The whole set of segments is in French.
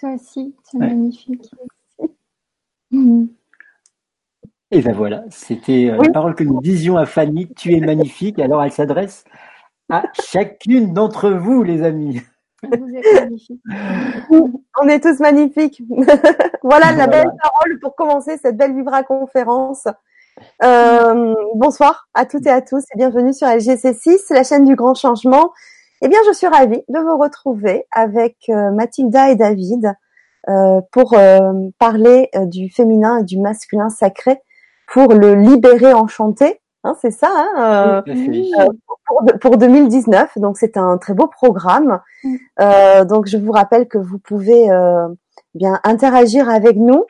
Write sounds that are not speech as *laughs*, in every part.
Toi aussi, c'est magnifique. Et ben voilà, c'était euh, la parole que nous disions à Fanny. Tu es magnifique. Alors elle s'adresse à chacune d'entre vous, les amis. Vous êtes magnifiques. On est tous magnifiques. *laughs* voilà, la belle parole pour commencer cette belle Vibra conférence. Euh, bonsoir à toutes et à tous et bienvenue sur LGC6, la chaîne du grand changement. Eh bien, je suis ravie de vous retrouver avec euh, Mathilda et David euh, pour euh, parler euh, du féminin et du masculin sacré pour le libérer enchanté. Hein, c'est ça, hein, pour, pour, 2019. Donc, c'est un très beau programme. donc, je vous rappelle que vous pouvez bien interagir avec nous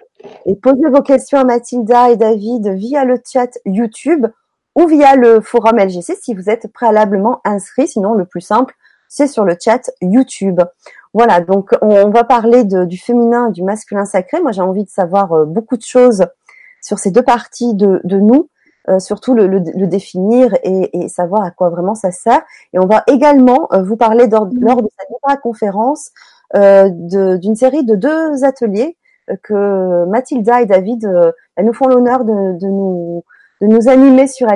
et poser vos questions à Mathilda et David via le chat YouTube ou via le forum LGC si vous êtes préalablement inscrit. Sinon, le plus simple, c'est sur le chat YouTube. Voilà, donc on, va parler de, du féminin et du masculin sacré. Moi, j'ai envie de savoir euh, beaucoup de choses sur ces deux parties de, de nous, euh, surtout le, le, le définir et, et, savoir à quoi vraiment ça sert. Et on va également euh, vous parler lors, lors de cette conférence d'une série de deux ateliers que Mathilda et David nous font l'honneur de, de, nous, de nous animer sur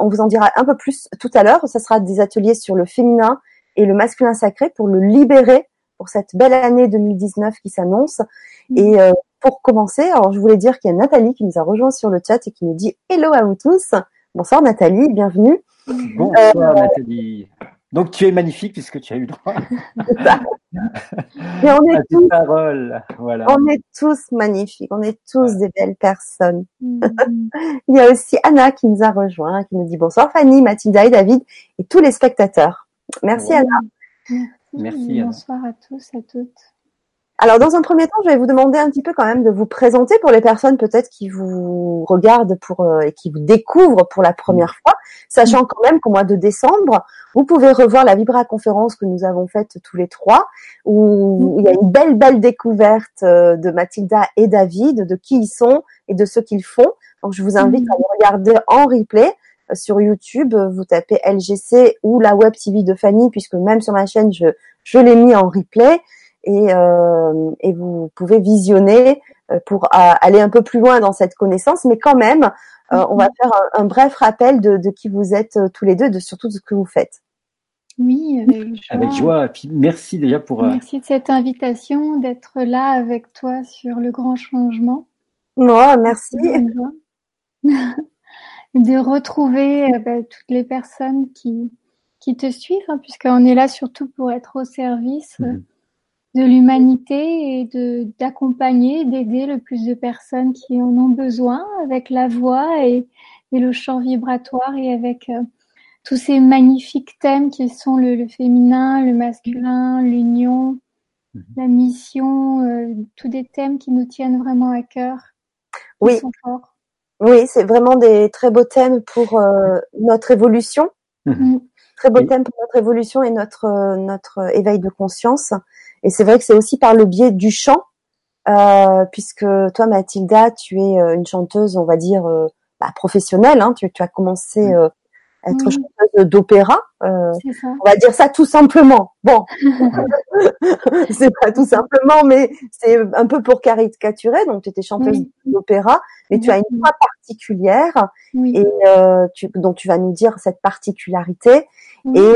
On vous en dira un peu plus tout à l'heure. Ce sera des ateliers sur le féminin et le masculin sacré pour le libérer pour cette belle année 2019 qui s'annonce. Mm. Et euh, pour commencer, alors je voulais dire qu'il y a Nathalie qui nous a rejoint sur le chat et qui nous dit hello à vous tous. Bonsoir Nathalie, bienvenue. Bonsoir euh, Nathalie. Donc tu es magnifique puisque tu as eu le droit. *laughs* Et on est tous, voilà. on est tous magnifiques, on est tous des belles personnes. Mm-hmm. *laughs* Il y a aussi Anna qui nous a rejoint, qui nous dit bonsoir Fanny, Mathilda et David et tous les spectateurs. Merci Anna. Merci. Bonsoir à tous, à toutes. Alors, dans un premier temps, je vais vous demander un petit peu quand même de vous présenter pour les personnes peut-être qui vous regardent pour euh, et qui vous découvrent pour la première fois, sachant quand même qu'au mois de décembre, vous pouvez revoir la Vibra conférence que nous avons faite tous les trois, où il y a une belle belle découverte euh, de Mathilda et David, de qui ils sont et de ce qu'ils font. Donc, je vous invite à regarder en replay euh, sur YouTube. Vous tapez LGC ou la web TV de Fanny, puisque même sur ma chaîne, je je l'ai mis en replay et, euh, et vous pouvez visionner euh, pour euh, aller un peu plus loin dans cette connaissance, mais quand même, on va faire un, bref rappel de, de, qui vous êtes tous les deux, de surtout de ce que vous faites. Oui, avec joie. Avec joie. merci déjà pour. Merci de cette invitation, d'être là avec toi sur le grand changement. Moi, merci. *laughs* de retrouver bah, toutes les personnes qui, qui te suivent, hein, puisqu'on est là surtout pour être au service. Mhm de l'humanité et de d'accompagner, d'aider le plus de personnes qui en ont besoin avec la voix et, et le chant vibratoire et avec euh, tous ces magnifiques thèmes qui sont le, féminin, le masculin, l'union, mhm. la mission, euh, tous des thèmes qui nous tiennent vraiment à cœur. Oui. Oui, c'est vraiment des très beaux thèmes pour euh, notre évolution. Mhm. Mm. Très beaux thèmes pour notre évolution et notre notre éveil de conscience. Et c'est vrai que c'est aussi par le biais du chant, euh, puisque toi, Mathilda, tu es euh, une chanteuse, on va dire, euh, bah, professionnelle. Hein, tu, tu, as commencé mm. euh, à être chanteuse d'opéra. Euh, on va dire ça tout simplement. Bon, *laughs* c'est pas tout simplement, mais c'est un peu pour caricaturer. Donc, tu étais chanteuse d'opéra, mais tu as une voix particulière, et tu, donc tu vas nous dire cette particularité. Et,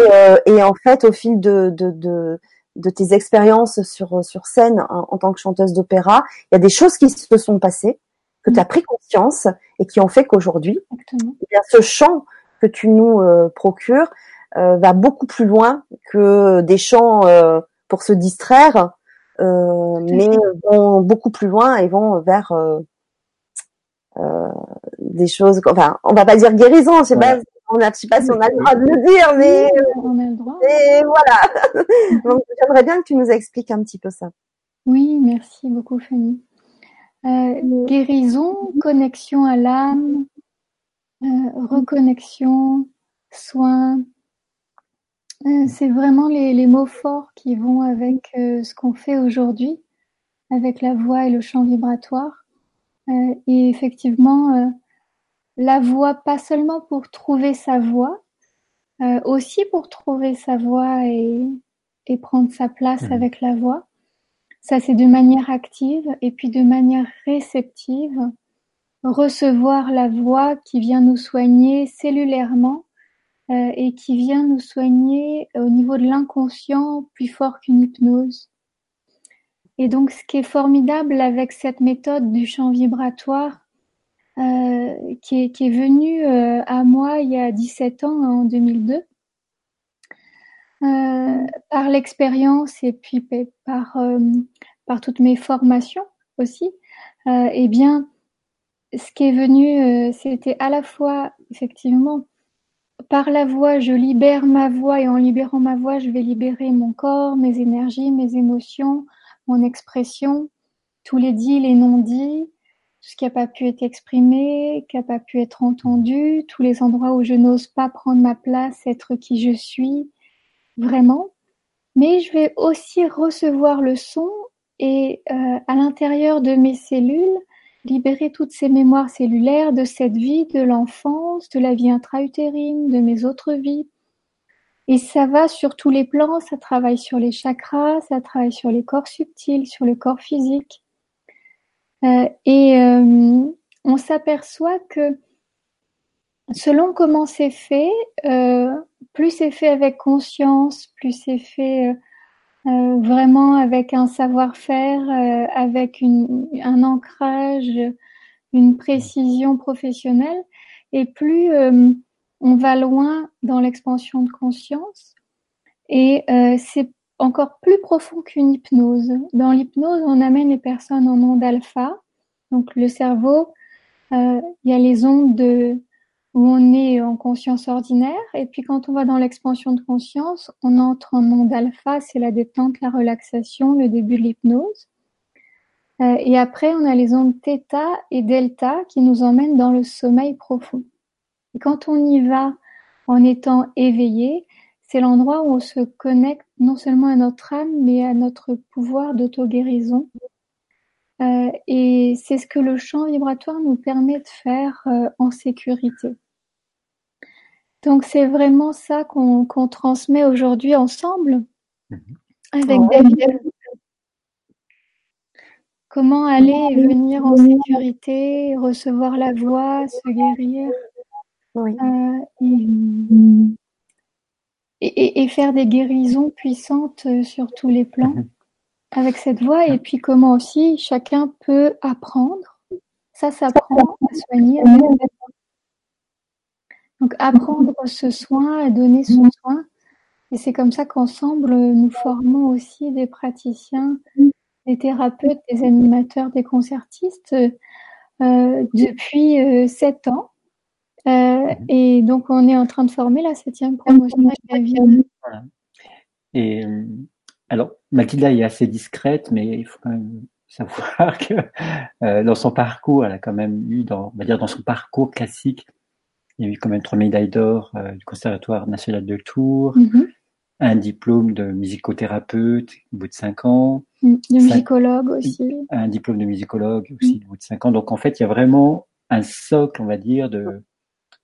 et en fait, au fil de, de, de de tes expériences sur sur scène en, tant que chanteuse d'opéra, il y a des choses qui se sont passées, que tu as pris conscience et qui ont fait qu'aujourd'hui, eh ce chant que tu nous euh, procures euh, va beaucoup plus loin que des chants euh, pour se distraire, mais vont beaucoup plus loin et vont vers des choses. Enfin, on va pas dire guérison, sais pas on a, je sais pas si on a le droit de le dire, mais, on a le droit. Et voilà. *laughs* Donc, j'aimerais bien que tu nous expliques un petit peu ça. Oui, merci beaucoup, Fanny. Euh, guérison, connexion à l'âme, euh, reconnexion, soin. Euh, c'est vraiment les, les, mots forts qui vont avec ce qu'on fait aujourd'hui, avec la voix et le chant vibratoire. Et effectivement, la voix, pas seulement pour trouver sa voix, euh, aussi pour trouver sa voix et, et prendre sa place mmh. avec la voix. Ça, c'est de manière active et puis de manière réceptive, recevoir la voix qui vient nous soigner cellulairement euh, et qui vient nous soigner au niveau de l'inconscient plus fort qu'une hypnose. Et donc, ce qui est formidable avec cette méthode du champ vibratoire, euh, qui, est, qui euh, à moi il y a 17 ans, en 2002, euh, par l'expérience et puis par, par toutes mes formations aussi, eh bien, ce qui est venu, c'était à la fois, effectivement, par la voix, je libère ma voix et en libérant ma voix, je vais libérer mon corps, mes énergies, mes émotions, mon expression, tous les dits, les non-dits, tout ce qui n'a pas pu être exprimé, qui n'a pas pu être entendu, tous les endroits où je n'ose pas prendre ma place, être qui je suis, vraiment, mais je vais aussi recevoir le son et euh, à l'intérieur de mes cellules, libérer toutes ces mémoires cellulaires de cette vie, de l'enfance, de la vie intra-utérine, de mes autres vies. Et ça va sur tous les plans, ça travaille sur les chakras, ça travaille sur les corps subtils, sur le corps physique. Euh, et euh, on s'aperçoit que selon comment c'est fait, euh, plus c'est fait avec conscience, plus c'est fait vraiment avec un savoir-faire, avec un ancrage, une précision professionnelle, et plus on va loin dans l'expansion de conscience. Et c'est encore plus profond qu'une hypnose. Dans l'hypnose, on amène les personnes en onde alpha. Donc le cerveau, il y a les ondes de où on est en conscience ordinaire, et puis quand on va dans l'expansion de conscience, on entre en monde alpha, c'est la détente, la relaxation, le début de l'hypnose. Euh, et après, on a les ondes θ et delta qui nous emmènent dans le sommeil profond. Et quand on y va en étant éveillé, c'est l'endroit où on se connecte non seulement à notre âme, mais à notre pouvoir d'auto-guérison. Euh, et c'est ce que le champ vibratoire nous permet de faire euh, en sécurité. Donc c'est vraiment ça qu'on transmet aujourd'hui ensemble mhm. avec David. Comment aller et venir en sécurité, recevoir la voix, se guérir euh, et, faire des guérisons puissantes sur tous les plans mhm. avec cette voix. Et puis comment aussi chacun peut apprendre. Ça s'apprend à soigner donc apprendre ce soin et donner son soin. Et c'est comme ça qu'ensemble, nous formons aussi des praticiens, des thérapeutes, des animateurs, des concertistes euh, depuis euh, sept ans. Euh, et donc, on est en train de former la septième promotion Et alors, Mathilda est assez discrète, mais il faut quand même savoir que dans son parcours, elle a quand même eu, dans, on va dire, dans son parcours classique, il y a eu quand même trois médailles d'or euh, du Conservatoire national de Tours, mhm. un diplôme de musicothérapeute au bout de cinq ans. Mm, de musicologue aussi. Un diplôme de musicologue aussi mm. au bout de cinq ans. Donc en fait, il y a vraiment un socle, on va dire, de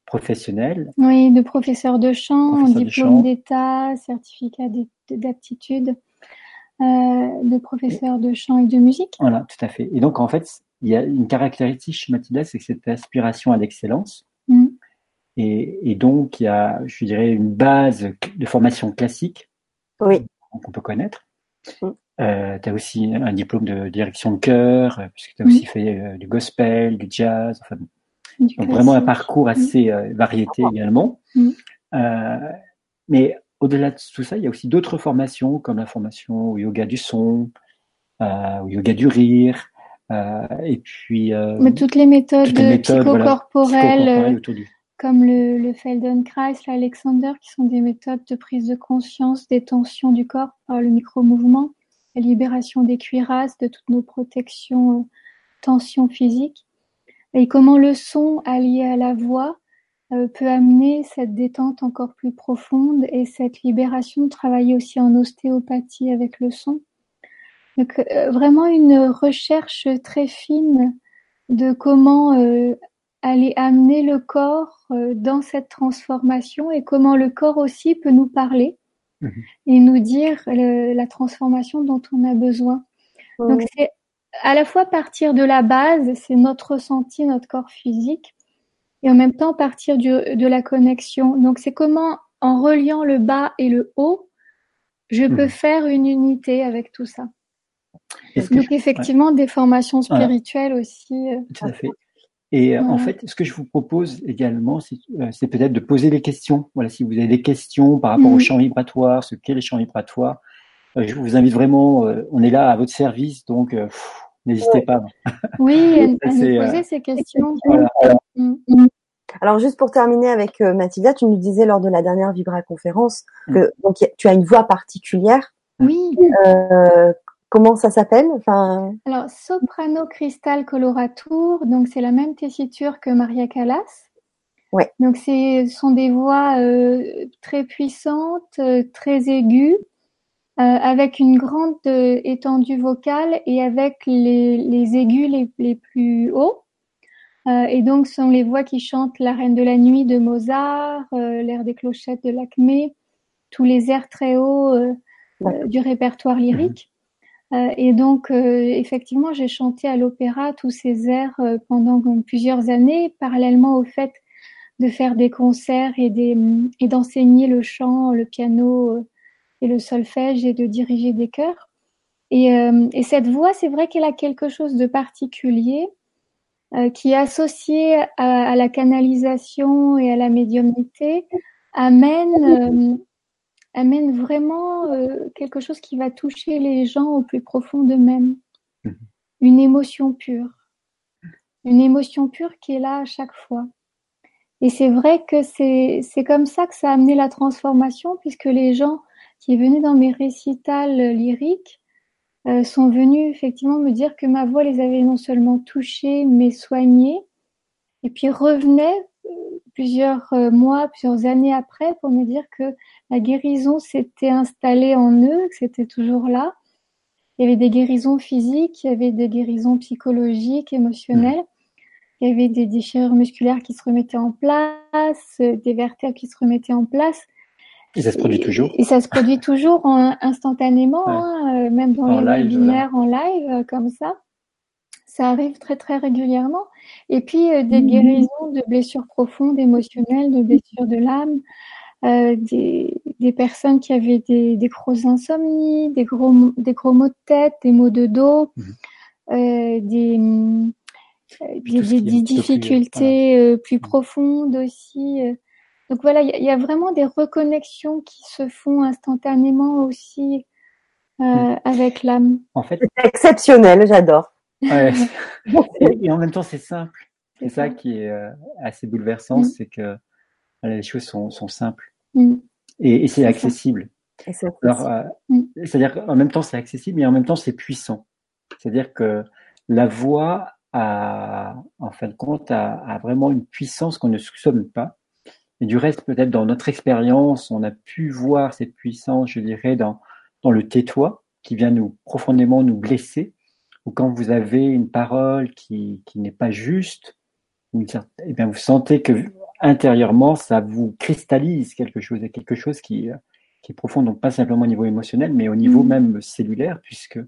professionnel. Oui, de professeur de chant, diplôme d'état, certificat d'aptitude, euh, de professeur de chant et de musique. Voilà, tout à fait. Et donc en fait, il y a une caractéristique chez Mathilda, c'est que cette aspiration à l'excellence. Mm. Et, donc, il y a, je dirais, une base de formation classique oui. qu'on peut connaître. Euh, tu as aussi un diplôme de direction de chœur, euh, puisque tu as aussi fait euh, du gospel, du jazz, enfin, donc vraiment un parcours assez variété également. mais au-delà de tout ça, il y a aussi d'autres formations, comme la formation au yoga du son, au yoga du rire, et puis... mais toutes les méthodes, psychocorporelles, du comme le, le Feldenkrais, l'Alexander, qui sont des méthodes de prise de conscience des tensions du corps par le micro-mouvement, la libération des cuirasses, de toutes nos protections, euh, tensions physiques, et comment le son allié à la voix euh, peut amener cette détente encore plus profonde et cette libération, travailler aussi en ostéopathie avec le son? Donc euh, vraiment une recherche très fine de comment aller amener le corps euh, dans cette transformation et comment le corps aussi peut nous parler mhm. et nous dire la transformation dont on a besoin. Donc c'est à la fois partir de la base, c'est notre ressenti, notre corps physique, et en même temps partir du, de la connexion. Donc c'est comment, en reliant le bas et le haut, je peux mhm. faire une unité avec tout ça. Donc effectivement, des formations spirituelles aussi. Euh, tout à fait. Et euh, en fait, ce que je vous propose également, c'est euh, peut-être de poser des questions. Voilà, si vous avez des questions par rapport au mhm. champ vibratoire, ce qu'est les champs vibratoires, je vous invite vraiment. on est là à votre service, donc n'hésitez pas. Oui, *laughs* à, nous poser ces questions. *laughs* Mhm. Alors juste pour terminer avec Mathilda, tu nous disais lors de la dernière Vibra conférence que mm. donc tu as une voix particulière. Oui. Euh, Comment ça s'appelle? Enfin... Alors, soprano cristal colorature, donc c'est la même tessiture que Maria Callas. Ouais. Donc, ce sont des voix euh, très puissantes, euh, très aiguës, euh, avec une grande étendue vocale et avec les, les aigus les, les, plus hauts. et donc, ce sont les voix qui chantent La Reine de la Nuit de Mozart, l'air des clochettes de Lacmé, tous les airs très hauts du répertoire lyrique. Euh, et donc, euh, effectivement, j'ai chanté à l'opéra tous ces airs euh, pendant plusieurs années, parallèlement au fait de faire des concerts et, des, et d'enseigner le chant, le piano et le solfège et de diriger des chœurs. Et, et cette voix, c'est vrai qu'elle a quelque chose de particulier qui est associé à, à, la canalisation et à la médiumnité, amène amène vraiment euh, quelque chose qui va toucher les gens au plus profond d'eux-mêmes. Mhm. Une émotion pure. Une émotion pure qui est là à chaque fois. Et c'est vrai que c'est comme ça que ça a amené la transformation, puisque les gens qui venaient dans mes récitals lyriques euh, sont venus effectivement me dire que ma voix les avait non seulement touchés, mais soignés, et puis revenaient plusieurs euh, mois, plusieurs années après pour me dire que la guérison s'était installée en eux, que c'était toujours là. Il y avait des guérisons physiques, il y avait des guérisons psychologiques, émotionnelles. Il y avait des déchirures musculaires qui se remettaient en place, des vertèbres qui se remettaient en place. Et ça se produit toujours. Et ça se produit toujours instantanément, hein, euh, même dans les webinaires en live, euh, comme ça. Ça arrive très très régulièrement. Et puis euh, des mmh guérisons de blessures profondes, émotionnelles, de blessures de l'âme, euh, des, des, personnes qui avaient des, des grosses insomnies, des gros, des gros maux de tête, des maux de dos, mmh euh, des, des, des difficultés plus profondes aussi. Donc voilà, il y, a vraiment des reconnexions qui se font instantanément aussi mmh. avec l'âme. En fait, c'est exceptionnel, j'adore. Ouais. *laughs* et, en même temps, c'est simple. C'est ça qui est euh, assez bouleversant, mm. c'est que les choses sont, sont simples mm. et, et c'est accessible. Alors, euh, mm. c'est-à-dire qu'en même temps, c'est accessible, mais en même temps, c'est puissant. C'est-à-dire que la voix a, en fin de compte, a, a vraiment une puissance qu'on ne soupçonne pas. Et du reste, peut-être dans notre expérience, on a pu voir cette puissance, je dirais, dans, dans le tais-toi, qui vient nous profondément nous blesser ou quand vous avez une parole qui, qui n'est pas juste, eh bien vous sentez que intérieurement ça vous cristallise quelque chose, et quelque chose qui, qui est profond, donc pas simplement au niveau émotionnel, mais au niveau mmh. même cellulaire, puisque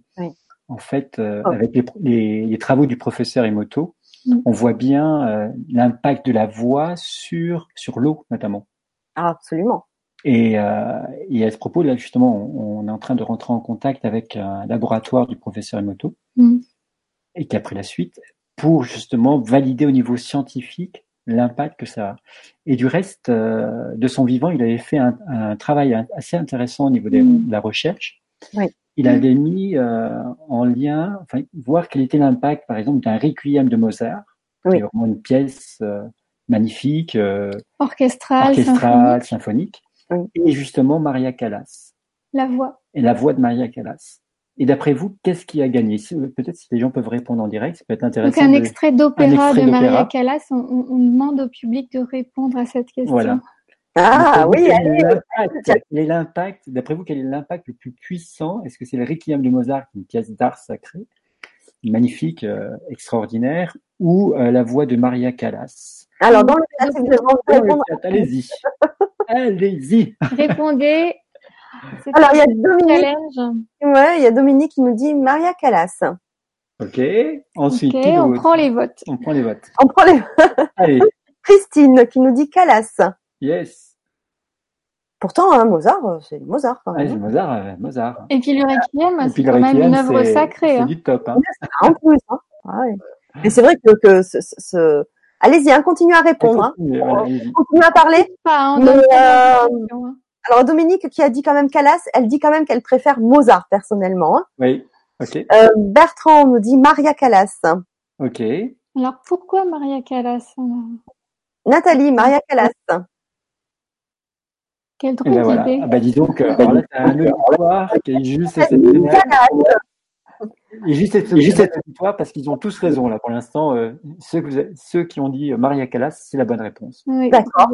en fait, euh, oh. avec les, les, travaux du professeur Emoto. On voit bien euh, l'impact de la voix sur sur l'eau notamment. Ah, absolument. Et, euh, et, à ce propos, là, justement, on, est en train de rentrer en contact avec un laboratoire du professeur Emoto, mm. et qui a pris la suite, pour justement valider au niveau scientifique l'impact que ça a. Et du reste, euh, de son vivant, il avait fait un, un travail assez intéressant au niveau mm. de la recherche. Oui. Il avait mis euh, en lien, enfin, voir quel était l'impact, par exemple, d'un requiem de Mozart, oui. qui est vraiment une pièce euh, magnifique, euh, orchestrale, orchestrale, symphonique et justement Maria Callas. La voix. Et la voix de Maria Callas. Et d'après vous, qu'est-ce qui a gagné? Peut-être si les gens peuvent répondre en direct, ça peut être intéressant. Donc un extrait d'opéra de Maria Callas, on, on, demande au public de répondre à cette question. Voilà. Ah oui, allez. Quel est l'impact? D'après vous, quel est l'impact le plus puissant? Est-ce que c'est le Requiem de Mozart, une pièce d'art sacré, magnifique, euh, extraordinaire, ou euh, la voix de Maria Callas? Alors dans le cas, si vous allez-y. Allez-y. Répondez Alors, il y a Dominique. Ouais, il y a Dominique qui nous dit Maria Callas. Ok. Ensuite, on prend les votes. On prend les votes. On prend les. *laughs* Allez. Christine qui nous dit Callas. Yes. Pourtant, hein, Mozart, euh, c'est Mozart. Quand même. Mozart, euh, Mozart. Et puis le Requiem, c'est quand même une œuvre sacrée. C'est hein. du top. Hein. En plus. Hein. Ah ouais. Et c'est vrai que, que ce, ce... allez-y, hein, continuez à répondre. Hein. Continuez à parler. Pas, Mais, euh... Alors Dominique qui a dit quand même Callas, elle dit quand même qu'elle préfère Mozart personnellement. Hein. Oui. Ok. Euh, Bertrand nous dit Maria Callas. Ok. Alors pourquoi Maria Callas Nathalie, Maria Callas. Quelle drôle ben voilà. Ah bah dis donc, euh, alors là, t'as un auditoire qui est juste cette et juste cette, juste cette victoire parce qu'ils ont tous raison là pour l'instant. Euh, ceux, ceux, qui ont dit Maria Callas, c'est la bonne réponse. Oui, D'accord.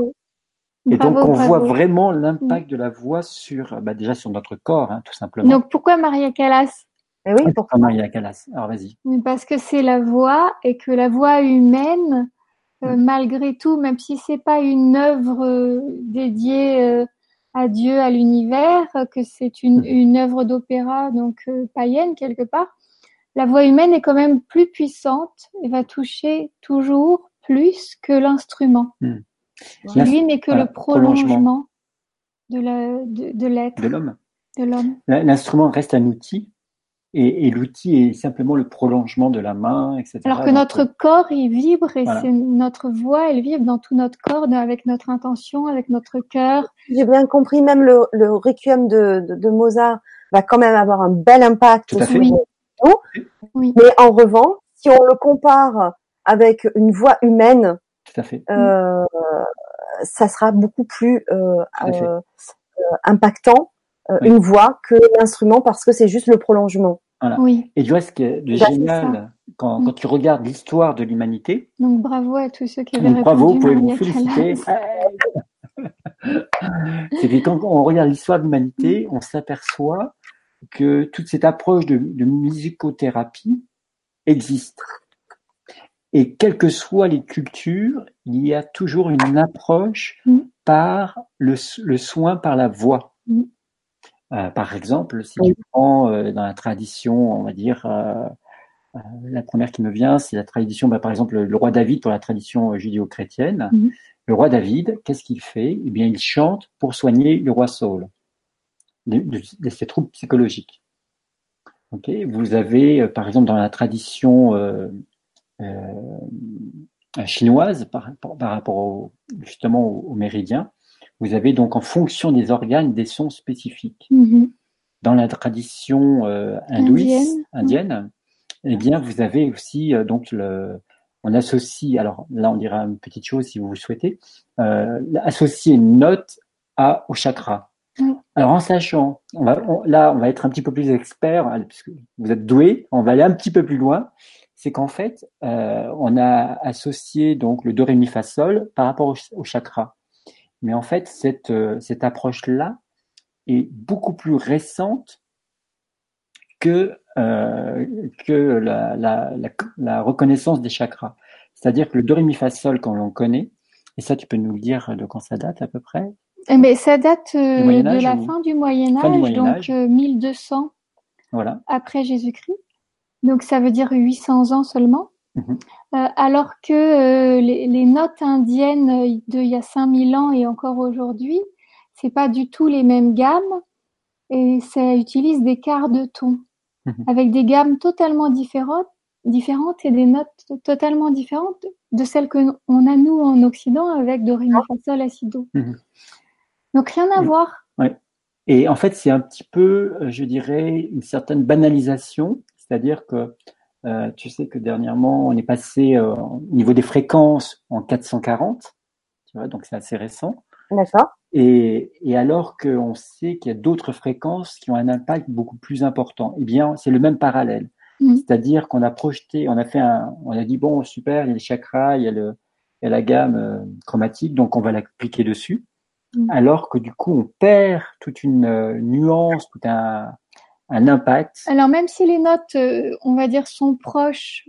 Et donc on voit vraiment l'impact de la voix sur, bah, déjà sur notre corps, hein, tout simplement. Donc pourquoi Maria Callas? Eh oui, pourquoi Maria Callas? Alors vas-y. Parce que c'est la voix et que la voix humaine, euh, mm. malgré tout, même si c'est pas une œuvre euh, dédiée euh, à Dieu, à l'univers, que c'est une, mm. une œuvre d'opéra donc euh, païenne quelque part, la voix humaine est quand même plus puissante et va toucher toujours plus que l'instrument. Mm. Lui n'est que le prolongement, de l'être. De. De l'homme. L'instrument reste un outil et, et l'outil est simplement le prolongement de la main, etc. Alors que notre corps, il vibre et c'est notre voix, elle vibre dans tout notre corps, avec notre intention, avec notre cœur. J'ai bien compris, même le, le requiem de, de, de, Mozart va quand même avoir un bel impact Tout à sur fait. Oui. Mais en revanche, si on le compare avec une voix humaine, Tout à fait. Euh, ça sera beaucoup plus euh, euh, impactant Oui. une voix que l'instrument parce que c'est juste le prolongement. Voilà. Oui. Et tu vois ce qui est de Bah, génial quand, quand tu regardes l'histoire de l'humanité. Donc bravo à tous ceux qui avaient Donc, bravo, vous répondu. pouvez vous féliciter. *laughs* C'est que quand on regarde l'histoire de l'humanité, on s'aperçoit que toute cette approche de, de musicothérapie existe. Et quelles que soient les cultures, il y a toujours une approche Mm. par le, le soin par la voix. Euh, par exemple, si tu prends euh, dans la tradition, on va dire, euh, la première qui me vient, c'est la tradition, bah, par exemple, le roi David pour la tradition judéo-chrétienne. Mhm. Le roi David, qu'est-ce qu'il fait? Eh bien, il chante pour soigner le roi Saul de, de- de ses troubles psychologiques. Ok, Vous avez, euh, par exemple, dans la tradition euh, euh, chinoise, par, par- par rapport au, justement au, au méridien, vous avez donc en fonction des organes des sons spécifiques. Mhm. Dans la tradition euh, hindouiste, Indienne, indienne, eh bien, vous avez aussi euh, donc le, on associe, alors là, on dira une petite chose si vous le souhaitez, euh, associer une note à au chakra. Oui. Alors en sachant, on va, on- là, on va être un petit peu plus expert, hein, puisque vous êtes doué, on va aller un petit peu plus loin. C'est qu'en fait, euh, on a associé donc le do ré mi fa sol par rapport au chakra. Mais en fait, cette euh, cette approche-là est beaucoup plus récente que euh, que la, la, la, la reconnaissance des chakras. C'est-à-dire que le do fa sol, quand l'on connaît, et ça, tu peux nous le dire de quand ça date à peu près? Eh ben, ça date euh, de la ou- fin du Moyen Âge, donc euh, 1200 Voilà. après Jésus-Christ. Donc ça veut dire 800 ans seulement. Mhm. Euh, alors que euh, les, les notes indiennes euh, de il y a 5000 ans et encore aujourd'hui, c'est pas du tout les mêmes gammes et ça utilise des quarts de ton Mhm. avec des gammes totalement différentes, différentes et des notes totalement différentes de celles que on a nous en Occident avec do ré mi fa sol la si do. Mhm. Donc rien à voir. Et en fait, c'est un petit peu, euh, je dirais, une certaine banalisation, c'est-à-dire que euh, tu sais que dernièrement, on est passé euh, au niveau des fréquences en 440, tu vois, donc c'est assez récent. D'accord. Et, et alors qu'on sait qu'il y a d'autres fréquences qui ont un impact beaucoup plus important, eh bien, c'est le même parallèle. Mhm. C'est-à-dire qu'on a projeté, on a fait un, on a dit bon, super, il y a les chakras, il y a le, il y a la gamme euh, chromatique, donc on va l'appliquer dessus. Mhm. Alors que du coup, on perd toute une euh, nuance, tout un, un impact. Alors même si les notes, euh, on va dire, sont proches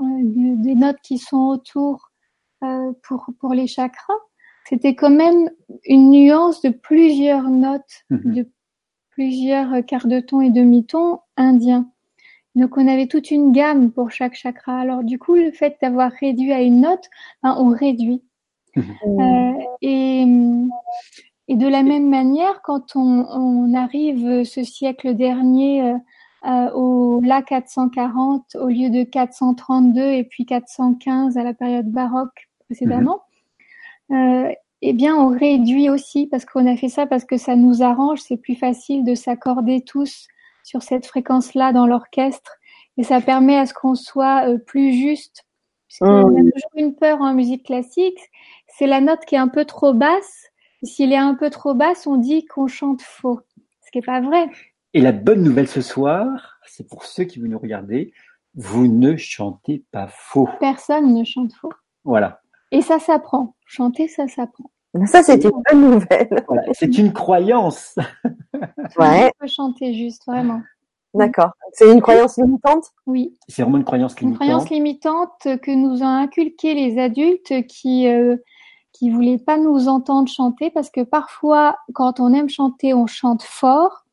euh, de- des notes qui sont autour euh, pour pour les chakras, c'était quand même une nuance de plusieurs notes, Mhm. de plusieurs quarts de ton et demi-ton indiens. Donc on avait toute une gamme pour chaque chakra. Alors du coup, le fait d'avoir réduit à une note, ben, on réduit. Mmh. Euh, et, et de la même manière, quand on, on arrive ce siècle dernier euh, euh au La 440 au lieu de 432 et puis 415 à la période baroque précédemment, mmh. eh bien on réduit aussi parce qu'on a fait ça parce que ça nous arrange, c'est plus facile de s'accorder tous sur cette fréquence-là dans l'orchestre et ça permet à ce qu'on soit euh, plus juste. Parce mmh. a toujours une peur en musique classique, c'est la note qui est un peu trop basse. S'il est un peu trop basse, on dit qu'on chante faux, ce qui est pas vrai. Et la bonne nouvelle ce soir, c'est pour ceux qui vous nous regardez, vous ne chantez pas faux. Personne ne chante faux. Voilà. Et ça s'apprend. Chanter, ça s'apprend. Ça, c'est une bonne nouvelle. C'est une croyance. *laughs* Ouais. On peut chanter juste, vraiment. D'accord. C'est une croyance limitante? Oui. C'est vraiment une croyance limitante. Une croyance limitante que nous ont inculqué les adultes qui euh, qui voulaient pas nous entendre chanter parce que parfois, quand on aime chanter, on chante fort.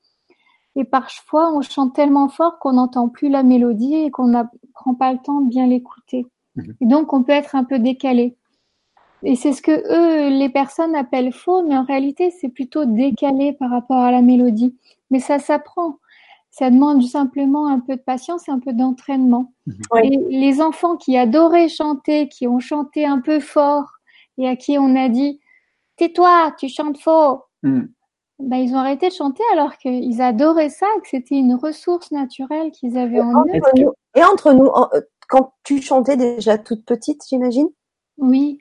Et parfois, on chante tellement fort qu'on n'entend plus la mélodie et qu'on ne prend pas le temps de bien l'écouter. Mhm. donc, on peut être un peu décalé. Et c'est ce que eux, les personnes appellent faux, mais en réalité, c'est plutôt décalé par rapport à la mélodie. Mais ça s'apprend. Ça demande simplement un peu de patience et un peu d'entraînement. Mhm. Et les enfants qui adoraient chanter, qui ont chanté un peu fort et à qui on a dit tais-toi, tu chantes faux, mhm. ben, ils ont arrêté de chanter alors qu'ils adoraient ça, que c'était une ressource naturelle qu'ils avaient en eux. Et entre nous, euh, quand tu chantais déjà toute petite, j'imagine? Oui,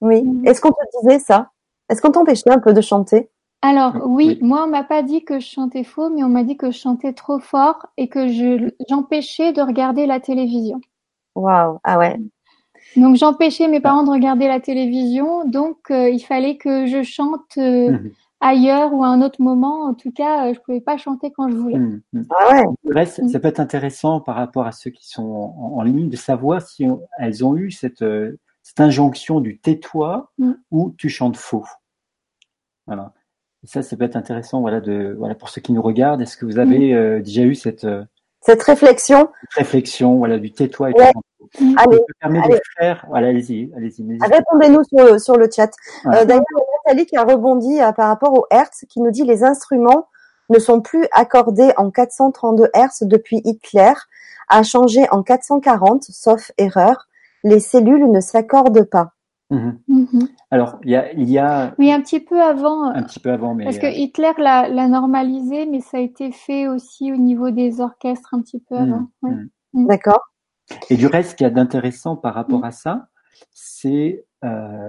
oui. Mhm. Est-ce qu'on te disait ça? Est-ce qu'on t'empêchait un peu de chanter? Alors oui, moi on m'a pas dit que je chantais faux, mais on m'a dit que je chantais trop fort et que je j'empêchais de regarder la télévision. Waouh, ah ouais. Donc j'empêchais mes parents de regarder la télévision, donc euh, il fallait que je chante euh, mhm. ailleurs ou à un autre moment. En tout cas, euh, je pouvais pas chanter quand je voulais. Mhm. Ah ouais. ça peut être intéressant par rapport à ceux qui sont en, ligne de savoir si elles ont eu cette cette injonction du tais-toi ou tu chantes faux. Voilà. Et ça, ça peut être intéressant, voilà, de, voilà, pour ceux qui nous regardent. Est-ce que vous avez euh, déjà eu cette euh, cette réflexion réflexion, voilà, du tais-toi et. Allez, faire, voilà, allez-y, allez-y. Répondez-nous sur le, sur le chat. Euh, D'ailleurs, Nathalie qui a rebondi par rapport au Hertz, qui nous dit les instruments ne sont plus accordés en 432 Hertz depuis Hitler, a changé en 440, sauf erreur les cellules ne s'accordent pas. Mhm. Mhm. Alors, il y a, il y a. Oui, un petit peu avant. Un petit peu avant, mais. Parce que euh, Hitler l'a normalisé, mais ça a été fait aussi au niveau des orchestres un petit peu mhm. avant. D'accord. Et du reste, ce qu'il y a d'intéressant par rapport à ça, c'est euh,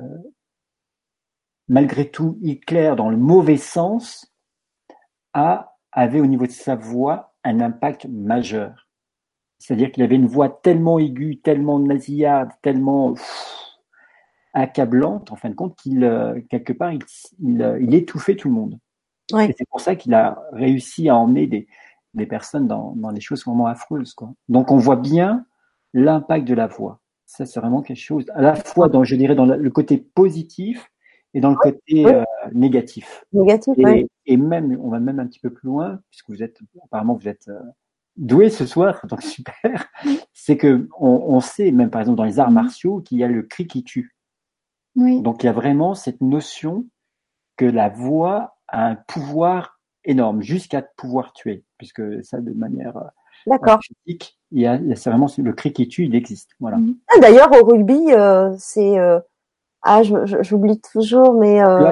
malgré tout, Hitler, dans le mauvais sens, a, avait au niveau de sa voix un impact majeur. C'est-à-dire qu'il avait une voix tellement aiguë, tellement nasillarde, tellement accablante, en fin de compte, qu'il, euh, quelque part, il, euh, il, étouffait tout le monde. Et c'est pour ça qu'il a réussi à emmener des, des personnes dans, dans des choses vraiment affreuses. Quoi. Donc on voit bien l'impact de la voix. Ça, c'est vraiment quelque chose, à la fois dans, je dirais, dans le côté positif et dans le côté euh, négatif. Négatif, et, et, même, on va même un petit peu plus loin, puisque vous êtes, apparemment, vous êtes doué ce soir, *laughs* donc super, c'est que on, on, sait, même par exemple dans les arts mhm. martiaux, qu'il y a le cri qui tue. Oui. Donc il y a vraiment cette notion que la voix a un pouvoir énorme, jusqu'à pouvoir tuer, puisque ça de manière euh, physique, il y a, c'est vraiment le cri qui tue, il existe. Voilà. Mhm. Ah, d'ailleurs au rugby, euh, c'est euh, ah j'oublie toujours, mais euh,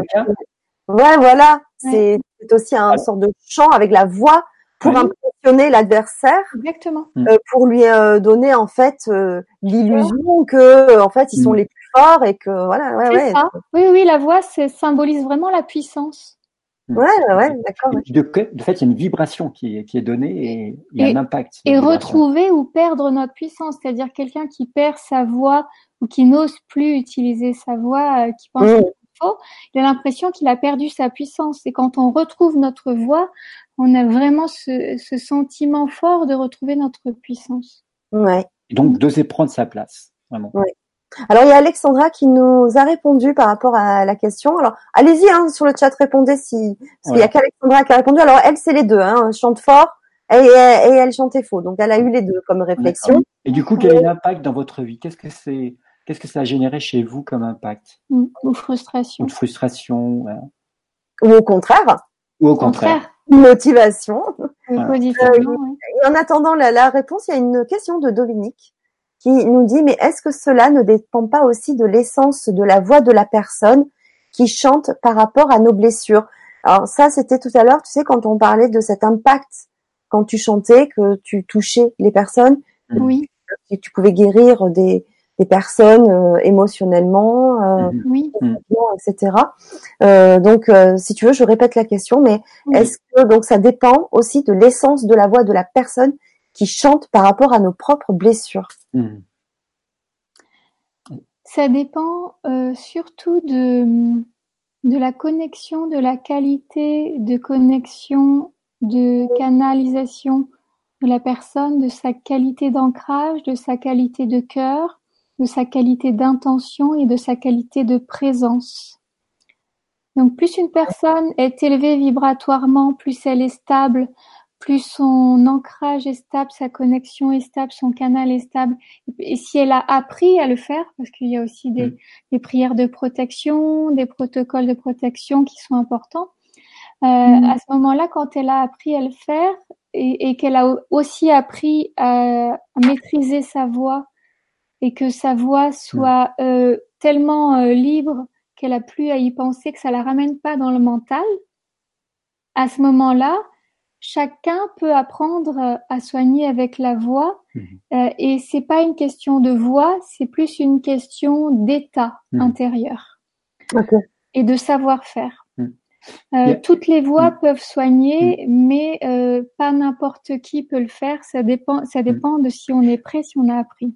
ouais voilà, c'est aussi un sort de chant avec la voix pour impressionner l'adversaire, exactement, euh, pour lui euh, donner en fait euh, l'illusion que en fait ils sont mm. les plus forts et que voilà, ouais, ouais. Ça. Oui, oui, la voix symbolise vraiment la puissance. Mm. Ouais, ouais, d'accord. De, de, fait, il y a une vibration qui est, qui est donnée et il y a un impact. Et retrouver ou perdre notre puissance, c'est-à-dire quelqu'un qui perd sa voix ou qui n'ose plus utiliser sa voix, qui pense mm il a l'impression qu'il a perdu sa puissance. Et quand on retrouve notre voix, on a vraiment ce, sentiment fort de retrouver notre puissance. Ouais. Et donc d'oser prendre sa place, vraiment. Ouais. Alors il y a Alexandra qui nous a répondu par rapport à la question. Alors allez-y hein, sur le chat, répondez si parce qu'il y a qu'Alexandra qui a répondu. Alors elle c'est les deux, hein, chante fort et, et, elle chantait faux. Donc elle a eu les deux comme réflexion. Et du coup quel est l'impact dans votre vie? Qu'est-ce que c'est Qu'est-ce que ça a généré chez vous comme impact? Ou frustration. Ou frustration. Ou au contraire. Ou au contraire. Motivation. Euh, et en attendant la, la réponse, il y a une question de Dominique qui nous dit mais est-ce que cela ne dépend pas aussi de l'essence de la voix de la personne qui chante par rapport à nos blessures? Alors ça c'était tout à l'heure, tu sais quand on parlait de cet impact quand tu chantais que tu touchais les personnes, oui, que tu pouvais guérir des des personnes euh, émotionnellement, euh, oui. etc. Euh, donc, euh, si tu veux, je répète la question, mais est-ce que donc ça dépend aussi de l'essence de la voix de la personne qui chante par rapport à nos propres blessures Hmm. Ça dépend euh, surtout de, de la connexion, de la qualité de connexion, de canalisation de la personne, de sa qualité d'ancrage, de sa qualité de cœur, de sa qualité d'intention et de sa qualité de présence. Donc plus une personne est élevée vibratoirement, plus elle est stable, plus son ancrage est stable, sa connexion est stable, son canal est stable. Et si elle a appris à le faire, parce qu'il y a aussi des, Mm. des prières de protection, des protocoles de protection qui sont importants, euh, Mm. à ce moment-là, quand elle a appris à le faire et, et qu'elle a aussi appris à, à maîtriser sa voix et que sa voix soit euh, tellement euh, libre qu'elle a plus à y penser, que ça la ramène pas dans le mental, à ce moment-là, chacun peut apprendre euh, à soigner avec la voix Mhm. euh, et c'est pas une question de voix, c'est plus une question d'état Mhm. intérieur et de savoir-faire. Mhm. Euh, Yeah. Toutes les voix peuvent soigner, mais euh, pas n'importe qui peut le faire. Ça dépend, ça dépend de si on est prêt, si on a appris.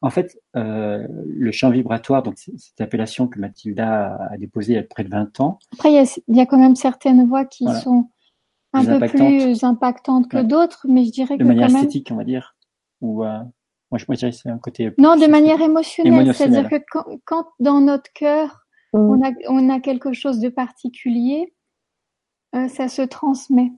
En fait, euh, le champ vibratoire, donc c'est- cette appellation que Mathilda a déposée il y a près de 20 ans, Après, il y a, il y a quand même certaines voix qui Voilà. sont un peu plus impactantes que Ouais. d'autres, mais je dirais de que manière quand même. esthétique, on va dire, ou euh, moi je moi, je dirais que c'est un côté. Non, de manière émotionnelle. Émotionnelle. C'est-à-dire que quand, quand dans notre cœur, Mm. on a, on a quelque chose de particulier, euh, ça se transmet.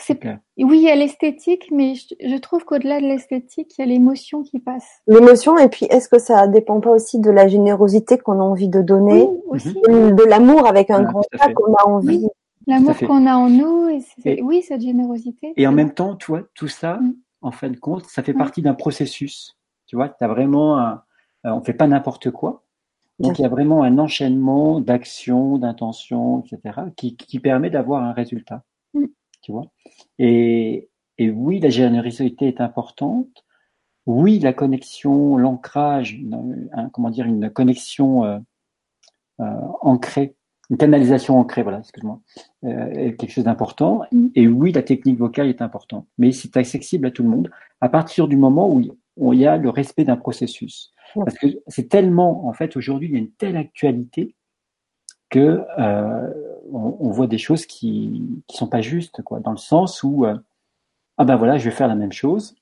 C'est, clair. oui, il y a l'esthétique, mais je, je trouve qu'au-delà de l'esthétique, il y a l'émotion qui passe. L'émotion et puis est-ce que ça dépend pas aussi de la générosité qu'on a envie de donner, Oui, aussi. de, de l'amour avec un Voilà, grand A qu'on a envie L'amour qu'on a en nous, et c'est- Et- oui, cette générosité. Et en même temps, tu vois, tout ça, Mm. en fin de compte, ça fait Mm. partie d'un processus. Tu vois, tu as vraiment un, euh, on fait pas n'importe quoi. Donc il y a vraiment un enchaînement d'actions, d'intentions, etc., qui, qui permet d'avoir un résultat. Mm. Tu vois? Et, et oui, la générosité est importante. Oui, la connexion, l'ancrage, une- un- comment dire, une connexion euh, euh, ancrée, une canalisation ancrée, voilà, excuse-moi, euh, est quelque chose d'important. Mm. Et oui, la technique vocale est importante. Mais c'est accessible à tout le monde à partir du moment où il- y a le respect d'un processus. Parce que c'est tellement, en fait, aujourd'hui, il y a une telle actualité que euh, on, on voit des choses qui qui sont pas justes, quoi, dans le sens où euh, ah ben voilà, je vais faire la même chose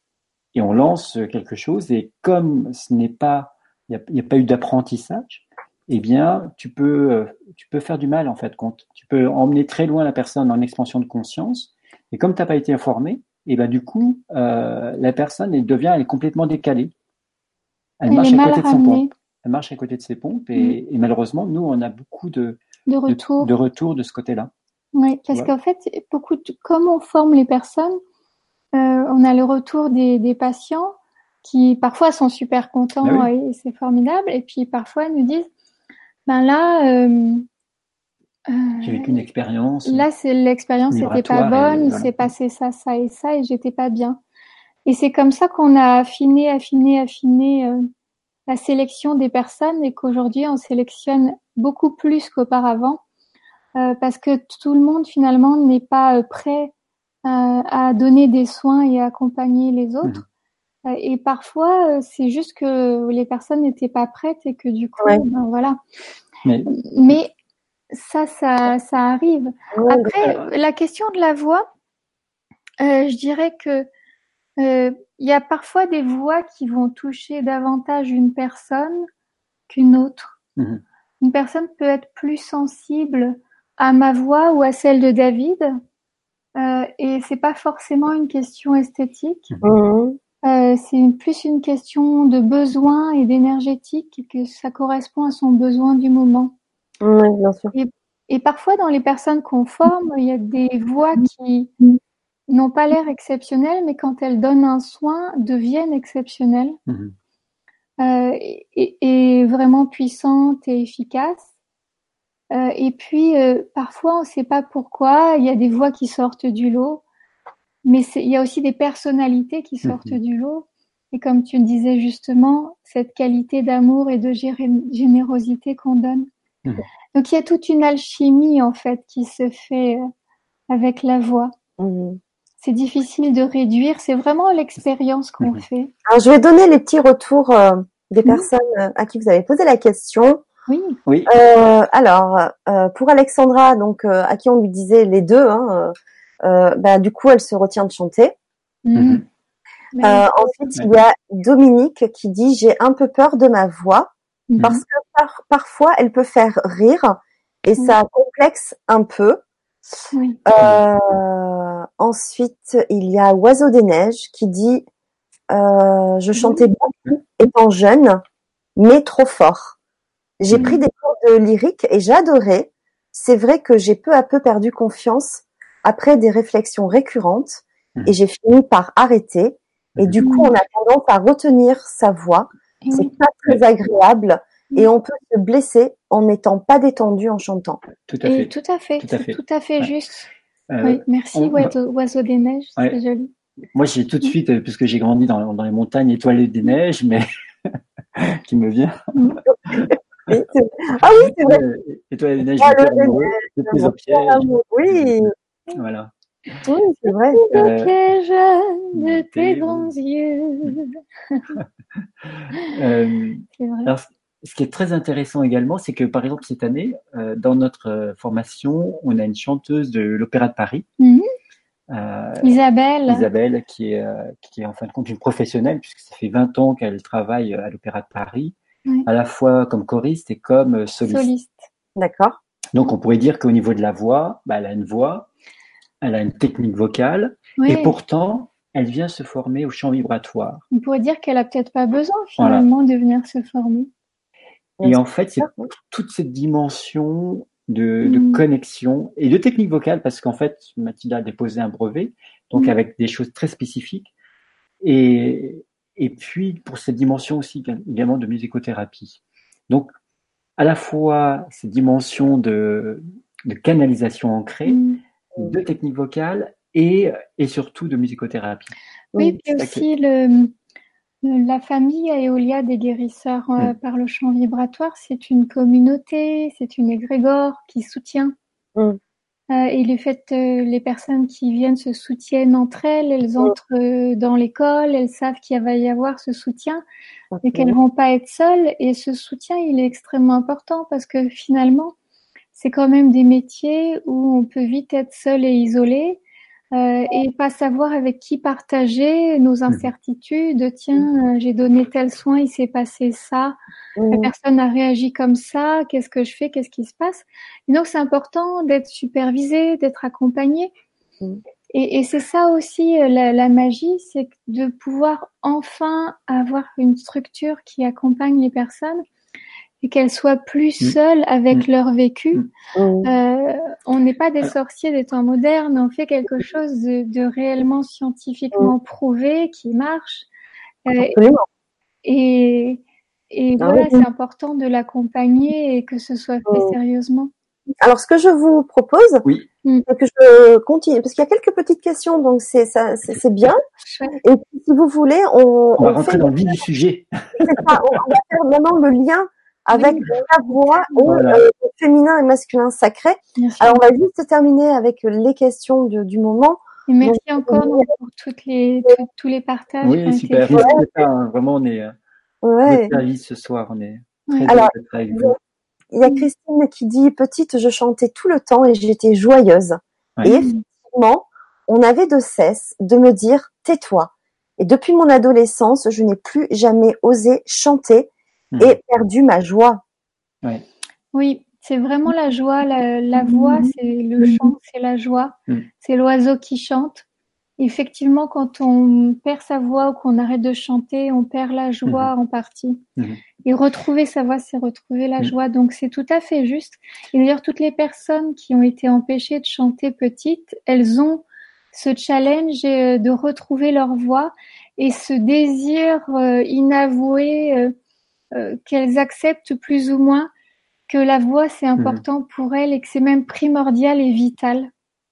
et on lance quelque chose et comme ce n'est pas, il n'y a pas eu d'apprentissage, eh bien, tu peux, euh, tu peux faire du mal en fait. Compte. Tu peux emmener très loin la personne en expansion de conscience. Et comme tu n'as pas été informé, et ben du coup, euh, la personne elle devient elle est complètement décalée. Elle Elle marche à côté de son ramenée pompe. Elle marche à côté de ses pompes et, et malheureusement, nous, on a beaucoup de, de de, retour. de retours de ce côté-là. Oui, parce qu'en fait, beaucoup de- comme on forme les personnes, euh, on a le retour des, des patients qui parfois sont super contents Ah et c'est formidable, et puis parfois nous disent, ben là, euh, J'ai vécu une expérience. là c'est l'expérience n'était pas et bonne, il voilà. s'est passé ça, ça et ça, et j'étais pas bien. Et c'est comme ça qu'on a affiné, affiné, affiné euh, la sélection des personnes et qu'aujourd'hui on sélectionne beaucoup plus qu'auparavant euh, parce que tout le monde finalement n'est pas prêt euh, à donner des soins et à accompagner les autres. Euh, et parfois euh, c'est juste que les personnes n'étaient pas prêtes et que du coup, Ouais. ben, voilà. Mais Mais ça, ça, ça arrive. Ouais, Après, la question de la voix, euh, je dirais que euh, il y a parfois des voix qui vont toucher davantage une personne qu'une autre. Mhm. Une personne peut être plus sensible à ma voix ou à celle de David, euh, et c'est pas forcément une question esthétique. Mhm. Euh, c'est plus une question de besoin et d'énergétique que ça correspond à son besoin du moment. Oui, bien sûr. Et parfois, dans les personnes qu'on forme, il y a des voix qui n'ont pas l'air exceptionnelles, mais quand elles donnent un soin, deviennent exceptionnelles Mhm. euh, et, et vraiment puissantes et efficaces. Euh, et puis, euh, parfois, on ne sait pas pourquoi, il y a des voix qui sortent du lot, mais il y a aussi des personnalités qui sortent Mhm. du lot. Et comme tu le disais justement, cette qualité d'amour et de générosité qu'on donne. Mhm. Donc, il y a toute une alchimie, en fait, qui se fait euh, avec la voix. Mhm. C'est difficile de réduire, c'est vraiment l'expérience qu'on fait. Alors, je vais donner les petits retours euh, des personnes euh, à qui vous avez posé la question. Oui, Oui. Euh, alors, euh, pour Alexandra, donc euh, à qui on lui disait les deux, hein, bah, du coup, elle se retient de chanter. Mhm. Mais- Euh, ensuite, il y a Dominique qui dit j'ai un peu peur de ma voix Mhm. parce que par- parfois elle peut faire rire et ça complexe un peu. oui. Euh, ensuite, il y a Oiseau des Neiges qui dit euh, Je chantais beaucoup étant jeune, mais trop fort. J'ai Mhm. pris des cours de lyrique et j'adorais. C'est vrai que j'ai peu à peu perdu confiance après des réflexions récurrentes Mhm. et j'ai fini par arrêter. Et du coup, on a tendance à retenir sa voix. Et C'est pas très agréable et on peut se blesser en n'étant pas détendu en chantant. Tout à Et fait. tout à fait, Tout à c'est fait. tout à fait Ouais. juste. Euh, oui, merci, on- oiseau, oiseau des neiges, Ouais. c'est joli. Moi, j'ai tout de suite, euh, puisque j'ai grandi dans, dans les montagnes étoilées des neiges, mais *laughs* qui me vient. *laughs* Ah oui, c'est vrai. Euh, Étoilées des neiges, Ah, le. Oui, Voilà. oui, c'est vrai. Le Euh, piège de tes grands yeux. *laughs* Euh, C'est vrai. alors, ce qui est très intéressant également, c'est que par exemple cette année, euh, dans notre euh, formation, on a une chanteuse de l'Opéra de Paris, Mhm. euh, Isabelle, Isabelle, qui est, euh, qui est en fin de compte une professionnelle, puisque ça fait 20 ans qu'elle travaille à l'Opéra de Paris, Oui. à la fois comme choriste et comme soliste. soliste. D'accord. Donc on pourrait dire qu'au niveau de la voix, bah, elle a une voix, elle a une technique vocale, Oui, et pourtant, elle vient se former au chant vibratoire. on pourrait dire qu'elle a peut-être pas besoin Voilà. finalement de venir se former. Et en fait, c'est toute cette dimension de, de Mm. connexion et de technique vocale, parce qu'en fait, Mathilda a déposé un brevet, donc Mm. avec des choses très spécifiques. Et, et puis, pour cette dimension aussi également de musicothérapie. Donc, à la fois cette dimension de, de canalisation ancrée, Mm. De technique vocale et, et surtout de musicothérapie. Oui, Mm. puis aussi le, le- la famille Aeolia des guérisseurs euh, Mm. par le chant vibratoire, c'est une communauté, c'est une égrégore qui soutient. Mm. Euh, et le fait euh, les personnes qui viennent se soutiennent entre elles, elles entrent euh, dans l'école, elles savent qu'il va y avoir ce soutien et qu'elles vont pas être seules. Et ce soutien, il est extrêmement important parce que finalement, c'est quand même des métiers où on peut vite être seul et isolé euh, et pas savoir avec qui partager nos incertitudes. Tiens, euh, j'ai donné tel soin, il s'est passé ça, la Mm. personne a réagi comme ça, qu'est-ce que je fais, qu'est-ce qui se passe? Et Donc c'est important d'être supervisé, d'être accompagné. Mm. Et, et c'est ça aussi euh, la, la magie, c'est de pouvoir enfin avoir une structure qui accompagne les personnes et qu'elles soient plus Mm. seules avec leur vécu. Mm. Mm. Euh, on n'est pas des sorciers des temps modernes, on fait quelque chose de, de réellement scientifiquement prouvé qui marche. Euh, Absolument. et et Ah voilà, oui. c'est important de l'accompagner et que ce soit fait Mm. sérieusement. Alors, ce que je vous propose, Oui. Mm. c'est que je continue, parce qu'il y a quelques petites questions, donc c'est ça, c'est c'est bien. Et si vous voulez, on, On va on rentrer fait dans le vif du sujet. c'est ça, on, on va faire vraiment le lien avec Oui. la voix et Voilà. euh, féminin et masculin sacré. Alors, on va juste terminer avec les questions de- du moment. Et merci donc, encore pour toutes les, tout- tous les partages. Oui, super. hein. Vraiment, on est euh, Ouais. service ce soir. On est très Alors, d'être avec vous. Il y a Christine qui dit petite, je chantais tout le temps et j'étais joyeuse. Ouais. Et effectivement, on avait de cesse de me dire tais-toi. Et depuis mon adolescence, je n'ai plus jamais osé chanter Et perdu ma joie. Ouais. Oui, c'est vraiment la joie, la, la voix, c'est le chant, c'est la joie, c'est l'oiseau qui chante. Effectivement, quand on perd sa voix ou qu'on arrête de chanter, on perd la joie en partie. Et retrouver sa voix, c'est retrouver la joie. Donc c'est tout à fait juste. Et d'ailleurs, toutes les personnes qui ont été empêchées de chanter petites, elles ont ce challenge euh, de retrouver leur voix et ce désir euh, inavoué euh, qu'elles acceptent plus ou moins que la voix c'est important pour elles et que c'est même primordial et vital.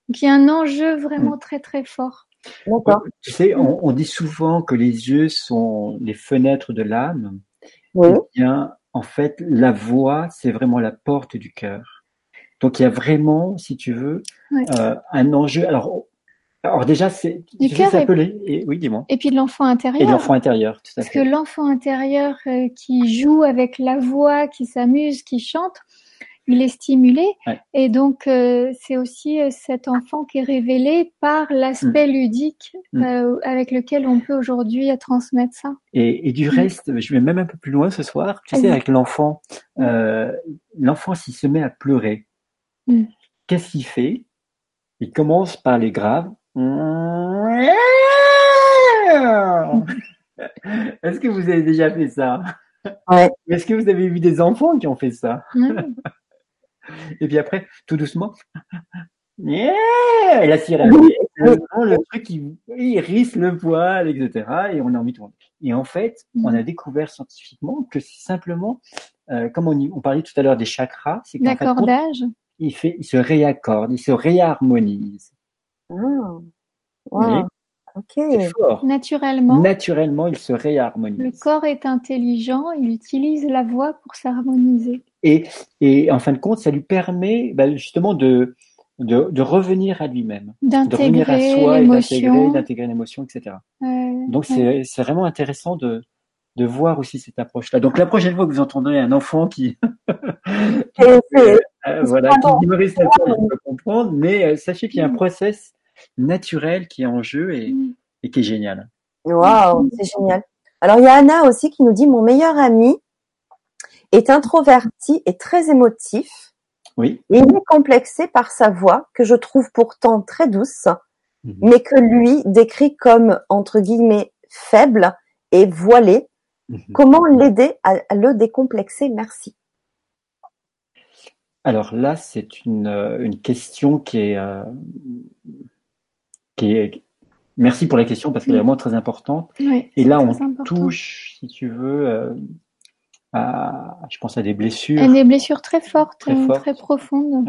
Donc il y a un enjeu vraiment très très fort. D'accord. Tu sais, on, on dit souvent que les yeux sont les fenêtres de l'âme. Oui. Eh bien, en fait, la voix, c'est vraiment la porte du cœur. Donc, il y a vraiment, si tu veux, euh, un enjeu. Alors, alors déjà, c'est Du cœur et- et- oui, dis-moi. Et puis de l'enfant Et intérieur. l'enfant intérieur, tout à Parce que l'enfant intérieur euh, qui joue avec la voix, qui s'amuse, qui chante, il est stimulé. Ouais. Et donc, euh, c'est aussi euh, cet enfant qui est révélé par l'aspect ludique Mm. euh, avec lequel on peut aujourd'hui transmettre ça. Et, et du reste, je vais même un peu plus loin ce soir. Tu sais, avec l'enfant, l'enfant s'il se met à pleurer, qu'est-ce qu'il fait? Il commence par les graves. *laughs* Est-ce que vous avez déjà fait ça? Ouais. Est-ce que vous avez vu des enfants qui ont fait ça? Et puis après, tout doucement, yeah la sirène. Le truc qui il hérisse le poil, etc. Et on a envie de tourner. Et en fait, on a découvert scientifiquement que c'est simplement, euh, comme on, y- on parlait tout à l'heure des chakras, c'est qu'en fait, il fait, il se réaccorde, il se réharmonise. Ah. Oui. Wow. Ok. C'est fort. Naturellement, Naturellement, il se le réharmonise. corps est intelligent, il utilise la voix pour s'harmoniser. Et, et en fin de compte, ça lui permet bah, justement de, de, de revenir à lui-même, de revenir à D'intégrer soi et d'intégrer, l'émotion. d'intégrer l'émotion, etc. Ouais, Donc ouais. c'est c'est vraiment intéressant de de voir aussi cette approche-là. Donc la prochaine fois que vous entendrez un enfant qui *laughs* euh, voilà qui je peux comprendre, mais euh, sachez qu'il y a un process naturel qui est en jeu et, Mm. et qui est génial. Waouh, c'est génial. Alors il y a Anna aussi qui nous dit mon meilleur ami est introverti et très émotif. Oui. Et il est complexé par sa voix que je trouve pourtant très douce, Mhm. mais que lui décrit comme entre guillemets faible et voilé. Mhm. Comment l'aider à le décomplexer? Merci. Alors là, c'est une, euh, une question qui est, euh, qui est. Merci pour la question parce qu'elle est vraiment très importante. Et là, on important. touche, si tu veux, euh, à, je pense à des blessures. Et des blessures très fortes, Très fortes. très profondes.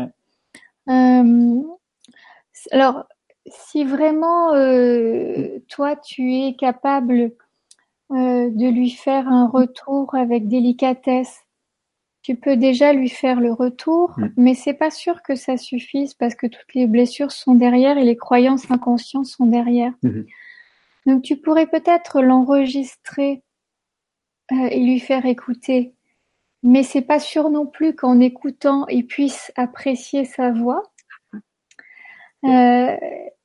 Ouais. Euh, alors, si vraiment euh, toi tu es capable de lui faire un retour avec délicatesse, tu peux déjà lui faire le retour, Mm. mais c'est pas sûr que ça suffise parce que toutes les blessures sont derrière et les croyances inconscientes sont derrière. Mhm. Donc tu pourrais peut-être l'enregistrer euh, et lui faire écouter, mais c'est pas sûr non plus qu'en écoutant il puisse apprécier sa voix. Euh,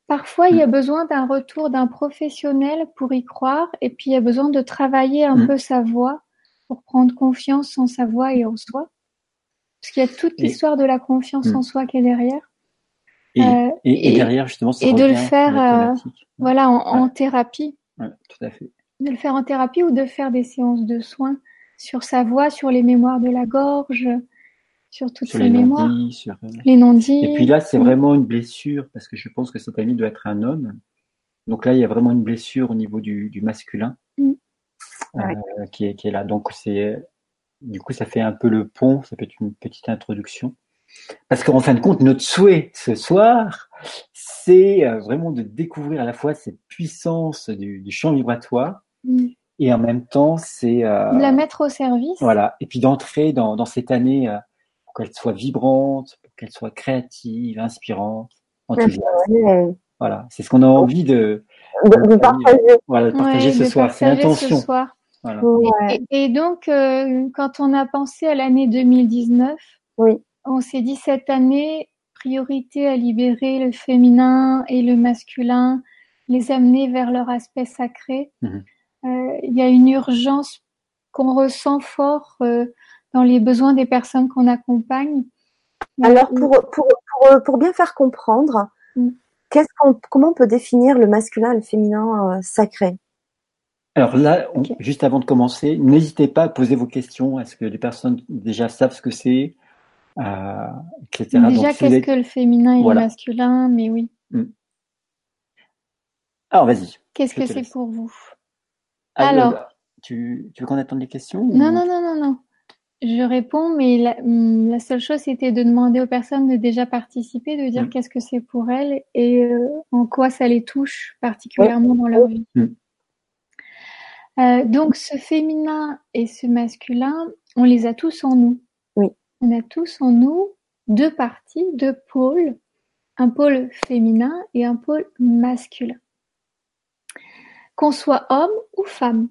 parfois il y a besoin d'un retour d'un professionnel pour y croire, et puis il y a besoin de travailler un peu sa voix pour prendre confiance en sa voix et en soi, parce qu'il y a toute l'histoire de la confiance en soi qui est derrière. Et, Euh, et, et et- derrière, justement, ça et de le faire, euh. Voilà, en, thérapie. Ouais, tout à fait. de le faire en thérapie ou de faire des séances de soins sur sa voix, sur les mémoires de la gorge, sur toutes Sur ces les mémoires, sur. euh, les non-dits. Et puis là, c'est Mm. vraiment une blessure parce que je pense que cet ami doit être un homme. Donc là, il y a vraiment une blessure au niveau du, du masculin Mm. Euh, qui, est, qui est là. Donc c'est du coup, ça fait un peu le pont. Ça peut être une petite introduction. Parce qu'en fin de compte, notre souhait ce soir, c'est euh, vraiment de découvrir à la fois cette puissance du, du champ vibratoire Mm. et en même temps, c'est euh, De la mettre au service. voilà. Et puis d'entrer dans, dans cette année euh, pour qu'elle soit vibrante, pour qu'elle soit créative, inspirante, enthousiaste. Voilà. C'est ce qu'on a envie de, De, de partager. voilà, de partager Ouais, ce soir. C'est l'intention. ce. Voilà. Ouais. Et, et donc, euh, quand on a pensé à l'année 2019, Oui. on s'est dit cette année, priorité à libérer le féminin et le masculin les amener vers leur aspect sacré. Mhm. Euh, il y a une urgence qu'on ressent fort euh, dans les besoins des personnes qu'on accompagne. Alors, pour, pour, pour, pour, bien faire comprendre, Mm. qu'est-ce qu'on, comment on peut définir le masculin et le féminin euh, sacré? Alors là, on- juste avant de commencer, n'hésitez pas à poser vos questions. Est-ce que les personnes déjà savent ce que c'est, euh, etc. Déjà, Donc, qu'est-ce les- que le féminin et Voilà. le masculin Mais oui. Alors vas-y. Qu'est-ce que c'est pour vous? Ah, Alors. euh, tu, tu veux qu'on attende les questions ou- Non, non, non, non, non. Je réponds, mais la, hum, la seule chose, c'était de demander aux personnes de déjà participer, de dire Mm. qu'est-ce que c'est pour elles et euh, en quoi ça les touche particulièrement dans leur vie. Mm. Euh, donc, ce féminin et ce masculin, on les a tous en nous. Oui. On a tous en nous deux parties, deux pôles, un pôle féminin et un pôle masculin. Qu'on soit homme ou femme.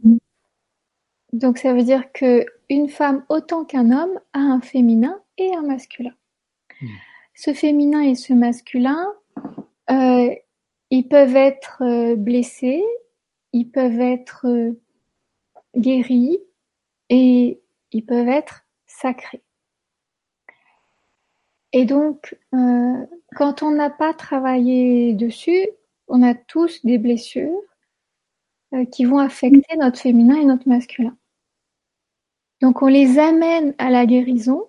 Donc ça veut dire que une femme autant qu'un homme a un féminin et un masculin. Mm. Ce féminin et ce masculin, euh, ils peuvent être euh, blessés, ils peuvent être euh, guéris et ils peuvent être sacrés. Et donc, euh, quand on n'a pas travaillé dessus, on a tous des blessures euh, qui vont affecter notre féminin et notre masculin. Donc on les amène à la guérison.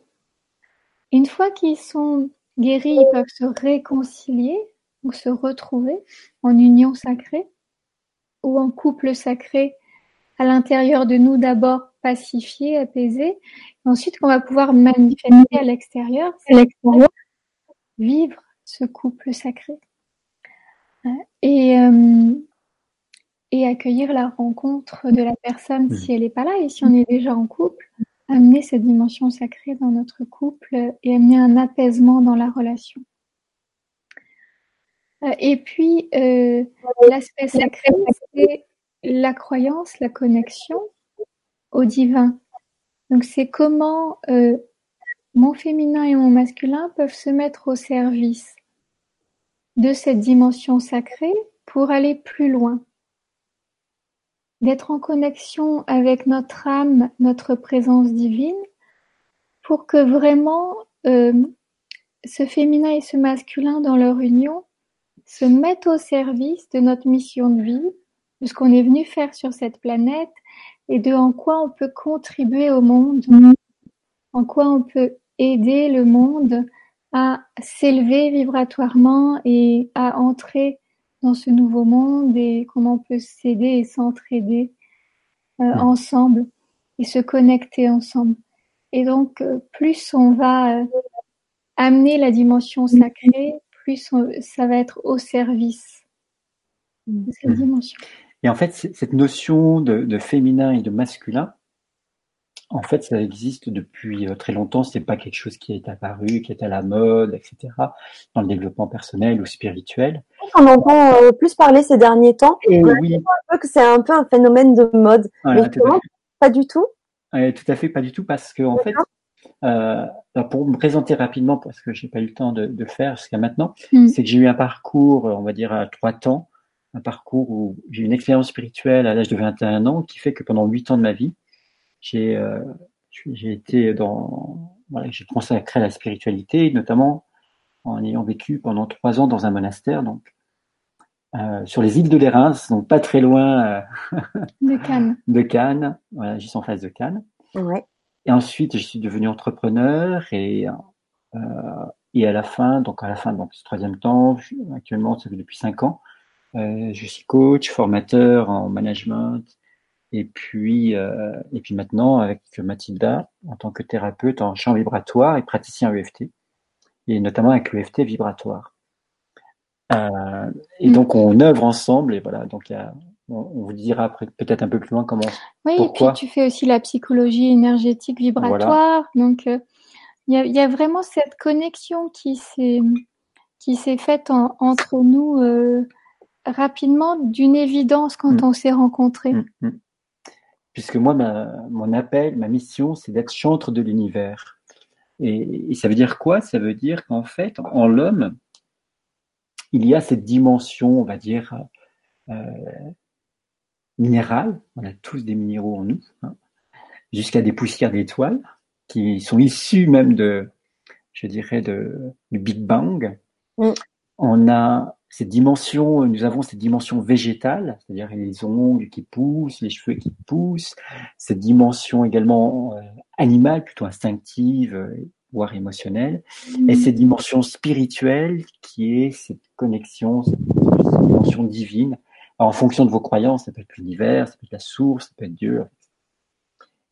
Une fois qu'ils sont guéris, ils peuvent se réconcilier ou se retrouver en union sacrée ou en couple sacré à l'intérieur de nous d'abord pacifié, apaisé, et ensuite qu'on va pouvoir manifester à l'extérieur, vivre ce couple sacré. Et, euh, et accueillir la rencontre de la personne si elle n'est pas là et si on est déjà en couple, amener cette dimension sacrée dans notre couple et amener un apaisement dans la relation. Euh, Et puis, euh, l'aspect sacré, c'est la croyance, la connexion au divin. Donc, c'est comment euh, mon féminin et mon masculin peuvent se mettre au service de cette dimension sacrée pour aller plus loin. D'être en connexion avec notre âme, notre présence divine, pour que vraiment euh, ce féminin et ce masculin dans leur union se mettent au service de notre mission de vie, de ce qu'on est venu faire sur cette planète et de en quoi on peut contribuer au monde, en quoi on peut aider le monde à s'élever vibratoirement et à entrer dans ce nouveau monde et comment on peut s'aider et s'entraider euh, ensemble et se connecter ensemble. Et donc, euh, plus on va euh, amener la dimension sacrée, plus on- ça va être au service de cette dimension. Et en fait, cette notion de, de féminin et de masculin, en fait, ça existe depuis euh, très longtemps. C'est pas quelque chose qui est apparu, qui est à la mode, etc. Dans le développement personnel ou spirituel. On entend euh, plus parler ces derniers temps. Et On oui, un peu que c'est un peu un phénomène de mode. voilà, Mais fait. pas du tout. Tout à fait, pas du tout, parce que en fait, euh, alors pour me présenter rapidement, parce que j'ai pas eu le temps de, faire jusqu'à maintenant, Mm. c'est que j'ai eu un parcours, on va dire à trois temps, un parcours où j'ai eu une expérience spirituelle à l'âge de 21 ans, qui fait que pendant huit ans de ma vie, j'ai euh, j'ai été dans, voilà, j'ai consacré à la spiritualité, notamment en ayant vécu pendant trois ans dans un monastère, donc euh, sur les îles de l'Érins, donc pas très loin euh, De Cannes. *laughs* de Cannes, voilà, juste en face de Cannes. Ouais. Et ensuite, je suis devenu entrepreneur et et à la fin, donc à la fin donc ce troisième temps, actuellement, ça fait depuis cinq ans, je suis coach, formateur en management et puis euh, et puis maintenant avec Mathilda en tant que thérapeute en champ vibratoire et praticien EFT et notamment avec l'EFT vibratoire. Euh, et Mm. donc on œuvre ensemble et voilà donc y a, on, on vous dira après peut-être un peu plus loin comment Oui, Pourquoi et puis tu fais aussi la psychologie énergétique vibratoire. Donc, euh, il y, a, il y a vraiment cette connexion qui s'est qui s'est faite en- entre nous euh, rapidement, d'une évidence quand Mm. on s'est rencontrés. Mm, mm. Puisque moi, ma, mon appel, ma mission, c'est d'être chantre de l'univers. Et, et ça veut dire quoi? Ça veut dire qu'en fait, en l'homme, il y a cette dimension, on va dire, minérales, on a tous des minéraux en nous, hein, jusqu'à des poussières d'étoiles qui sont issues même de, je dirais, de, du Big Bang. Mm. On a cette dimension, nous avons cette dimension végétale, c'est-à-dire les ongles qui poussent, les cheveux qui poussent, cette dimension également euh, animale, plutôt instinctive, voire émotionnelle, mm. et cette dimension spirituelle qui est cette connexion, cette, dimension divine. en fonction de vos croyances, ça peut être l'univers, ça peut être la source, ça peut être Dieu.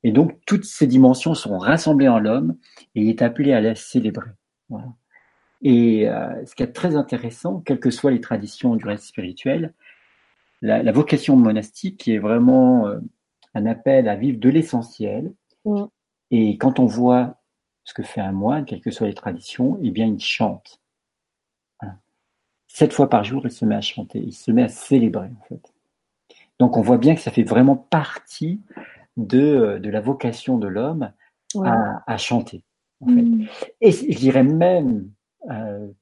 Et donc, toutes ces dimensions sont rassemblées en l'homme et il est appelé à les célébrer. Voilà. Et euh, ce qui est très intéressant, quelles que soient les traditions du reste spirituel, la, la vocation monastique qui est vraiment euh, un appel à vivre de l'essentiel. Mm. Et quand on voit ce que fait un moine, quelles que soient les traditions, eh bien, il chante. Hein. Sept fois par jour, il se met à chanter, il se met à célébrer, en fait. Donc, on voit bien que ça fait vraiment partie de, de la vocation de l'homme à, à, chanter. En fait. Mm. Et je dirais même, euh,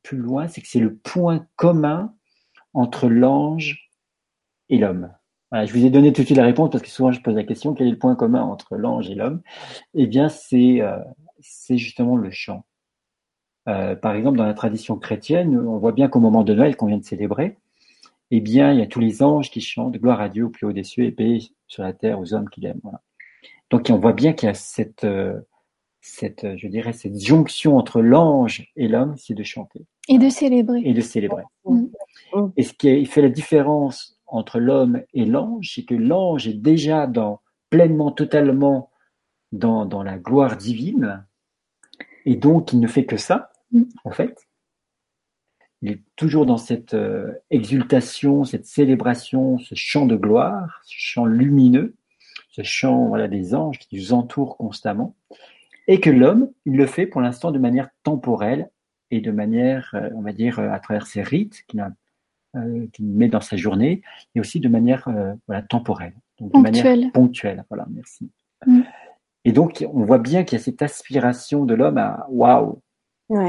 plus loin, c'est que c'est le point commun entre l'ange et l'homme. Voilà, je vous ai donné tout de suite la réponse parce que souvent je pose la question quel est le point commun entre l'ange et l'homme? Eh bien, c'est euh, justement le chant. Euh, par exemple, dans la tradition chrétienne, on voit bien qu'au moment de Noël qu'on vient de célébrer, eh bien, il y a tous les anges qui chantent gloire à Dieu au plus haut des cieux et paix sur la terre aux hommes qu'il aime. Voilà. Donc, on voit bien qu'il y a cette euh, cette, je dirais, cette jonction entre l'ange et l'homme, c'est de chanter. Et de célébrer. Et de célébrer. Mm. Mm. Et ce qui fait la différence entre l'homme et l'ange, c'est que l'ange est déjà dans, pleinement, totalement dans, dans la gloire divine, et donc il ne fait que ça, mm. en fait. Il est toujours dans cette euh, exultation, cette célébration, ce chant de gloire, ce chant lumineux, ce chant voilà, des anges qui nous entourent constamment et que l'homme, il le fait pour l'instant de manière temporelle et de manière, euh, on va dire, euh, à travers ses rites qu'il euh, met dans sa journée, et aussi de manière voilà, temporelle, donc de manière ponctuelle. Voilà, merci. Mm. Et donc, on voit bien qu'il y a cette aspiration de l'homme à waouh.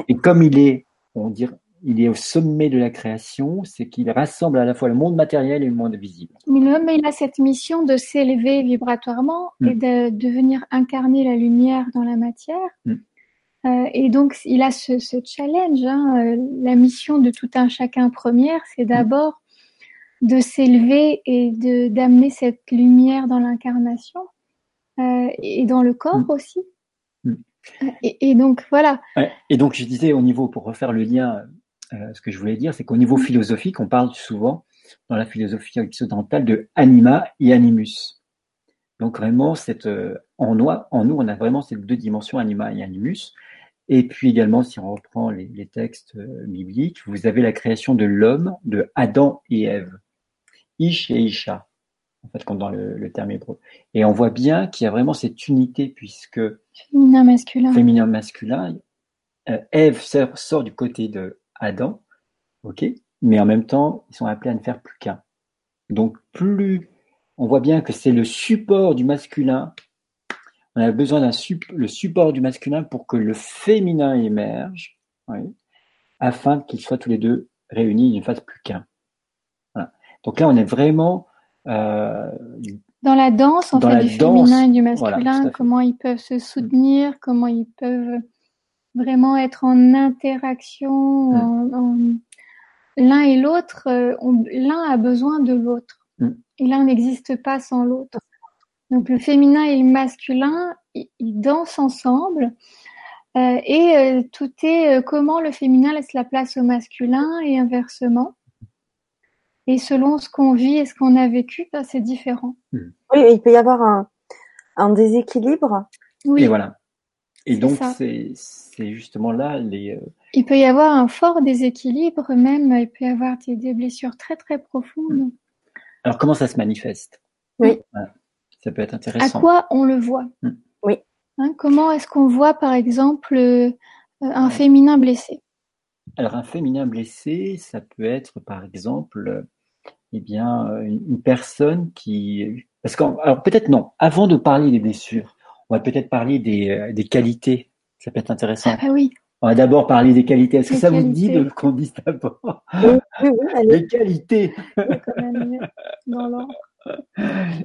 Et comme il est, on dirait, il est au sommet de la création, c'est qu'il rassemble à la fois le monde matériel et le monde visible. Mais l'homme, il a cette mission de s'élever vibratoirement et mm. de, venir incarner la lumière dans la matière. Mm. Euh, et donc, il a ce, challenge. Hein, euh, la mission de tout un chacun première, c'est d'abord de s'élever et de d'amener cette lumière dans l'incarnation euh, et dans le corps mm. aussi. Et, donc voilà. Et donc je disais au niveau pour refaire le lien euh, ce que je voulais dire, c'est qu'au niveau philosophique, on parle souvent dans la philosophie occidentale de anima et animus. Donc vraiment, cette, euh, en, nous, en nous, on a vraiment ces deux dimensions, anima et animus. Et puis également, si on reprend les, les textes euh, bibliques, vous avez la création de l'homme, de Adam et Ève. Ish et Isha, en fait, comme dans le, le terme hébreu. Et on voit bien qu'il y a vraiment cette unité, puisque... Féminin masculin. Féminin masculin. Euh, Ève sort, sort, du côté de Adam, ok, mais en même temps, ils sont appelés à ne faire plus qu'un. Donc plus on voit bien que c'est le support du masculin, on a besoin d'un le support du masculin pour que le féminin émerge, afin qu'ils soient tous les deux réunis, ils ne fassent plus qu'un. Donc là, on est vraiment euh, dans la danse, en fait, du féminin et du masculin, comment ils peuvent se soutenir, comment ils peuvent vraiment être en interaction, mm. l'un et l'autre, euh, l'un a besoin de l'autre. Mm. Et l'un n'existe pas sans l'autre. Donc le féminin et le masculin, ils, dansent ensemble. Euh, et euh, tout est comment le féminin laisse la place au masculin et inversement. Et selon ce qu'on vit et ce qu'on a vécu, ben, c'est différent. Mm. Oui, il peut y avoir un, un déséquilibre. Oui. Et voilà. Et donc, c'est justement là les. Euh, il peut y avoir un fort déséquilibre, même, il peut y avoir des, blessures très très profondes. Alors, comment ça se manifeste? Oui. Ça peut être intéressant. À quoi on le voit? Hmm. Oui. Hein, comment est-ce qu'on voit, par exemple, euh, un féminin blessé? Alors, un féminin blessé, ça peut être, par exemple, eh bien, une, personne qui. Parce alors peut-être non. Avant de parler des blessures, on va peut-être parler des, euh, des, qualités. Ça peut être intéressant. Ah oui. On va d'abord parler des qualités. Est-ce que ça vous dit de qu'on dise d'abord Les qualités.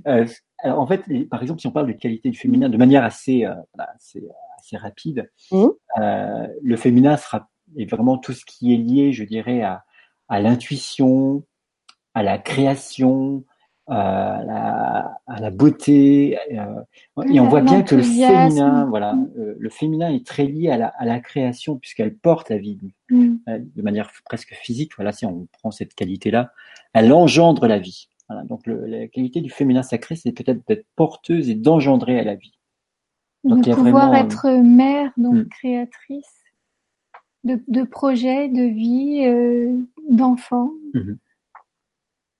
Euh, alors en fait, par exemple, si on parle de qualité du féminin de manière assez, euh, assez, assez, rapide, mmh. euh, le féminin sera est vraiment tout ce qui est lié, je dirais, à, à l'intuition, à la création, à la, à la beauté. Euh, et on voit bien que le féminin, voilà, euh, le féminin est très lié à la, à la création puisqu'elle porte la vie mm. euh, de manière presque physique. Voilà, si on prend cette qualité-là, elle engendre la vie. Voilà, donc le, la qualité du féminin sacré, c'est peut-être d'être porteuse et d'engendrer à la vie. Donc, de pouvoir être mère, donc mm. créatrice de, de projets, de vie, euh, d'enfants. Mm-hmm.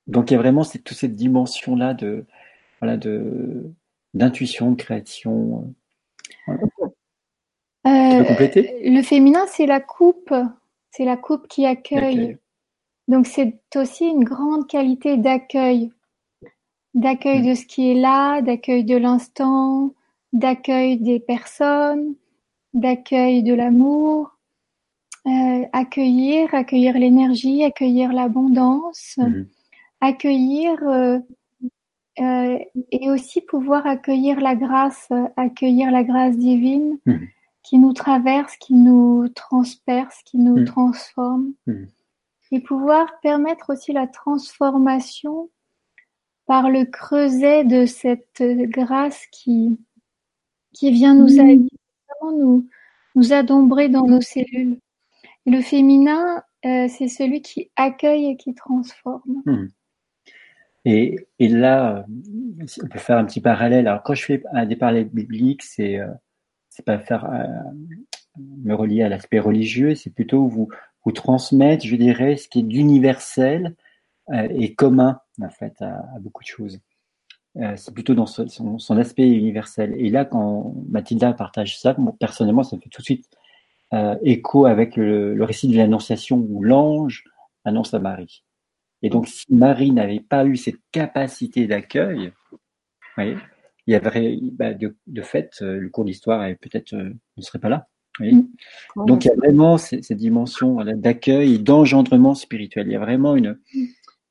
Donc il y a vraiment cette, toute cette dimension-là de voilà de d'intuition, de création. Euh, tu peux compléter? Le féminin, c'est la coupe, c'est la coupe qui accueille. Donc c'est aussi une grande qualité d'accueil, d'accueil de ce qui est là, d'accueil de l'instant, d'accueil des personnes, d'accueil de l'amour, euh, accueillir, accueillir l'énergie, accueillir l'abondance. Mhm accueillir euh, euh, et aussi pouvoir accueillir la grâce, accueillir la grâce divine mmh. qui nous traverse, qui nous transperce, qui nous mmh. transforme. Mmh. Et pouvoir permettre aussi la transformation par le creuset de cette grâce qui, qui vient nous, nous, nous adombrer dans nos cellules. Et le féminin, euh, c'est celui qui accueille et qui transforme. Et, là, on peut faire un petit parallèle. Alors, quand je fais des parallèles bibliques, c'est euh, c'est pas euh, me relier à l'aspect religieux, c'est plutôt vous transmettre, je dirais, ce qui est d'universel euh, et commun en fait à, beaucoup de choses. C'est plutôt dans son, aspect universel. Et là, quand Mathilda partage ça, personnellement, ça me fait tout de suite écho avec le récit de l'Annonciation où l'ange annonce à Marie. Et donc, si Marie n'avait pas eu cette capacité d'accueil, il y avait, bah, de, de, fait, euh, le cours d'histoire peut-être euh, ne serait pas là. Mm. Donc, il y a vraiment cette, dimension d'accueil et d'engendrement spirituel. Il y a vraiment une,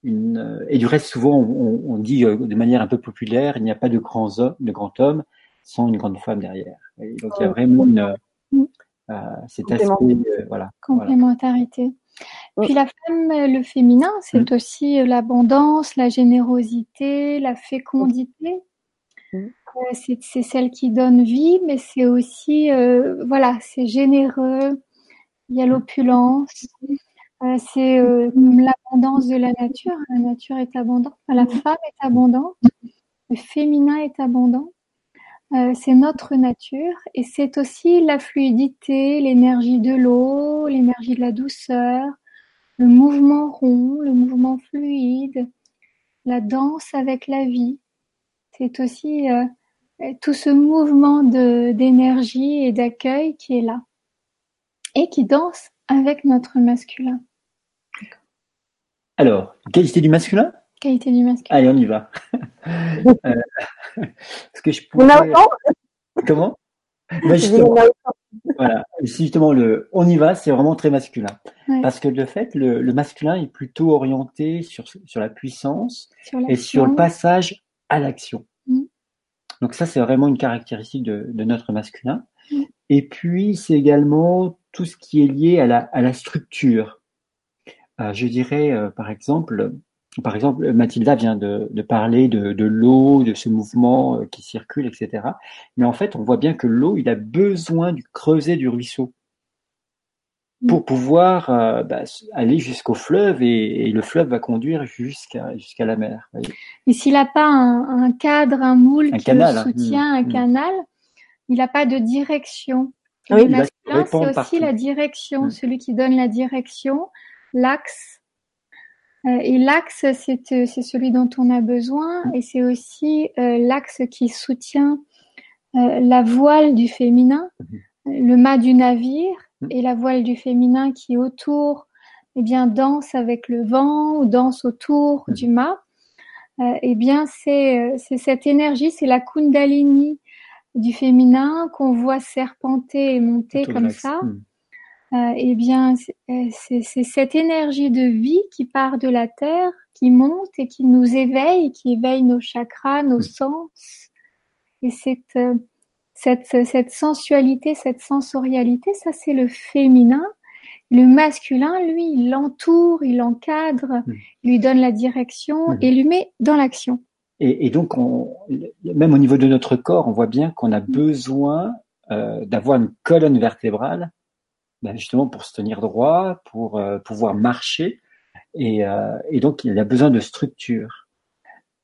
une euh, et du reste, souvent, on, on, dit de manière un peu populaire, il n'y a pas de grands hommes, de grand homme sans une grande femme derrière. donc, il y a vraiment une, mm. cet aspect, voilà. Complémentarité. Puis la femme, le féminin, c'est mmh. aussi euh, l'abondance, la générosité, la fécondité. Mmh. Euh, c'est celle qui donne vie, mais c'est aussi, euh, voilà, c'est généreux. Il y a l'opulence. c'est l'abondance de la nature. La nature est abondante. la mmh. femme est abondante. Le féminin est abondant. c'est notre nature et c'est aussi la fluidité, l'énergie de l'eau, l'énergie de la douceur, le mouvement rond, le mouvement fluide, la danse avec la vie. C'est aussi euh, tout ce mouvement d'énergie et d'accueil qui est là et qui danse avec notre masculin. Alors, qualité du masculin? Qualité du masculin. Allez, on y va. *laughs* euh, *laughs* que je pourrais... Comment? Voilà. Justement le on y va, c'est vraiment très masculin. Parce que de fait, le, masculin est plutôt orienté sur, sur la puissance et sur le passage à l'action. Mm. Donc ça, c'est vraiment une caractéristique de, de notre masculin. Mm. Et puis, c'est également tout ce qui est lié à la, à la structure. Euh, je dirais, euh, par exemple, par exemple, Mathilda vient de, de parler de, de l'eau, de ce mouvement euh, qui circule, etc. Mais en fait, on voit bien que l'eau, il a besoin du creuset du ruisseau pour mm. pouvoir euh, bah, aller jusqu'au fleuve et, et, le fleuve va conduire jusqu'à jusqu'à la mer. Et s'il n'a pas un, un, cadre, un moule qui le hein. soutient, un mm. canal, il n'a pas de direction. Oui, le c'est aussi la direction, mm. celui qui donne la direction, l'axe et l'axe, euh, c'est celui dont on a besoin et c'est aussi euh, l'axe qui soutient la voile du féminin, mhm. le mât du navire mhm. et la voile du féminin qui autour eh bien danse avec le vent ou danse autour mhm. du mât. eh bien c'est cette énergie, c'est la kundalini du féminin qu'on voit serpenter et monter comme ça. euh, eh bien, c'est cette énergie de vie qui part de la terre, qui monte et qui nous éveille, qui éveille nos chakras, nos sens. Et cette, cette, cette sensualité, cette sensorialité, ça c'est le féminin. Le masculin, lui, il l'entoure, il l'encadre, hmm. lui donne la direction hmm. et lui met dans l'action. Et, et, donc, on, même au niveau de notre corps, on voit bien qu'on a hmm. besoin euh, d'avoir une colonne vertébrale, ben justement pour se tenir droit, pour euh, pouvoir marcher. Et, euh, et, donc, il a besoin de structure.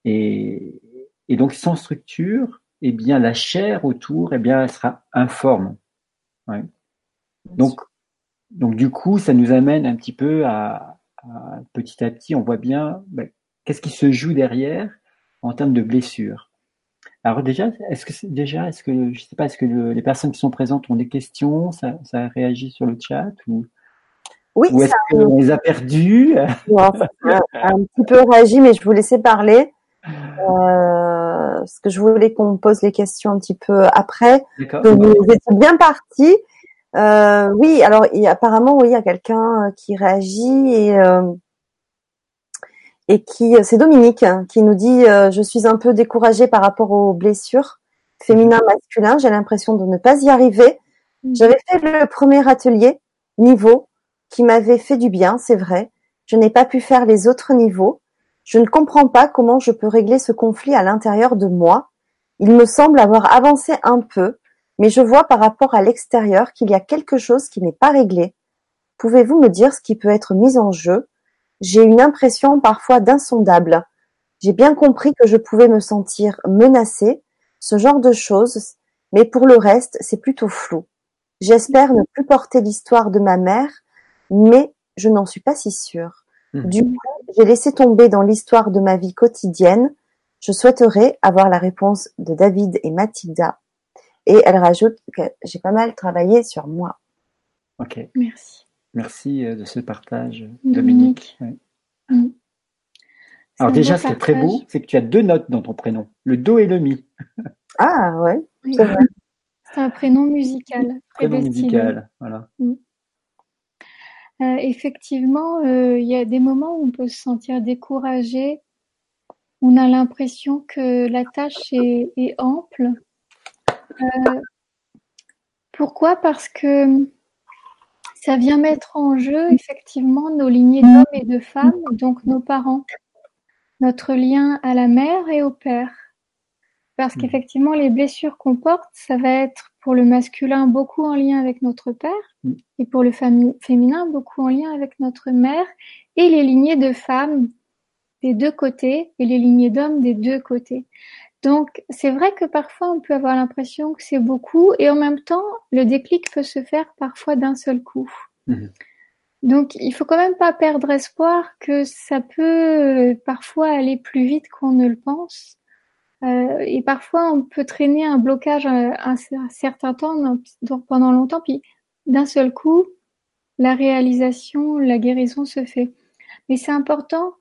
Et, donc, sans structure, eh bien, la chair autour, eh bien, elle sera informe. Donc, donc du coup, ça nous amène un petit peu à, petit à petit, on voit bien ben, qu'est-ce qui se joue derrière en termes de blessures. Alors déjà, est-ce que déjà, est-ce que je sais pas, est-ce que les personnes qui sont présentes ont des questions, ça, ça réagit sur le chat ou? Oui, ou est-ce qu'on les a perdus *laughs* un petit peu réagi, mais je vous laissais parler. Euh, parce que je voulais qu'on pose les questions un petit peu après. Donc vous étiez bien parti. Euh, oui, alors il, apparemment, oui, il y a quelqu'un euh, qui réagit et euh, et qui, c'est Dominique hein, qui nous dit je suis un peu découragée par rapport aux blessures féminin masculin. J'ai l'impression de ne pas y arriver. Mm. J'avais fait le premier atelier niveau qui m'avait fait du bien, c'est vrai. Je n'ai pas pu faire les autres niveaux. Je ne comprends pas comment je peux régler ce conflit à l'intérieur de moi. Il me semble avoir avancé un peu, mais je vois par rapport à l'extérieur qu'il y a quelque chose qui n'est pas réglé. Pouvez-vous me dire ce qui peut être mis en jeu J'ai une impression parfois d'insondable. J'ai bien compris que je pouvais me sentir menacée, ce genre de choses, mais pour le reste, c'est plutôt flou. J'espère ne plus porter l'histoire de ma mère, mais je n'en suis pas si sûre. Mmh. Du coup, j'ai laissé tomber dans l'histoire de ma vie quotidienne. Je souhaiterais avoir la réponse de David et Mathilda et elle rajoute que j'ai pas mal travaillé sur moi. Ok. Merci. Merci euh, de ce partage, Dominique. Mm. Alors déjà, ce qui est très beau, c'est que tu as deux notes dans ton prénom, le do et le mi. Ah ouais, c'est un prénom musical. Prénom musical, voilà. Mm. Euh, effectivement, euh, il y a des moments où on peut se sentir découragé. On a l'impression que la tâche est ample, euh, pourquoi? Parce que ça vient mettre en jeu effectivement nos lignées d'hommes et de femmes, donc nos parents, notre lien à la mère et au père. Parce mmh. qu'effectivement, les blessures qu'on porte, ça va être pour le masculin beaucoup en lien avec notre père et pour le féminin beaucoup en lien avec notre mère et les lignées de femmes des deux côtés et les lignées d'hommes des deux côtés. Donc, c'est vrai que parfois on peut avoir l'impression que c'est beaucoup et en même temps, le déclic peut se faire parfois d'un seul coup. Mhm. Donc, il faut quand même pas perdre espoir que ça peut euh, parfois aller plus vite qu'on ne le pense. Euh, et parfois, on peut traîner un blocage un, un certain temps, pendant longtemps, puis d'un seul coup, la réalisation, la guérison se fait. Mais c'est important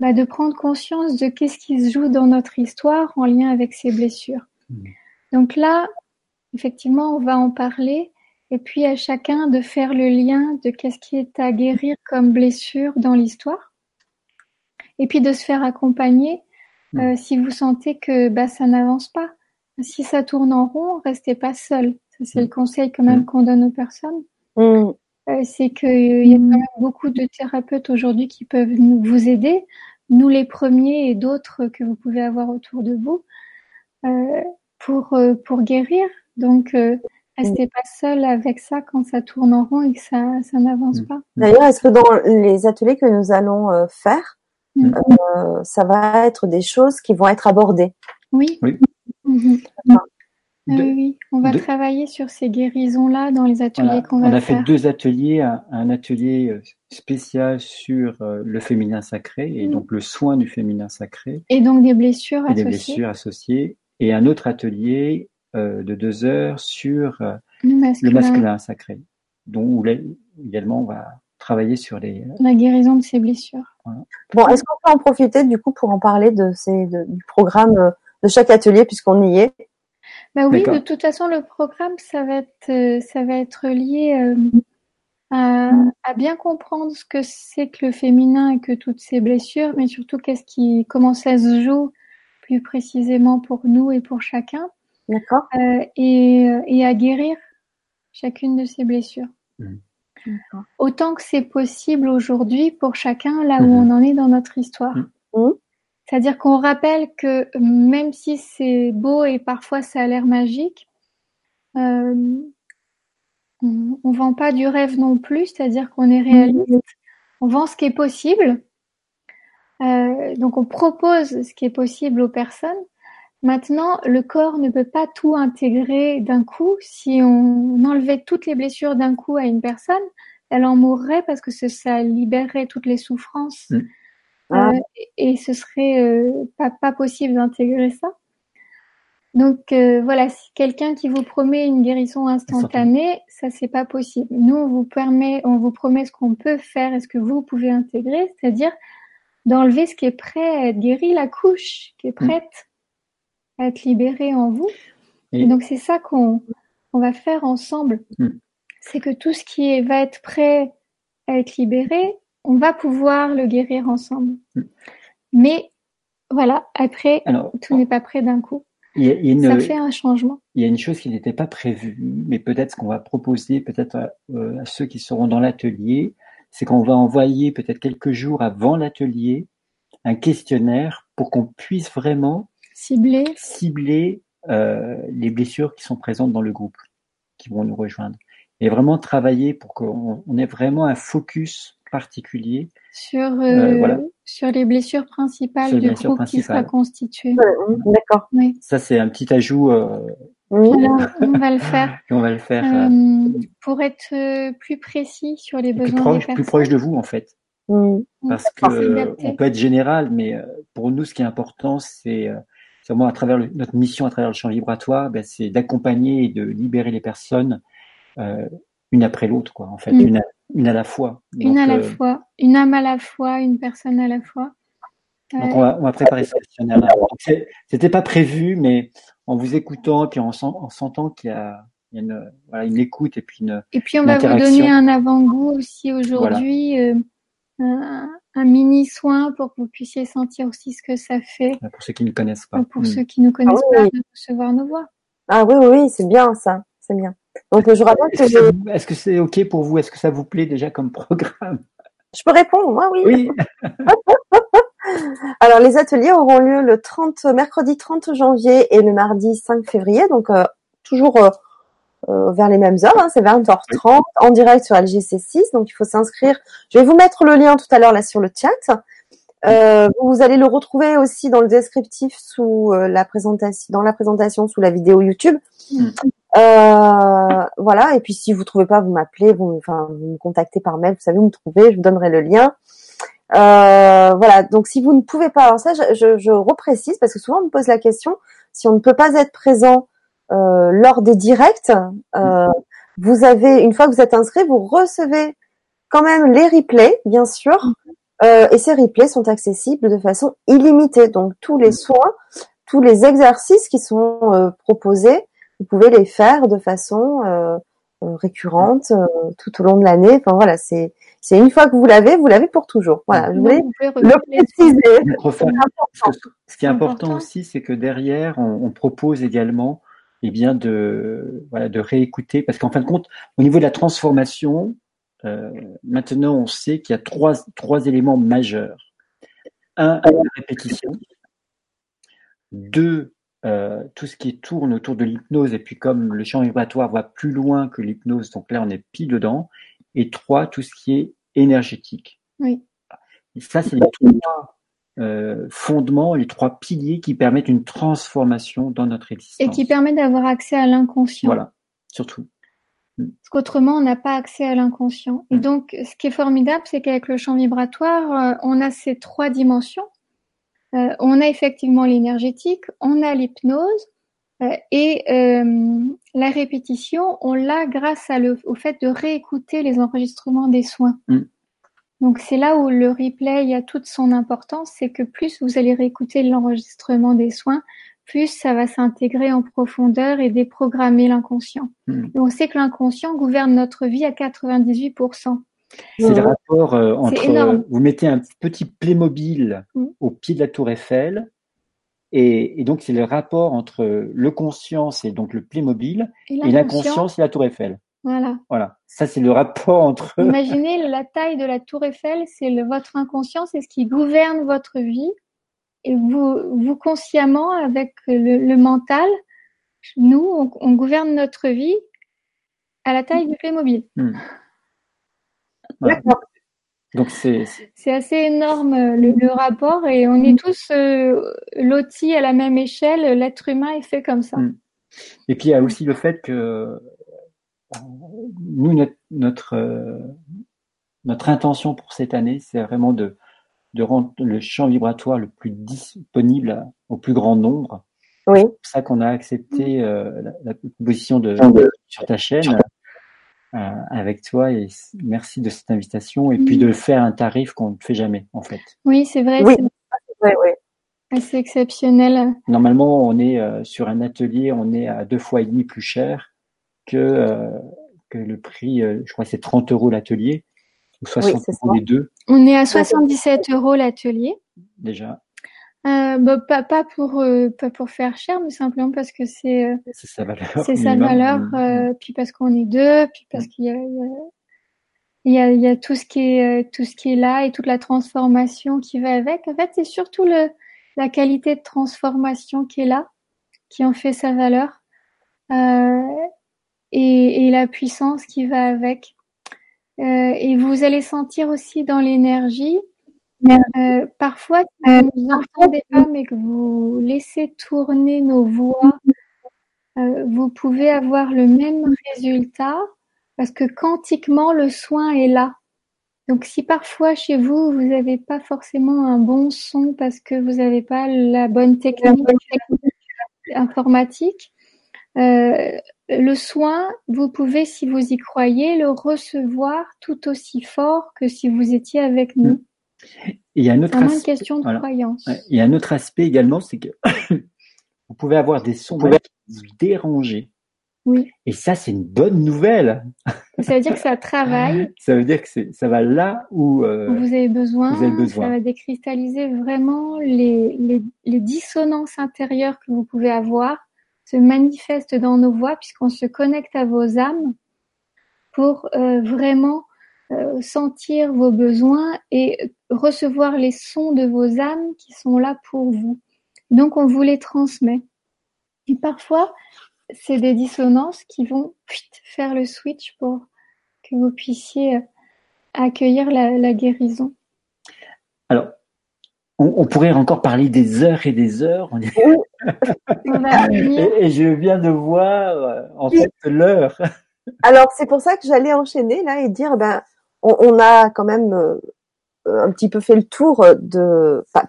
bah, de prendre conscience de qu'est-ce qui se joue dans notre histoire en lien avec ces blessures. Mmh. Donc là, effectivement, on va en parler et puis à chacun de faire le lien de qu'est-ce qui est à guérir comme blessure dans l'histoire et puis de se faire accompagner mmh. euh, si vous sentez que bah, ça n'avance pas. Si ça tourne en rond, restez pas seul. c'est le mmh. conseil quand même qu'on donne aux personnes. Euh, c'est qu'il y a quand même beaucoup de thérapeutes aujourd'hui qui peuvent vous aider nous les premiers et d'autres que vous pouvez avoir autour de vous, euh, pour, euh, pour guérir. Donc, euh, restez pas seul avec ça quand ça tourne en rond et que ça, ça n'avance mm. pas. D'ailleurs, est-ce que dans les ateliers que nous allons faire, mm. ça va être des choses qui vont être abordées? Oui. Oui. Mm-hmm. oui, on va travailler sur ces guérisons-là dans les ateliers qu'on va faire. On a fait deux ateliers, un, atelier spécial sur euh, le féminin sacré et mm. donc le soin du féminin sacré. Et donc des blessures et associées. des blessures associées. Et un autre atelier euh, de deux heures sur euh, le, masculin. sacré, dont également on va travailler sur les la guérison de ces blessures. Bon, est-ce qu'on peut en profiter du coup pour en parler de ces du programme de chaque atelier puisqu'on y est? Bah oui, de toute façon, le programme, ça va être, ça va être lié à, mm. à, bien comprendre ce que c'est que le féminin et que toutes ces blessures, mais surtout qu'est-ce qui, comment ça se joue plus précisément pour nous et pour chacun. D'accord. Euh, et, et, à guérir chacune de ces blessures. Mm. Autant que c'est possible aujourd'hui pour chacun là où mm-hmm. on en est dans notre histoire. Mm. C'est-à-dire qu'on rappelle que même si c'est beau et parfois ça a l'air magique, euh, on, on vend pas du rêve non plus, c'est-à-dire qu'on est réaliste. On vend ce qui est possible. Euh, donc on propose ce qui est possible aux personnes. Maintenant, le corps ne peut pas tout intégrer d'un coup. Si on enlevait toutes les blessures d'un coup à une personne, elle en mourrait parce que ça libérerait toutes les souffrances. Mm. Ah. Euh, et ce serait euh, pas, pas possible d'intégrer ça. Donc euh, voilà, si quelqu'un qui vous promet une guérison instantanée, ça c'est pas possible. Nous on vous permet, on vous promet ce qu'on peut faire et ce que vous pouvez intégrer, c'est-à-dire d'enlever ce qui est prêt à être guéri, la couche qui est mm. prête à être libérée en vous. Et, donc c'est ça qu'on on va faire ensemble. Mm. C'est que tout ce qui est, va être prêt à être libéré, on va pouvoir le guérir ensemble. Mm. Mais voilà, après, tout n'est pas prêt d'un coup. ça fait un changement. Il y a une chose qui n'était pas prévue, mais peut-être ce qu'on va proposer peut-être à, euh, ceux qui seront dans l'atelier, c'est qu'on va envoyer peut-être quelques jours avant l'atelier un questionnaire pour qu'on puisse vraiment cibler, cibler euh, les blessures qui sont présentes dans le groupe, qui vont nous rejoindre. Et vraiment travailler pour qu'on ait vraiment un focus particulier sur euh, euh, sur les blessures principales du groupe qui sera constitué. D'accord. Oui. Ça c'est un petit ajout. Euh, *laughs* on va le faire. on va le faire. pour être plus précis sur les besoins plus proche, des personnes. Plus proche de vous en fait. Parce que on peut être général, mais pour nous ce qui est important c'est vraiment à travers notre mission à travers le champ vibratoire, ben, c'est d'accompagner et de libérer les personnes une après l'autre quoi en fait, mm. une une à la fois. une à la euh, fois, une âme à la fois, une personne à la fois. Donc on va, on va préparer ce questionnaire. C'était pas prévu, mais en vous écoutant et puis en, en sentant qu'il y a, une, voilà, une écoute et puis une. Et puis on va vous donner un avant-goût aussi aujourd'hui, euh, un, un, mini soin pour que vous puissiez sentir aussi ce que ça fait. Pour ceux qui ne connaissent pas. Pour hmm. ceux qui ne connaissent ah pas, de recevoir nos voix. Ah oui, oui, oui c'est bien ça, c'est bien. Donc, je rappelle que, Est-ce que c'est OK pour vous? Est-ce que ça vous plaît déjà comme programme? Je peux répondre, moi, oui. Oui. *laughs* Alors, les ateliers auront lieu le 30, mercredi 30 janvier et le mardi 5 février. Donc, euh, toujours euh, euh, vers les mêmes heures. Hein, c'est 20h30 en direct sur LGC6. Donc, il faut s'inscrire. Je vais vous mettre le lien tout à l'heure là sur le chat. Vous allez le retrouver aussi dans le descriptif sous la présentation, dans la présentation sous la vidéo YouTube. Mm. Euh, voilà. Et puis si vous trouvez pas, vous m'appelez, vous, enfin, vous me contactez par mail. Vous savez où me trouver. Je vous donnerai le lien. Euh, voilà. Donc si vous ne pouvez pas, alors ça, je, je, reprécise parce que souvent on me pose la question si on ne peut pas être présent euh, lors des directs. Euh, vous avez une fois que vous êtes inscrit, vous recevez quand même les replays, bien sûr. Euh, et ces replays sont accessibles de façon illimitée. Donc tous les soins, tous les exercices qui sont euh, proposés vous pouvez les faire de façon euh, euh, récurrente euh, tout au long de l'année. Enfin voilà, c'est c'est une fois que vous l'avez, vous l'avez pour toujours. Voilà, je voulais le préciser. Ce qui est important aussi, c'est que derrière, on, on, propose également, eh bien, de voilà, de réécouter, parce qu'en fin de compte, au niveau de la transformation, maintenant, on sait qu'il y a trois trois éléments majeurs. Un, la répétition. Deux, euh, tout ce qui tourne autour de l'hypnose, et puis comme le champ vibratoire va plus loin que l'hypnose, donc là on est pile dedans. Et trois, tout ce qui est énergétique. Oui. Et ça, c'est les trois euh, fondements, les trois piliers qui permettent une transformation dans notre existence. Et qui permettent d'avoir accès à l'inconscient. Voilà, surtout. Parce qu'autrement, on n'a pas accès à l'inconscient. Et donc, ce qui est formidable, c'est qu'avec le champ vibratoire, euh, on a ces trois dimensions euh, on a effectivement l'énergétique, on a l'hypnose euh, et euh, la répétition, on l'a grâce au fait de réécouter les enregistrements des soins. Mm. Donc c'est là où le replay a toute son importance, c'est que plus vous allez réécouter l'enregistrement des soins, plus ça va s'intégrer en profondeur et déprogrammer l'inconscient. Hmm. On sait que l'inconscient gouverne notre vie à 98%. C'est le rapport euh, entre. Vous mettez un petit Playmobil hmm. au pied de la Tour Eiffel, et, donc c'est le rapport entre le conscience et donc le Playmobil et l'inconscience et la Tour Eiffel. Voilà. Voilà. Ça, c'est le rapport entre. Imaginez la taille de la Tour Eiffel, c'est votre inconscient, c'est ce qui gouverne votre vie. Et vous, vous consciemment, avec le, mental, nous, on, gouverne notre vie à la taille du Playmobil. Hmm. *laughs* D'accord. Donc c'est. C'est assez énorme le, rapport et on est tous euh, lotis à la même échelle. L'être humain est fait comme ça. Hmm. Et puis il y a aussi le fait que nous, notre, euh, notre, intention pour cette année, c'est vraiment de, de rendre le champ vibratoire le plus disponible au plus grand nombre. Oui. C'est pour ça qu'on a accepté euh, la, proposition de, sur ta chaîne euh, avec toi et merci de cette invitation et puis de faire un tarif qu'on ne fait jamais en fait. Oui, c'est vrai. C'est exceptionnel. Normalement, on est sur un atelier, on est à deux fois et demi plus cher que, euh, que le prix, euh, je crois que c'est 30 euros l'atelier, ou 60 euros les deux. On est à 77 euros l'atelier. Déjà. Euh, bah, pas, pas, pour, euh, pas pour faire cher, mais simplement parce que c'est euh, c'est sa valeur. C'est sa valeur, mmh. puis parce qu'on est deux, puis parce mmh. qu'il y a, il y a, il y a tout ce qui est tout ce qui est là et toute la transformation qui va avec. En fait, c'est surtout le la qualité de transformation qui est là, qui en fait sa valeur. Euh, et, et la puissance qui va avec. Euh, et vous allez sentir aussi dans l'énergie, euh, parfois, si vous ne entendez pas, mais que vous laissez tourner nos voix, euh, vous pouvez avoir le même résultat parce que quantiquement, le soin est là. Donc, si parfois chez vous, vous n'avez pas forcément un bon son parce que vous n'avez pas la bonne technique informatique, euh, le soin, vous pouvez, si vous y croyez, le recevoir tout aussi fort que si vous étiez avec nous. Il y a un autre aspect, une question de croyance. Il y a un autre aspect également, c'est que *coughs* vous pouvez avoir des sons qui vous déranger. Oui. Et ça, c'est une bonne nouvelle. Ça veut dire que ça travaille. *laughs* ça veut dire que ça va là où euh, vous, avez besoin, vous, avez besoin, Ça va décristalliser vraiment les, les, les dissonances intérieures que vous pouvez avoir se manifeste dans nos voix puisqu'on se connecte à vos âmes pour euh, vraiment euh, sentir vos besoins et recevoir les sons de vos âmes qui sont là pour vous. Donc on vous les transmet. Et parfois, c'est des dissonances qui vont faire le switch pour que vous puissiez euh, accueillir la, la guérison. Alors, on, pourrait encore parler des heures et des heures. *laughs* et, je viens de voir euh, en fait l'heure. *laughs* Alors c'est pour ça que j'allais enchaîner là et dire ben on, a quand même euh, un petit peu fait le tour de. Enfin,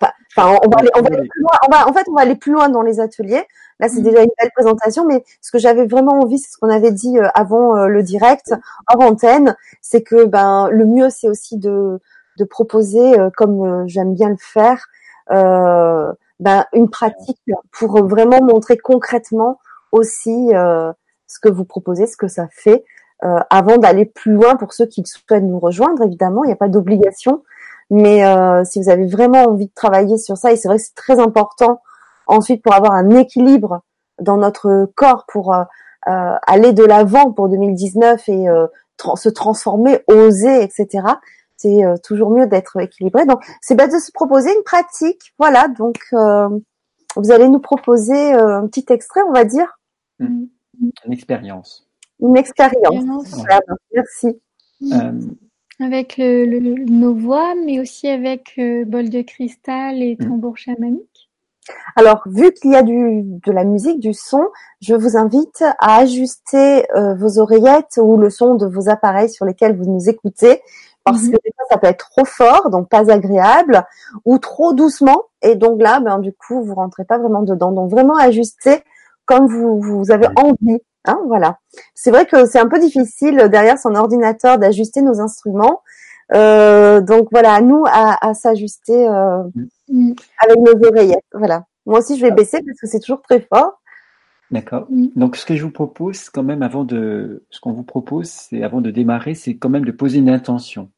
on va, aller, on va aller plus loin. On va, en fait, on va aller plus loin dans les ateliers. Là, c'est mm. déjà une belle présentation, mais ce que j'avais vraiment envie, c'est ce qu'on avait dit euh, avant le direct, hors antenne, c'est que ben le mieux, c'est aussi de de proposer, euh, comme euh, j'aime bien le faire, euh, ben, une pratique pour vraiment montrer concrètement aussi ce que vous proposez, ce que ça fait, avant d'aller plus loin pour ceux qui souhaitent nous rejoindre. Évidemment, il n'y a pas d'obligation, mais si vous avez vraiment envie de travailler sur ça, et c'est vrai que c'est très important ensuite pour avoir un équilibre dans notre corps, pour aller de l'avant pour 2019 et se transformer, oser, etc c'est euh, toujours mieux d'être équilibré. Donc, c'est bien de se proposer une pratique. Voilà, donc euh, vous allez nous proposer euh, un petit extrait, on va dire. Mmh. Une expérience. Une expérience. merci. Avec le, nos voix, mais aussi avec bol de cristal et mmh. tambour chamanique. Alors, vu qu'il y a du, de la musique, du son, je vous invite à ajuster vos oreillettes ou le son de vos appareils sur lesquels vous nous écoutez parce mhm. que ça peut être trop fort, donc pas agréable, ou trop doucement, et donc là, ben du coup, vous rentrez pas vraiment dedans. Donc vraiment ajuster comme vous, vous avez envie. Hein, voilà. C'est vrai que c'est un peu difficile derrière son ordinateur d'ajuster nos instruments. Euh, donc voilà, à nous à, à s'ajuster euh, mm. avec nos oreillettes. Voilà. Moi aussi, je vais baisser parce que c'est toujours très fort. D'accord. Donc, ce que je vous propose, quand même, avant de, ce qu'on vous propose, c'est avant de démarrer, c'est quand même de poser une intention.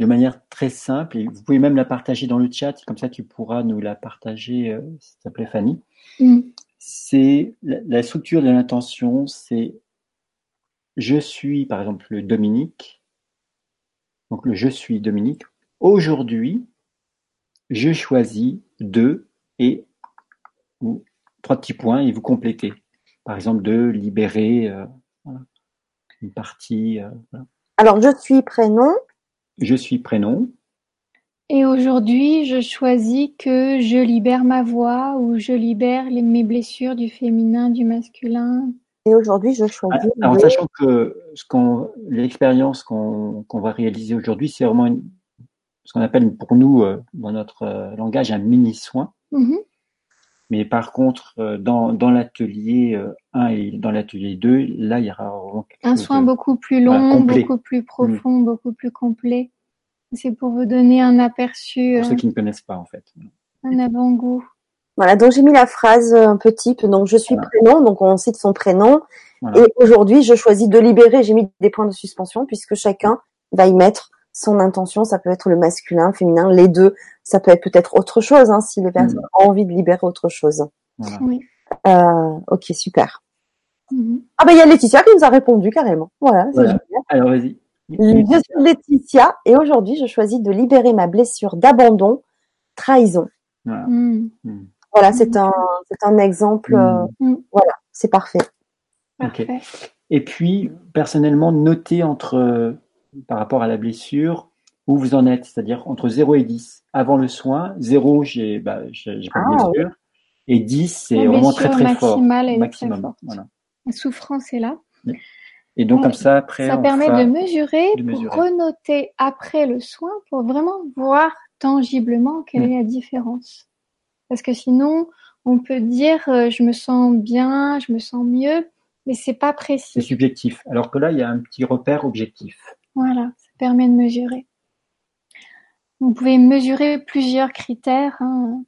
De manière très simple, et vous pouvez même la partager dans le chat, comme ça tu pourras nous la partager, euh, s'il te plaît, Fanny. Mm. C'est la, structure de l'intention, c'est je suis, par exemple, le Dominique. Donc, le je suis Dominique. Aujourd'hui, je choisis de et ou trois petits points et vous complétez. Par exemple, de libérer euh, une partie. Euh, Alors, je suis prénom. Je suis prénom. Et aujourd'hui, je choisis que je libère ma voix ou je libère les, mes blessures du féminin, du masculin. Et aujourd'hui, je choisis. En sachant que ce qu'on, l'expérience qu'on va réaliser aujourd'hui, c'est vraiment ce qu'on appelle pour nous, euh, dans notre langage, un mini soin. Mm-hmm. Mais par contre, euh, dans, dans l'atelier 1 euh, et dans l'atelier 2, là, il y aura un soin beaucoup plus long, beaucoup plus profond, mm. beaucoup plus complet. C'est pour vous donner un aperçu. Pour ceux euh, qui ne connaissent pas, en fait. Un avant-goût. Voilà, donc j'ai mis la phrase un peu type. Donc je suis prénom, donc on cite son prénom. Et aujourd'hui, je choisis de libérer. J'ai mis des points de suspension puisque chacun va y mettre son intention. Ça peut être le masculin, le féminin, les deux. Ça peut être peut-être autre chose hein, si les personnes mm. ont envie de libérer autre chose. Oui. Euh, ok, super. Mm-hmm. Ah ben il y a Laetitia qui nous a répondu carrément. Voilà. Alors vas-y. Je suis Laetitia et aujourd'hui je choisis de libérer ma blessure d'abandon, trahison. Voilà, mm. mm. voilà c'est un c'est un exemple. Euh, voilà, c'est parfait. Parfait. Et puis personnellement noter entre par rapport à la blessure où vous en êtes, c'est-à-dire entre 0 et 10. Avant le soin, 0, j'ai bah, j'ai pas de Ah, blessure, et 10, c'est vraiment très très fort. Maximum. très forte. Voilà. La souffrance est là. Et donc comme ça, après, Ça on permet de mesurer de mesurer. pour renoter après le soin pour vraiment voir tangiblement quelle Mm. est la différence. Parce que sinon, on peut dire euh, je me sens bien, je me sens mieux, mais c'est pas c'est précis. subjectif. Alors que là, il y a un petit repère objectif. Voilà, ça permet de mesurer. Vous pouvez mesurer plusieurs critères. Hein.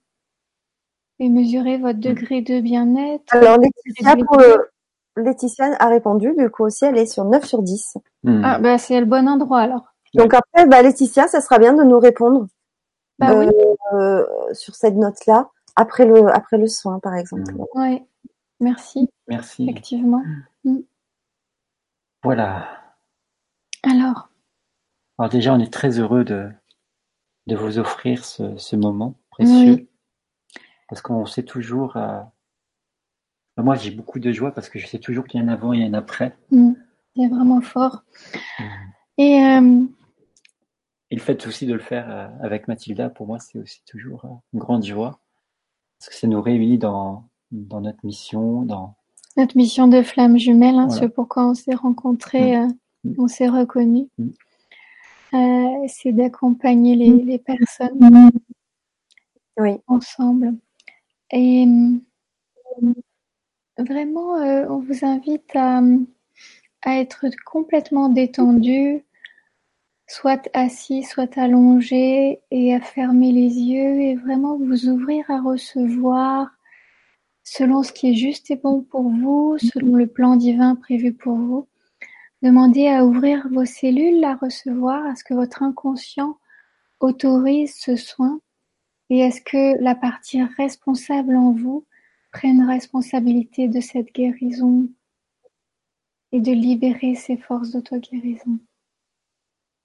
Et mesurer votre degré de bien-être. Alors Laetitia, pour le- Laetitia a répondu, du coup aussi elle est sur 9 sur 10. Hmm. Ah bah c'est le bon endroit alors. Donc après, bah, Laetitia, ça sera bien de nous répondre Bah oui, euh, sur cette note-là, après le, après le soin par exemple. Mm. ouais. Merci, Merci. effectivement. Voilà. Alors, Alors déjà, on est très heureux de, de vous offrir ce, ce moment précieux. Oui. Parce qu'on sait toujours... euh, Moi, j'ai beaucoup de joie parce que je sais toujours qu'il y a un avant et un après. mm, c'est vraiment fort. Mm. Et euh, Et le fait aussi de le faire euh, avec Mathilda, pour moi, c'est aussi toujours une grande joie. Parce que ça nous réunit dans, dans notre mission, dans... notre mission de flamme jumelle, hein, Voilà. ce pourquoi on s'est rencontrés, euh, Mm. On s'est reconnus, Mm. euh, c'est d'accompagner les, les personnes Oui. ensemble. Et vraiment, euh, on vous invite à, à être complètement détendu, soit assis, soit allongé, et à fermer les yeux et vraiment vous ouvrir à recevoir selon ce qui est juste et bon pour vous, selon le plan divin prévu pour vous. Demandez à ouvrir vos cellules, à recevoir, à ce que votre inconscient autorise ce soin? Et à ce que la partie responsable en vous prenne responsabilité de cette guérison et de libérer ses forces d'auto-guérison?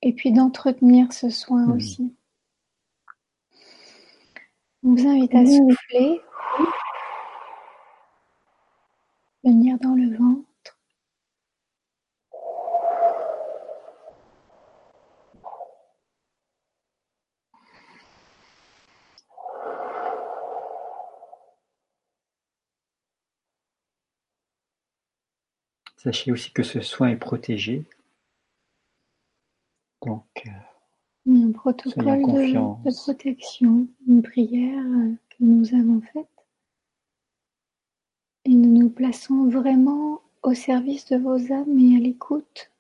Et puis d'entretenir ce soin aussi. On vous invite à souffler, venir dans le ventre. Sachez aussi que ce soin est protégé. Donc, euh, Un protocole de, de protection, une prière euh, que nous avons faite. Et nous nous plaçons vraiment au service de vos âmes et à l'écoute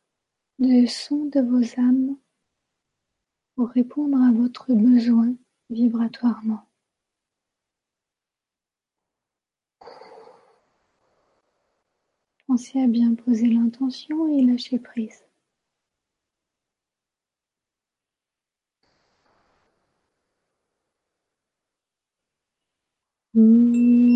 du son de vos âmes pour répondre à votre besoin vibratoirement. penser à bien poser l'intention et lâcher prise. Hmm.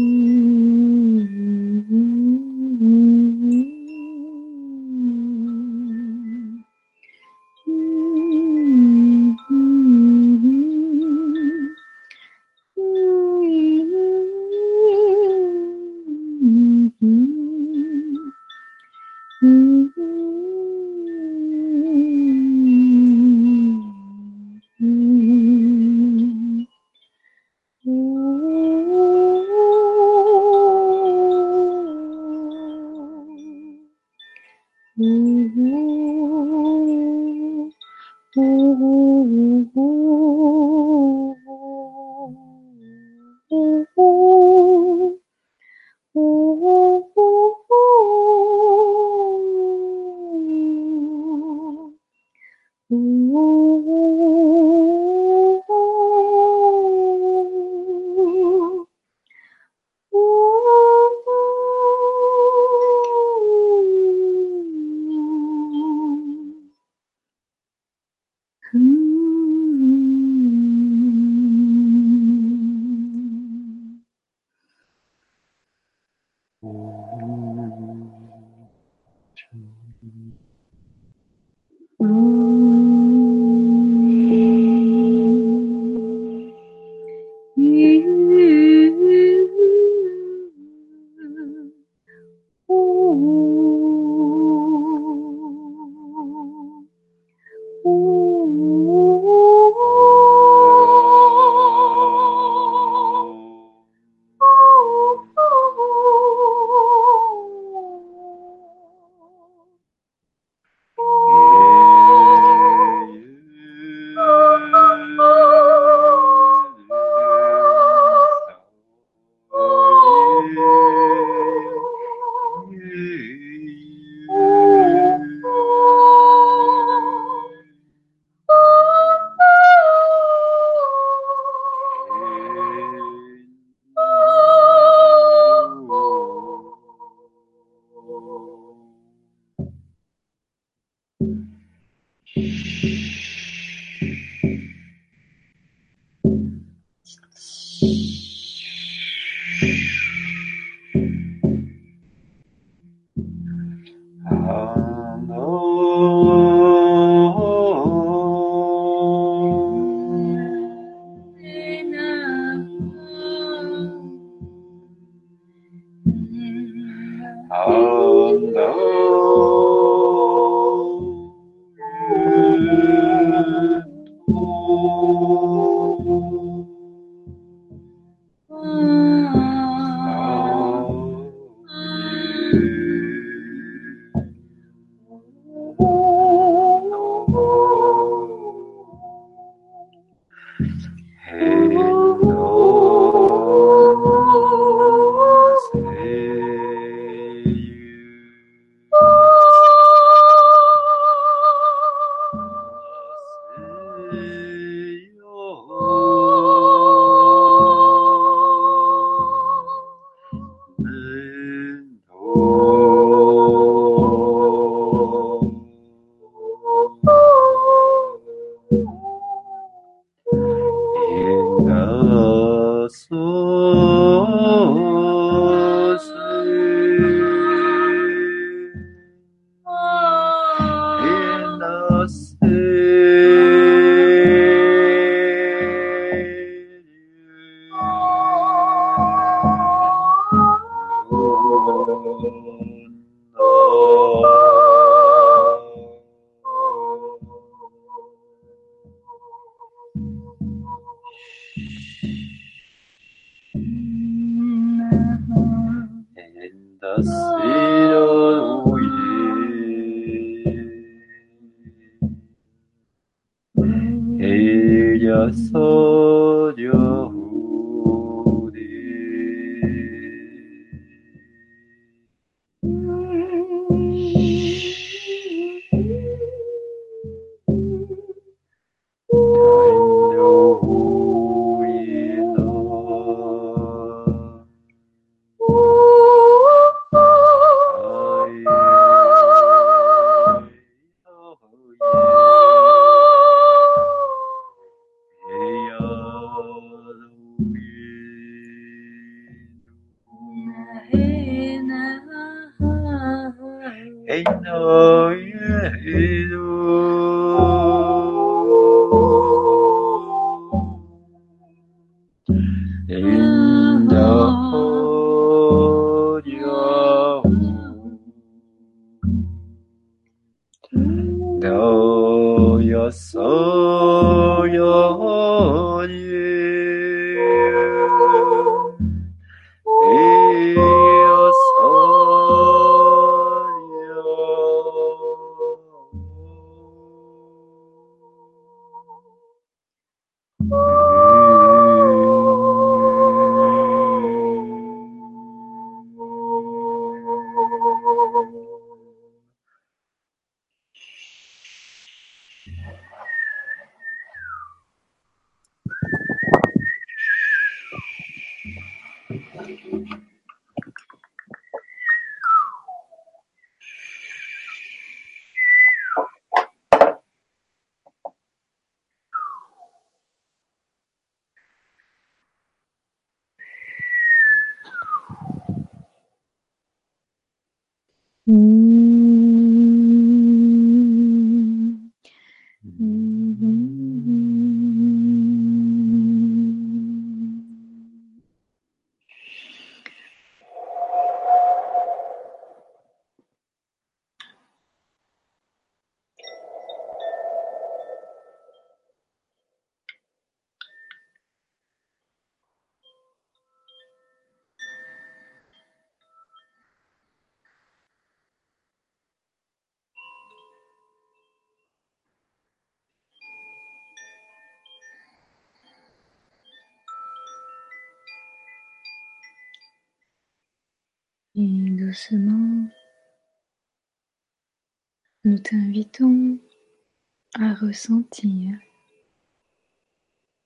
Ressentir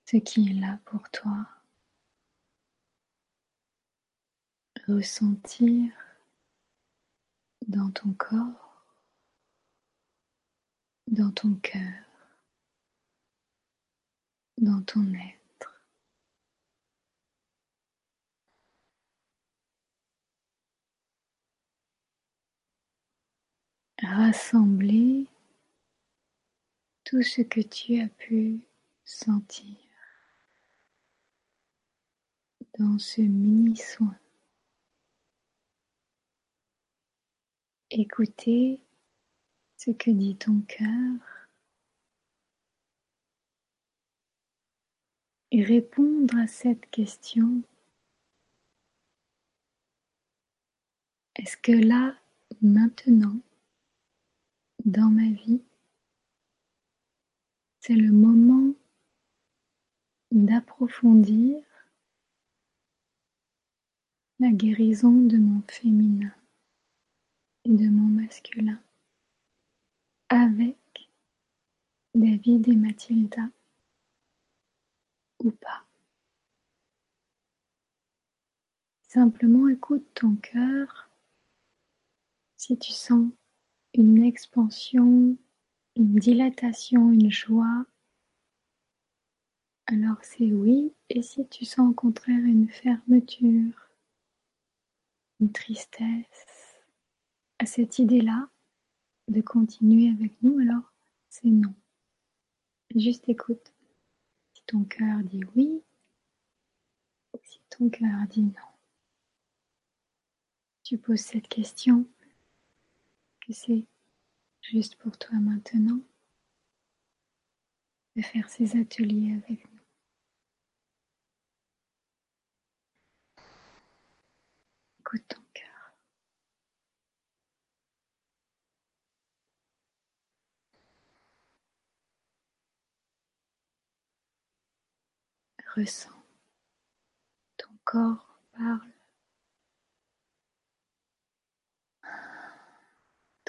ce qui est là pour toi. Ressentir dans ton corps, dans ton cœur, dans ton être. rassembler tout ce que tu as pu sentir dans ce mini soin. Écouter ce que dit ton cœur et répondre à cette question. Est-ce que là, maintenant, dans ma vie, c'est le moment d'approfondir la guérison de mon féminin et de mon masculin avec David et Mathilda ou pas. Simplement écoute ton cœur si tu sens une expansion, une dilatation, une joie, alors c'est oui. Et si tu sens au contraire une fermeture, une tristesse à cette idée-là de continuer avec nous, alors c'est non. Juste écoute. Si ton cœur dit oui, ou si ton cœur dit non. Tu poses cette question que c'est juste pour toi maintenant de faire ces ateliers avec nous. Écoute ton cœur. Ressens. Ton corps parle.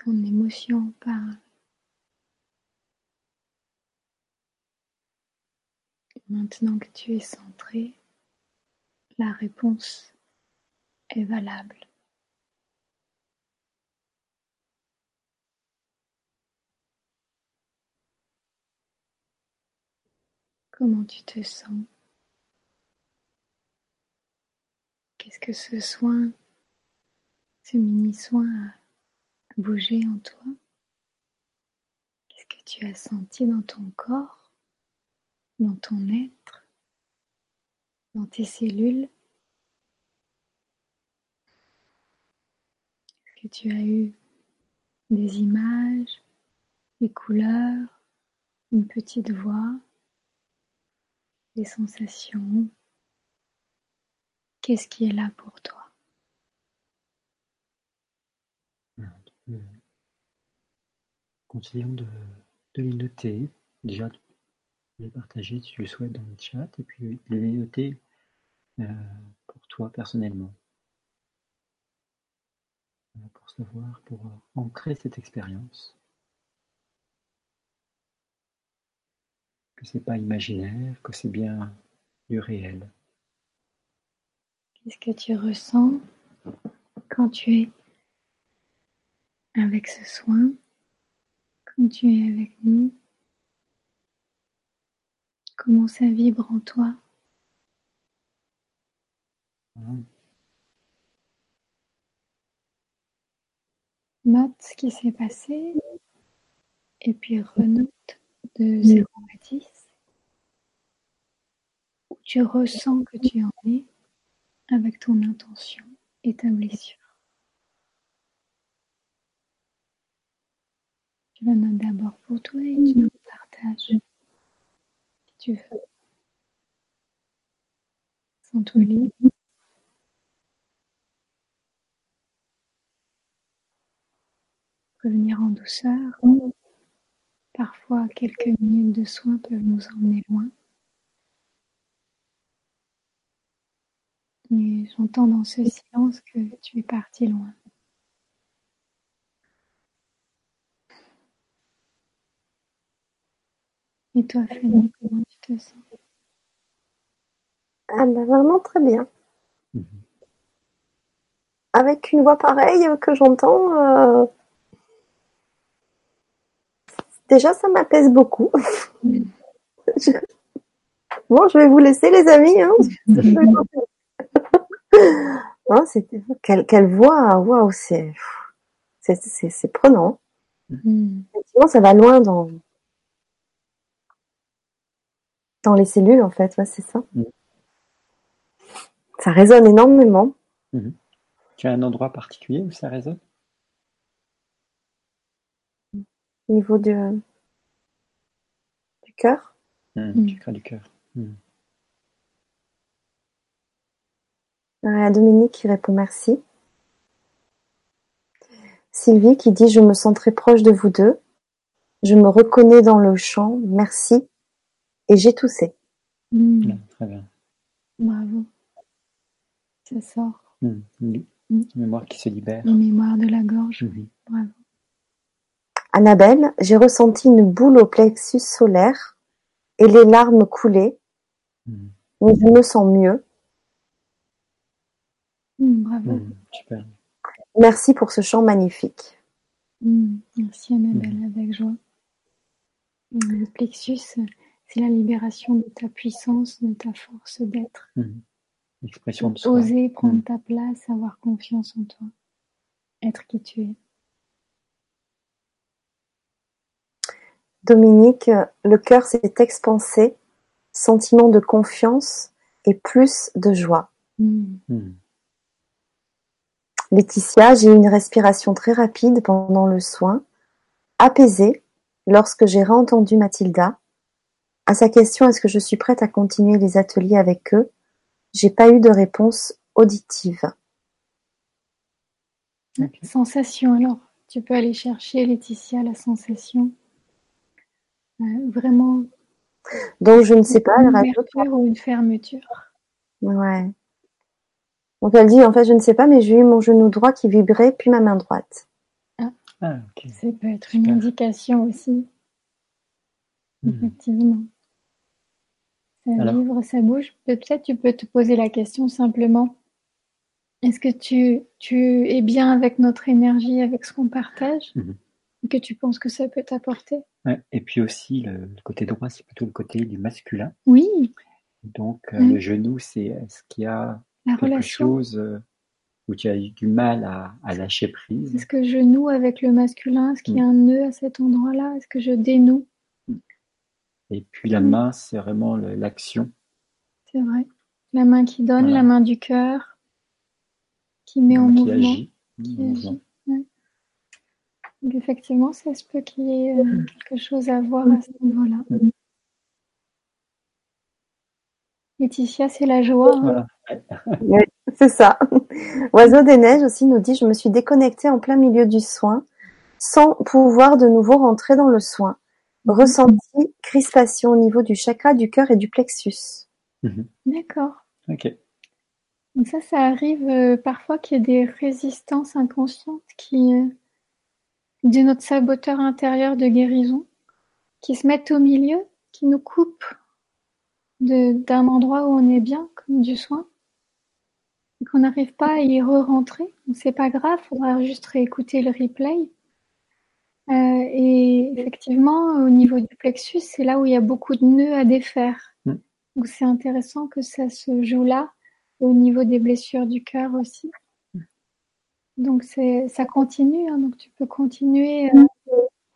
Ton émotion parle. Maintenant que tu es centré, la réponse est valable. Comment tu te sens? Qu'est-ce que ce soin, ce mini soin bouger en toi. Qu'est-ce que tu as senti dans ton corps, dans ton être, dans tes cellules? Est-ce que tu as eu des images, des couleurs, une petite voix, des sensations? Qu'est-ce qui est là pour toi? Continuons de, les noter. Déjà, les partager si tu le souhaites dans le chat, et puis les noter euh, pour toi personnellement. Pour savoir, pour ancrer cette expérience. Que c'est pas imaginaire, que c'est bien du réel. Qu'est-ce que tu ressens quand tu es avec ce soin, quand tu es avec nous. Comment ça vibre en toi? Note ce qui s'est passé et puis renote de 0 à 10 où tu ressens que tu en es avec ton intention et ta blessure. Tu la notes d'abord pour toi et tu nous partages si tu veux. Sans toi libre. Revenir en douceur. Parfois, quelques minutes de soins peuvent nous emmener loin. Mais j'entends dans ce silence que tu es parti loin. Et toi, Fanny, comment tu te sens? Ah ben vraiment très bien. Mhm. Avec une voix pareille que j'entends, euh, déjà ça m'apaise beaucoup. *laughs* Bon, je vais vous laisser les amis. Hein. *laughs* Oh, quelle, quelle voix, waouh, c'est, c'est, prenant. Mm. Effectivement, ça va loin dans, dans les cellules, en fait, c'est ça. Mm. Ça résonne énormément. Mm-hmm. Tu as un endroit particulier où ça résonne? Au niveau du, du cœur mm, Du cœur du cœur. Dominique qui répond merci. Sylvie qui dit je me sens très proche de vous deux. Je me reconnais dans le chant, merci. Et j'ai toussé. Mmh. très bien. Bravo. Ça sort. Mmh. Mmh. Mémoire qui se libère. Une mémoire de la gorge. Bravo. Annabelle, j'ai ressenti une boule au plexus solaire et les larmes coulaient. Mais je me sens mieux. Mmh, bravo. Mmh, super. Merci pour ce chant magnifique. Mmh, merci Annabelle, avec joie. Le plexus, c'est la libération de ta puissance, de ta force d'être. L'expression de soi. Oser prendre ta place, avoir confiance en toi. Être qui tu es. Dominique, le cœur s'est expansé, sentiment de confiance et plus de joie. Laetitia, j'ai eu une respiration très rapide pendant le soin, apaisée lorsque j'ai réentendu Mathilda. À sa question est-ce que je suis prête à continuer les ateliers avec eux, j'ai pas eu de réponse auditive. Sensation alors, tu peux aller chercher Laetitia la sensation. Euh, vraiment. Donc je ne sais pas. Une ouverture ou une fermeture? Ouais. Donc elle dit, en fait, je ne sais pas, mais j'ai eu mon genou droit qui vibrait, puis ma main droite. Ah, ah ça peut être une indication aussi. Hmm. Effectivement. Ça vibre, ça bouge. Peut-être tu peux te poser la question simplement. Est-ce que tu, tu es bien avec notre énergie, avec ce qu'on partage? Mhm. Que tu penses que ça peut t'apporter? Et puis aussi, le, côté droit, c'est plutôt le côté du masculin. Oui. Donc, euh, le genou, c'est ce qu'il y a la quelque relation. chose euh, où tu as eu du mal à, à lâcher prise? Est-ce que je noue avec le masculin Est-ce qu'il y a un nœud à cet endroit-là? Est-ce que je dénoue? Et puis la main, c'est vraiment l'action. C'est vrai. La main qui donne, Voilà. la main du cœur, qui met en qui mouvement. agit. qui agit, ouais. Donc effectivement, ça se peut qu'il y ait euh, quelque chose à voir à ce niveau-là. Laetitia, c'est la joie. hein. Voilà. *laughs* C'est ça. Oiseau des neiges aussi nous dit, je me suis déconnectée en plein milieu du soin, sans pouvoir de nouveau rentrer dans le soin. Ressenti crispation au niveau du chakra du cœur et du plexus. Mhm. D'accord. Ok. Donc ça, ça arrive euh, parfois qu'il y ait des résistances inconscientes qui, euh, de notre saboteur intérieur de guérison, qui se mettent au milieu, qui nous coupent de- d'un endroit où on est bien, comme du soin, et qu'on n'arrive pas à y re-rentrer. Donc c'est pas grave, faudra juste réécouter le replay. Euh, et effectivement, au niveau du plexus, c'est là où il y a beaucoup de nœuds à défaire. Mm. Donc c'est intéressant que ça se joue là, au niveau des blessures du cœur aussi. Donc c'est ça continue, hein, donc tu peux continuer euh,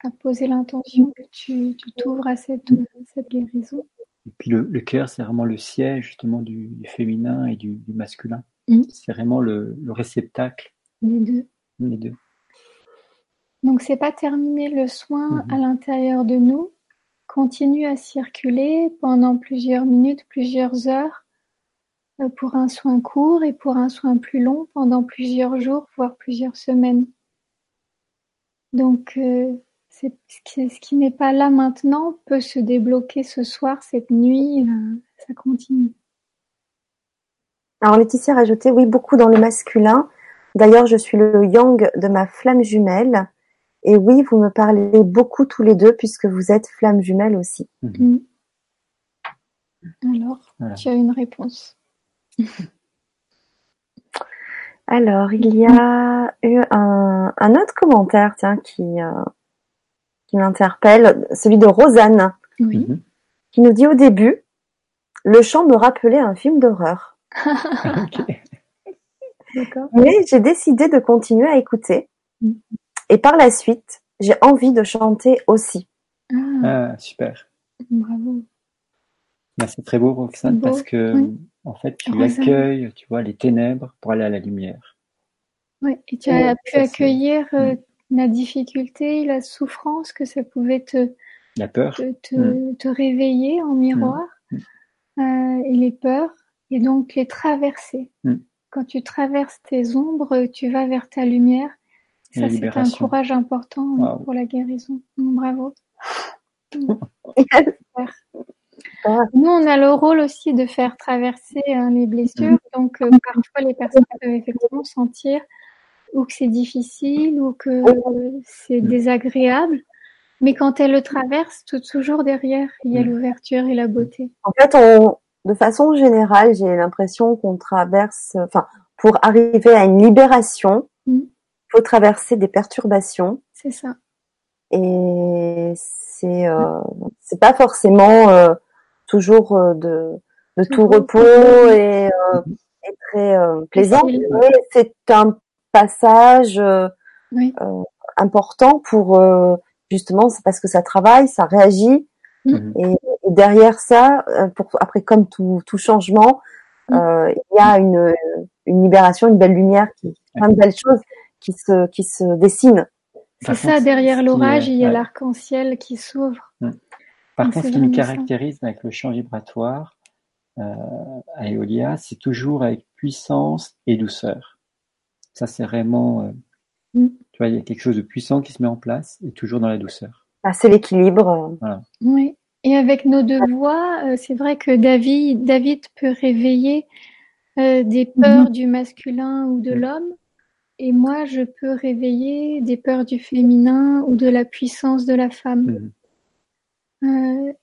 à poser l'intention que tu tu t'ouvres à cette, cette guérison. Et puis le, le cœur, c'est vraiment le siège justement du, du féminin et du, du masculin. C'est vraiment le, le réceptacle Les deux. des deux. Donc c'est pas terminer le soin Mhm. à l'intérieur de nous. Continue à circuler pendant plusieurs minutes, plusieurs heures euh, pour un soin court et pour un soin plus long pendant plusieurs jours, voire plusieurs semaines. Donc euh, c'est ce qui, ce qui n'est pas là maintenant peut se débloquer ce soir, cette nuit, euh, ça continue. Alors Laetitia a rajouté, oui, beaucoup dans le masculin. D'ailleurs, je suis le yang de ma flamme jumelle. Et oui, vous me parlez beaucoup tous les deux puisque vous êtes flamme jumelle aussi. Mm. Alors, Voilà. tu as une réponse. *laughs* Alors, il y a eu un, un autre commentaire, tiens, qui, euh, qui m'interpelle, celui de Rosanne, Oui. Mhm. qui nous dit au début, le chant me rappelait un film d'horreur. *laughs* Mais j'ai décidé de continuer à écouter. Mm. Et par la suite, j'ai envie de chanter aussi. Ah, Ah, super. bravo. Bah, c'est très beau, Roxane, Beau, parce que oui. en fait, tu accueilles, tu vois, les ténèbres pour aller à la lumière. Ouais, et tu Ouais, as pu accueillir euh, la difficulté, la souffrance que ça pouvait te, La peur. te, te, Mm. te réveiller en miroir euh, et les peurs et donc les traverser. Mm. Quand tu traverses tes ombres, tu vas vers ta lumière. Ça, c'est un courage important pour la guérison. Bravo. *laughs* Ah. Nous, on a le rôle aussi de faire traverser hein, les blessures. Donc, euh, parfois, les personnes peuvent effectivement sentir ou que c'est difficile ou que euh, c'est désagréable. Mais quand elles le traversent, tout toujours derrière, il y a Mm. l'ouverture et la beauté. En fait, on, de façon générale, j'ai l'impression qu'on traverse, enfin, pour arriver à une libération. Faut traverser des perturbations. C'est ça. Et c'est, euh, c'est pas forcément euh, toujours euh, de, de tout Toujours. repos et, euh, et très euh, plaisant. Mais c'est un passage euh, Oui. important pour euh, justement, c'est parce que ça travaille, ça réagit. Mhm. Et, et derrière ça, euh, pour, après comme tout, tout changement, il y a une, une libération, une belle lumière, qui, plein de belles choses qui se, qui se dessinent. C'est Par ça, contre, derrière l'orage, il y a ouais. l'arc-en-ciel qui s'ouvre. Par Donc, contre, ce qui nous ça. caractérise avec le champ vibratoire euh, à Eolia, c'est toujours avec puissance et douceur. Ça, c'est vraiment, euh, Mm. tu vois, il y a quelque chose de puissant qui se met en place et toujours dans la douceur. Bah, c'est l'équilibre. euh, Oui. Et avec nos deux voix, euh, c'est vrai que David, David peut réveiller euh, des peurs du masculin ou de Mhm. l'homme, et moi, je peux réveiller des peurs du féminin ou de la puissance de la femme, Mhm. euh,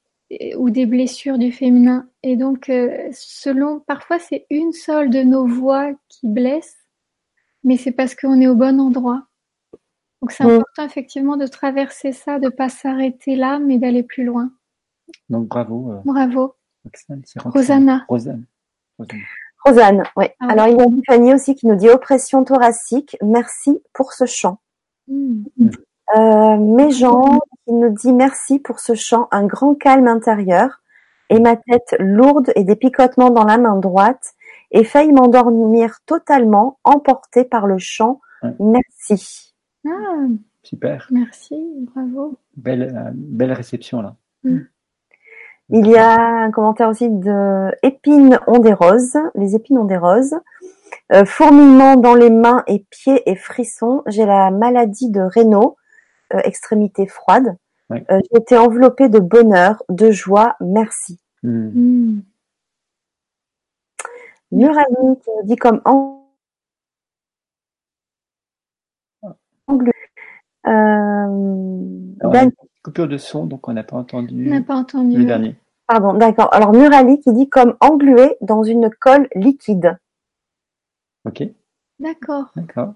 ou des blessures du féminin. Et donc, euh, selon, parfois, c'est une seule de nos voix qui blesse, mais c'est parce qu'on est au bon endroit. Donc, c'est important effectivement de traverser ça, de pas s'arrêter là, mais d'aller plus loin. Donc bravo, euh, Bravo. Roxane. C'est Roxane. Rosanna. Rosanne. Rosanne. Rosanne, oui. Ah. Alors, il y a Fanny aussi qui nous dit oppression thoracique. Merci pour ce chant. Mm. Euh, Méjean qui nous dit merci pour ce chant, un grand calme intérieur et ma tête lourde et des picotements dans la main droite et failli m'endormir totalement, emporté par le chant. Merci. Ah, Super. Merci, bravo. Belle, euh, belle réception là. Mm. Il y a un commentaire aussi de épines ont des roses. Les épines ont des roses. Euh, fourmillement dans les mains et pieds et frissons. J'ai la maladie de Raynaud, euh, extrémité froide. Euh, j'ai été enveloppée de bonheur, de joie. Merci. Mm. Qui nous dit comme angle. Euh, coupure de son, donc on n'a pas entendu. On n'a pas entendu. Le dernier. Pardon, d'accord. Alors Murali qui dit comme englué dans une colle liquide. Ok. D'accord. D'accord.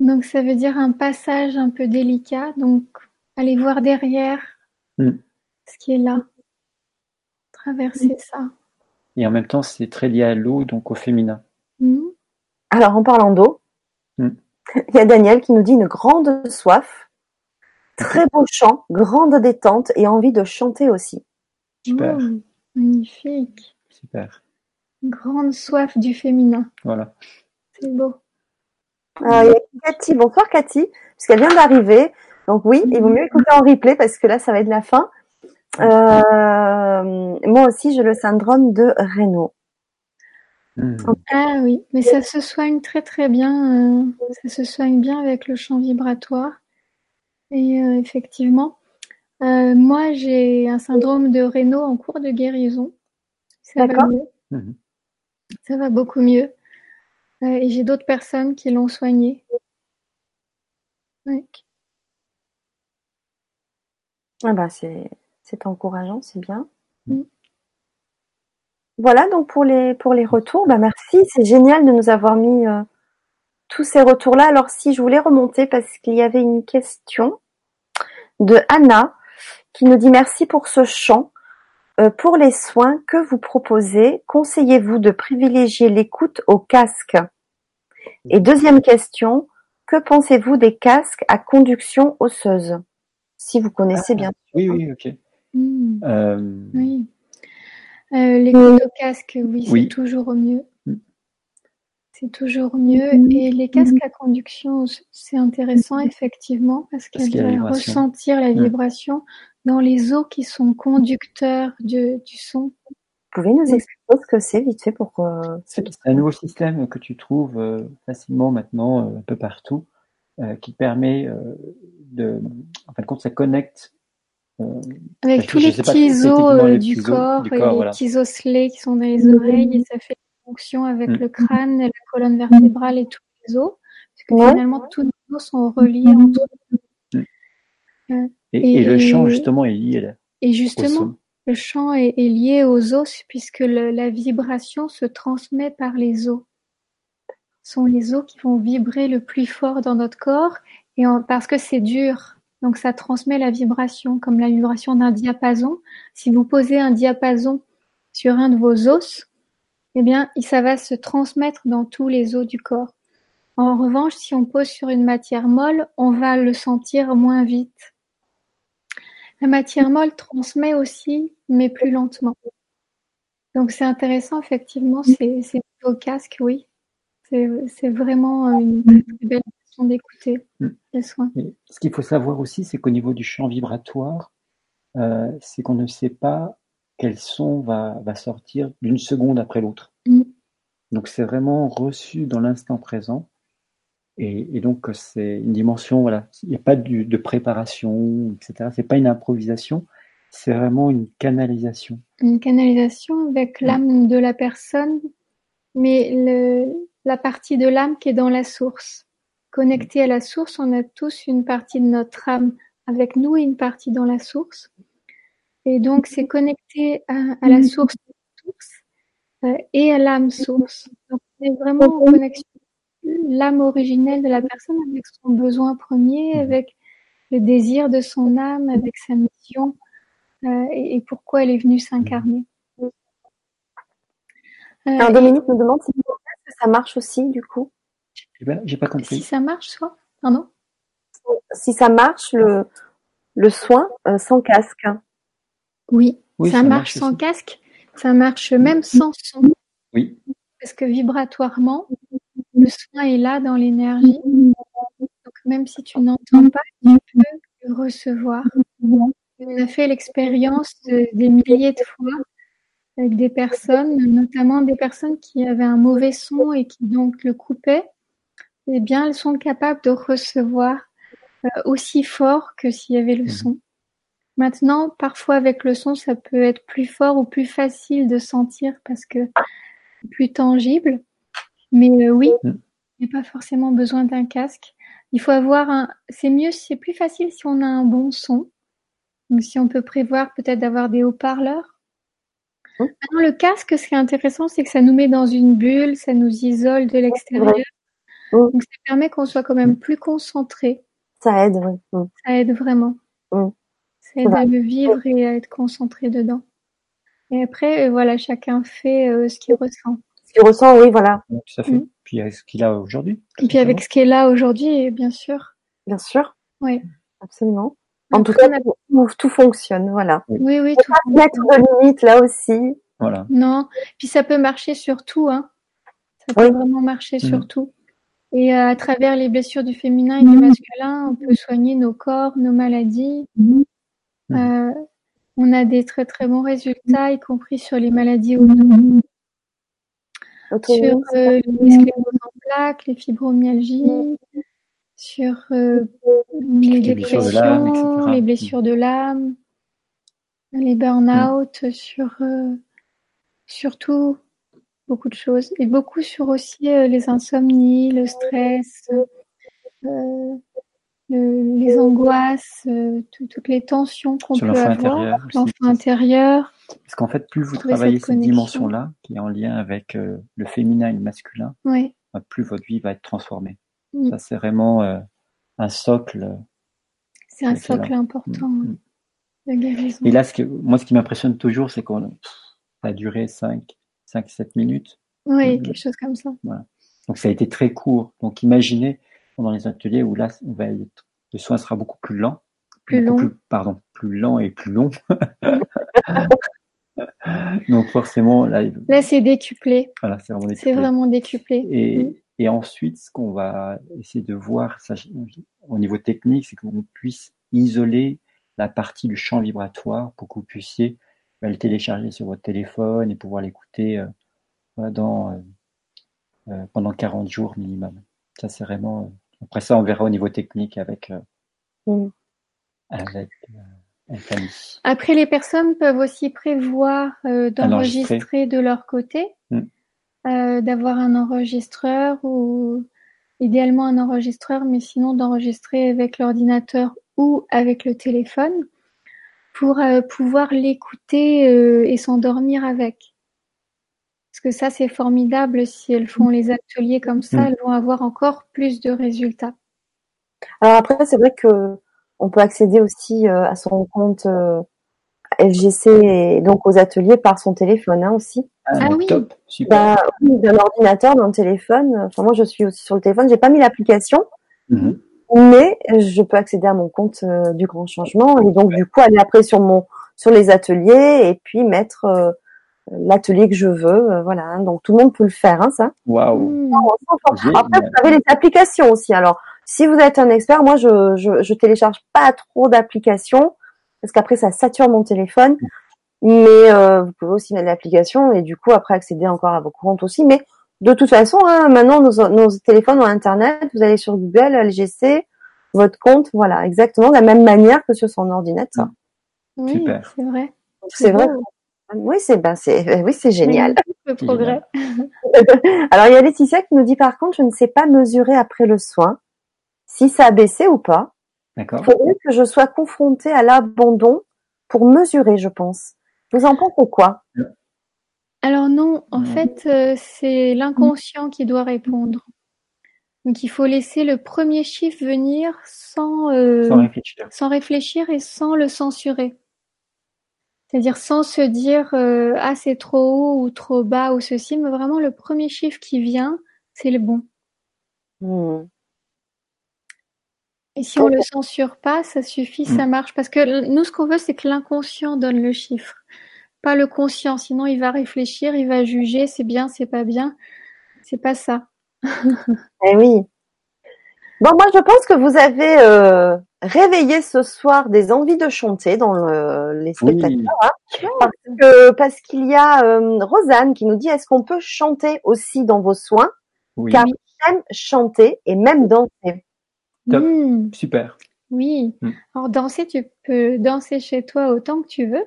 Donc ça veut dire un passage un peu délicat. Donc allez voir derrière hmm. ce qui est là. Traverser ça. Et en même temps, c'est très lié à l'eau, donc au féminin. Hmm. Alors en parlant d'eau, hmm. *laughs* il y a Daniel qui nous dit une grande soif, très beau chant, grande détente et envie de chanter aussi. Super. Magnifique. Super. Grande soif du féminin. Voilà. C'est beau. Il y a Cathy. Bonsoir Cathy, puisqu'elle vient d'arriver. Donc oui, il vaut mieux écouter en replay parce que là, ça va être la fin. Euh, moi aussi, j'ai le syndrome de Raynaud. Hmm. Ah oui, mais ça se soigne très très bien. Euh, ça se soigne bien avec le champ vibratoire. Et effectivement, euh, moi, j'ai un syndrome de Raynaud en cours de guérison. Ça va mieux. Mhm. Ça va beaucoup mieux. Euh, et j'ai d'autres personnes qui l'ont soigné. Ah bah c'est encourageant, c'est bien. Mm. Voilà donc pour les pour les retours, bah merci, c'est génial de nous avoir mis euh, tous ces retours là. Alors si je voulais remonter parce qu'il y avait une question de Anna qui nous dit merci pour ce chant. Euh, pour les soins que vous proposez, conseillez-vous de privilégier l'écoute au casque Et deuxième question, que pensez-vous des casques à conduction osseuse? Si vous connaissez bien. Oui, oui, ok. Hmm. Euh, oui. Euh, l'écoute au casque, oui, c'est toujours mieux. C'est toujours mieux. Et les casques à conduction, c'est intéressant effectivement parce qu'elles vont ressentir la vibration dans les os qui sont conducteurs du, son. Vous pouvez nous expliquer ce que c'est vite fait pour C'est un nouveau système que tu trouves euh, facilement maintenant euh, un peu partout, euh, qui permet de, en fin de compte, ça connecte avec tous les petits os du corps, et les petits osselets qui sont dans les oreilles et ça fait fonction avec mm. le crâne, la colonne vertébrale et tous les os, parce que finalement tous les os sont reliés entre eux. Mm. Et, le chant, justement, est lié Et justement, le chant est, lié aux os puisque la vibration se transmet par les os. Ce sont les os qui vont vibrer le plus fort dans notre corps et parce que c'est dur. Donc ça transmet la vibration comme la vibration d'un diapason. Si vous posez un diapason sur un de vos os, eh bien, ça va se transmettre dans tous les os du corps. En revanche, si on pose sur une matière molle, on va le sentir moins vite. La matière molle transmet aussi, mais plus lentement. Donc c'est intéressant, effectivement, ces, ces nouveaux casques, oui. C'est vraiment une très, belle façon d'écouter mm. les soins. ce qu'il faut savoir aussi, c'est qu'au niveau du champ vibratoire, euh, c'est qu'on ne sait pas quel son va, va sortir d'une seconde après l'autre. Mm. Donc c'est vraiment reçu dans l'instant présent. Et, donc c'est une dimension, voilà, il n'y a pas de, préparation, etc. C'est pas une improvisation, c'est vraiment une canalisation. Une canalisation avec l'âme de la personne, mais le, la partie de l'âme qui est dans la source. Connecté à la source, on a tous une partie de notre âme avec nous et une partie dans la source. Et donc c'est connecté à, la source, euh, et à l'âme source. Donc on est vraiment en connexion l'âme originelle de la personne avec son besoin premier, mhm. avec le désir de son âme, avec sa mission euh, et, pourquoi elle est venue s'incarner. Alors, Dominique me demande si ça marche aussi, du coup. J'ai pas compris. Si ça marche, soit Pardon? Si ça marche, le, le soin sans casque. Oui, ça, marche, sans casque. Ça marche même sans son. Oui. Parce que vibratoirement, le soin est là dans l'énergie. Donc même si tu n'entends pas, tu peux le recevoir. On a fait l'expérience des milliers de fois avec des personnes, notamment des personnes qui avaient un mauvais son et qui donc le coupaient. Eh bien, elles sont capables de recevoir euh, aussi fort que s'il y avait le mhm. son. Maintenant, parfois avec le son, ça peut être plus fort ou plus facile de sentir parce que plus tangible. Mais euh, oui, mm. il n'y a pas forcément besoin d'un casque. Il faut avoir un. C'est mieux, c'est plus facile si on a un bon son. Donc si on peut prévoir peut-être d'avoir des haut-parleurs. Mm. Maintenant, le casque, ce qui est intéressant, c'est que ça nous met dans une bulle, ça nous isole de l'extérieur. Mm. Donc ça permet qu'on soit quand même plus concentré. Ça aide, oui. Ça aide vraiment. Ça aide à le vivre et à être concentré dedans. Et après, euh, voilà, chacun fait euh, ce qu'il ressent. Ce qu'il ressent, oui, voilà. Tout à fait. Mm. Puis avec ce qu'il a aujourd'hui. Et puis avec ce qu'il est là aujourd'hui, bien sûr. Bien sûr. Oui. Absolument. En tout cas, tout, fonctionne, voilà. Oui, oui. tout pas mettre de limite là aussi. Voilà. Non. Puis ça peut marcher sur tout, hein. Ça peut vraiment marcher mm. sur tout. Et euh, à travers les blessures du féminin et du masculin, on peut soigner nos corps, nos maladies. Euh, on a des très très bons résultats, y compris sur les maladies auto sur euh, les scléroses en plaques, les fibromyalgies, sur euh, les dépressions, les blessures de l'âme, les burn-out, sur surtout beaucoup de choses. Et beaucoup sur aussi les insomnies, le stress, les angoisses, euh, toutes les tensions qu'on peut avoir, l'enfant intérieur. Parce qu'en fait, plus vous travaillez cette, dimension-là, qui est en lien avec euh, le féminin et le masculin, bah, plus votre vie va être transformée. Mm. Ça, c'est vraiment euh, un socle. C'est un socle important mm. de guérison. Et là, ce que, moi, ce qui m'impressionne toujours, c'est qu'on a duré 5, 5, 7 minutes. Oui, quelque chose comme ça. Voilà. Donc, ça a été très court. Donc, imaginez dans les ateliers où là, on va être, le soin sera beaucoup plus lent. Plus long. pardon, plus lent et plus long. *laughs* Donc forcément, là, là c'est décuplé. Voilà, c'est vraiment décuplé. C'est vraiment décuplé. Et, mm. et ensuite, ce qu'on va essayer de voir ça, au niveau technique, c'est qu'on puisse isoler la partie du champ vibratoire pour que vous puissiez bah, le télécharger sur votre téléphone et pouvoir l'écouter euh, dans, euh, euh, pendant 40 jours minimum. Ça, c'est vraiment après ça, on verra au niveau technique avec, euh, mm. avec, euh, Après, les personnes peuvent aussi prévoir euh, d'enregistrer de leur côté, mm. d'avoir un enregistreur ou idéalement un enregistreur, mais sinon d'enregistrer avec l'ordinateur ou avec le téléphone pour pouvoir l'écouter et s'endormir avec. Que ça, c'est formidable. Si elles font les ateliers comme ça, mm. elles vont avoir encore plus de résultats. Alors après, c'est vrai que on peut accéder aussi euh, à son compte euh, LGC et donc aux ateliers par son téléphone hein, aussi. Ah, ah oui. Top, bah, d'un ordinateur, d'un téléphone. Enfin, moi, je suis aussi sur le téléphone. J'ai pas mis l'application, mm-hmm. mais je peux accéder à mon compte euh, du Grand Changement et donc du coup aller après sur mon sur les ateliers et puis mettre l'atelier que je veux, euh, voilà. Hein. donc tout le monde peut le faire, hein, ça. Waouh. Mmh. Après, vous avez les applications aussi. Alors, si vous êtes un expert, moi, je je, je télécharge pas trop d'applications parce qu'après ça sature mon téléphone. Mais euh, vous pouvez aussi mettre l'application et du coup après accéder encore à vos comptes aussi. Mais de toute façon, hein, maintenant nos, nos téléphones ont internet. Vous allez sur Google, LGC, votre compte, voilà, exactement de la même manière que sur son ordinateur. Oui, c'est vrai. C'est vrai. Oui, c'est ben c'est oui, c'est génial. Le progrès. *laughs* Alors il y a Laetitia qui nous dit par contre, je ne sais pas mesurer après le soin si ça a baissé ou pas. D'accord. Il faudrait que je sois confrontée à l'abandon pour mesurer, je pense. Vous en pensez quoi? Alors non, en fait, euh, c'est l'inconscient qui doit répondre. Donc il faut laisser le premier chiffre venir sans, euh, sans, réfléchir. sans réfléchir et sans le censurer. C'est-à-dire sans se dire euh, ah c'est trop haut ou trop bas ou ceci, mais vraiment le premier chiffre qui vient, c'est le bon. Hmm. Et si on le censure pas, ça suffit, ça hmm. marche. Parce que nous, ce qu'on veut, c'est que l'inconscient donne le chiffre, pas le conscient. Sinon, il va réfléchir, il va juger, c'est bien, c'est pas bien. C'est pas ça. *laughs* eh oui. Bon, moi, je pense que vous avez euh, réveillé ce soir des envies de chanter dans les spectateurs, hein. parce qu'il y a euh, Rosanne qui nous dit est-ce qu'on peut chanter aussi dans vos soins? Oui. Car j'aime chanter et même danser. Top, hmm. super. Oui. Hmm. Alors danser, tu peux danser chez toi autant que tu veux.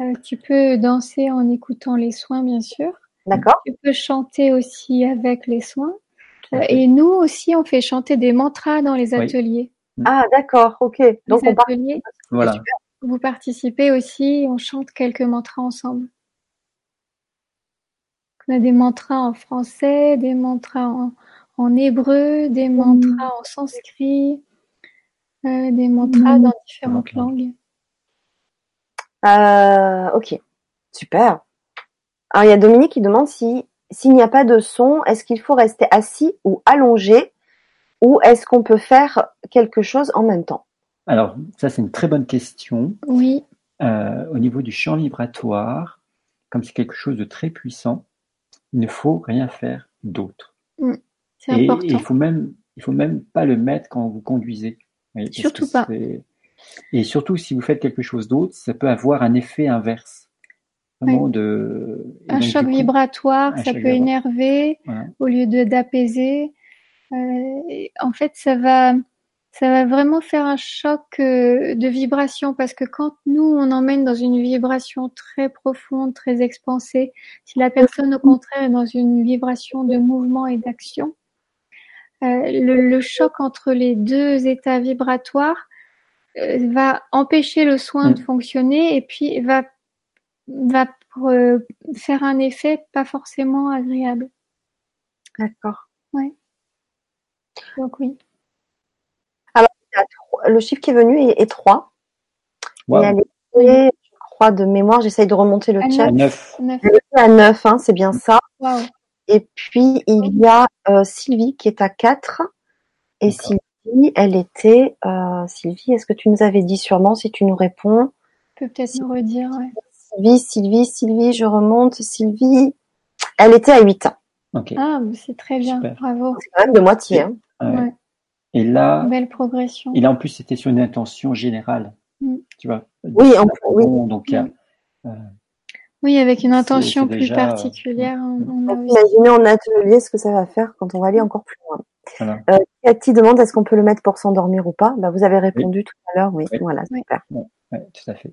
Euh, tu peux danser en écoutant les soins, bien sûr. D'accord. Tu peux chanter aussi avec les soins. Euh, et nous aussi, on fait chanter des mantras dans les ateliers. Ah, d'accord, ok. Donc, on ateliers, voilà. Vous participez aussi, on chante quelques mantras ensemble. On a des mantras en français, des mantras en, hébreu, des mmh. mantras en sanskrit, euh, des mantras dans différentes langues. Euh, ok, super. Alors, il y a Dominique qui demande si s'il n'y a pas de son, est-ce qu'il faut rester assis ou allongé? Ou est-ce qu'on peut faire quelque chose en même temps? Alors, ça, c'est une très bonne question. Oui. Euh, au niveau du champ vibratoire, comme c'est quelque chose de très puissant, il ne faut rien faire d'autre. Mm. c'est important. il faut même, il faut même pas le mettre quand vous conduisez. surtout pas. Et surtout, si vous faites quelque chose d'autre, ça peut avoir un effet inverse de. Un choc vibratoire, ça peut énerver au lieu de d'apaiser. Euh, en fait, ça va, ça va vraiment faire un choc euh, de vibration parce que quand nous on emmène dans une vibration très profonde, très expansée, si la personne au contraire est dans une vibration de mouvement et d'action, euh, le, choc entre les deux états vibratoires va empêcher le soin de mm. fonctionner et puis va va euh, faire un effet pas forcément agréable. D'accord. Donc oui. Alors, le chiffre qui est venu est, 3. Et elle est, je crois, de mémoire, j'essaye de remonter le chat. 9. Elle est à 9, hein, c'est bien ça. Et puis, il y a euh, Sylvie qui est à 4. Et Sylvie, elle était... Euh, Sylvie, est-ce que tu nous avais dit sûrement si tu nous réponds? Peut peut-être nous redire, ouais. Sylvie, Sylvie, Sylvie, je remonte, Sylvie. Elle était à 8 ans. Ah, c'est très bien, bravo. C'est quand même de moitié. Hein. Et là, belle progression. Et là, en plus, c'était sur une intention générale. Mm. Tu vois. Oui, en, oui. Donc, mm. euh, oui, avec une intention plus particulière. On, Imaginez en atelier ce que ça va faire quand on va aller encore plus loin. Voilà. Euh, Cathy demande est-ce qu'on peut le mettre pour s'endormir ou pas? Bah, Vous avez répondu tout à l'heure, oui. Voilà, super. Oui, tout à fait.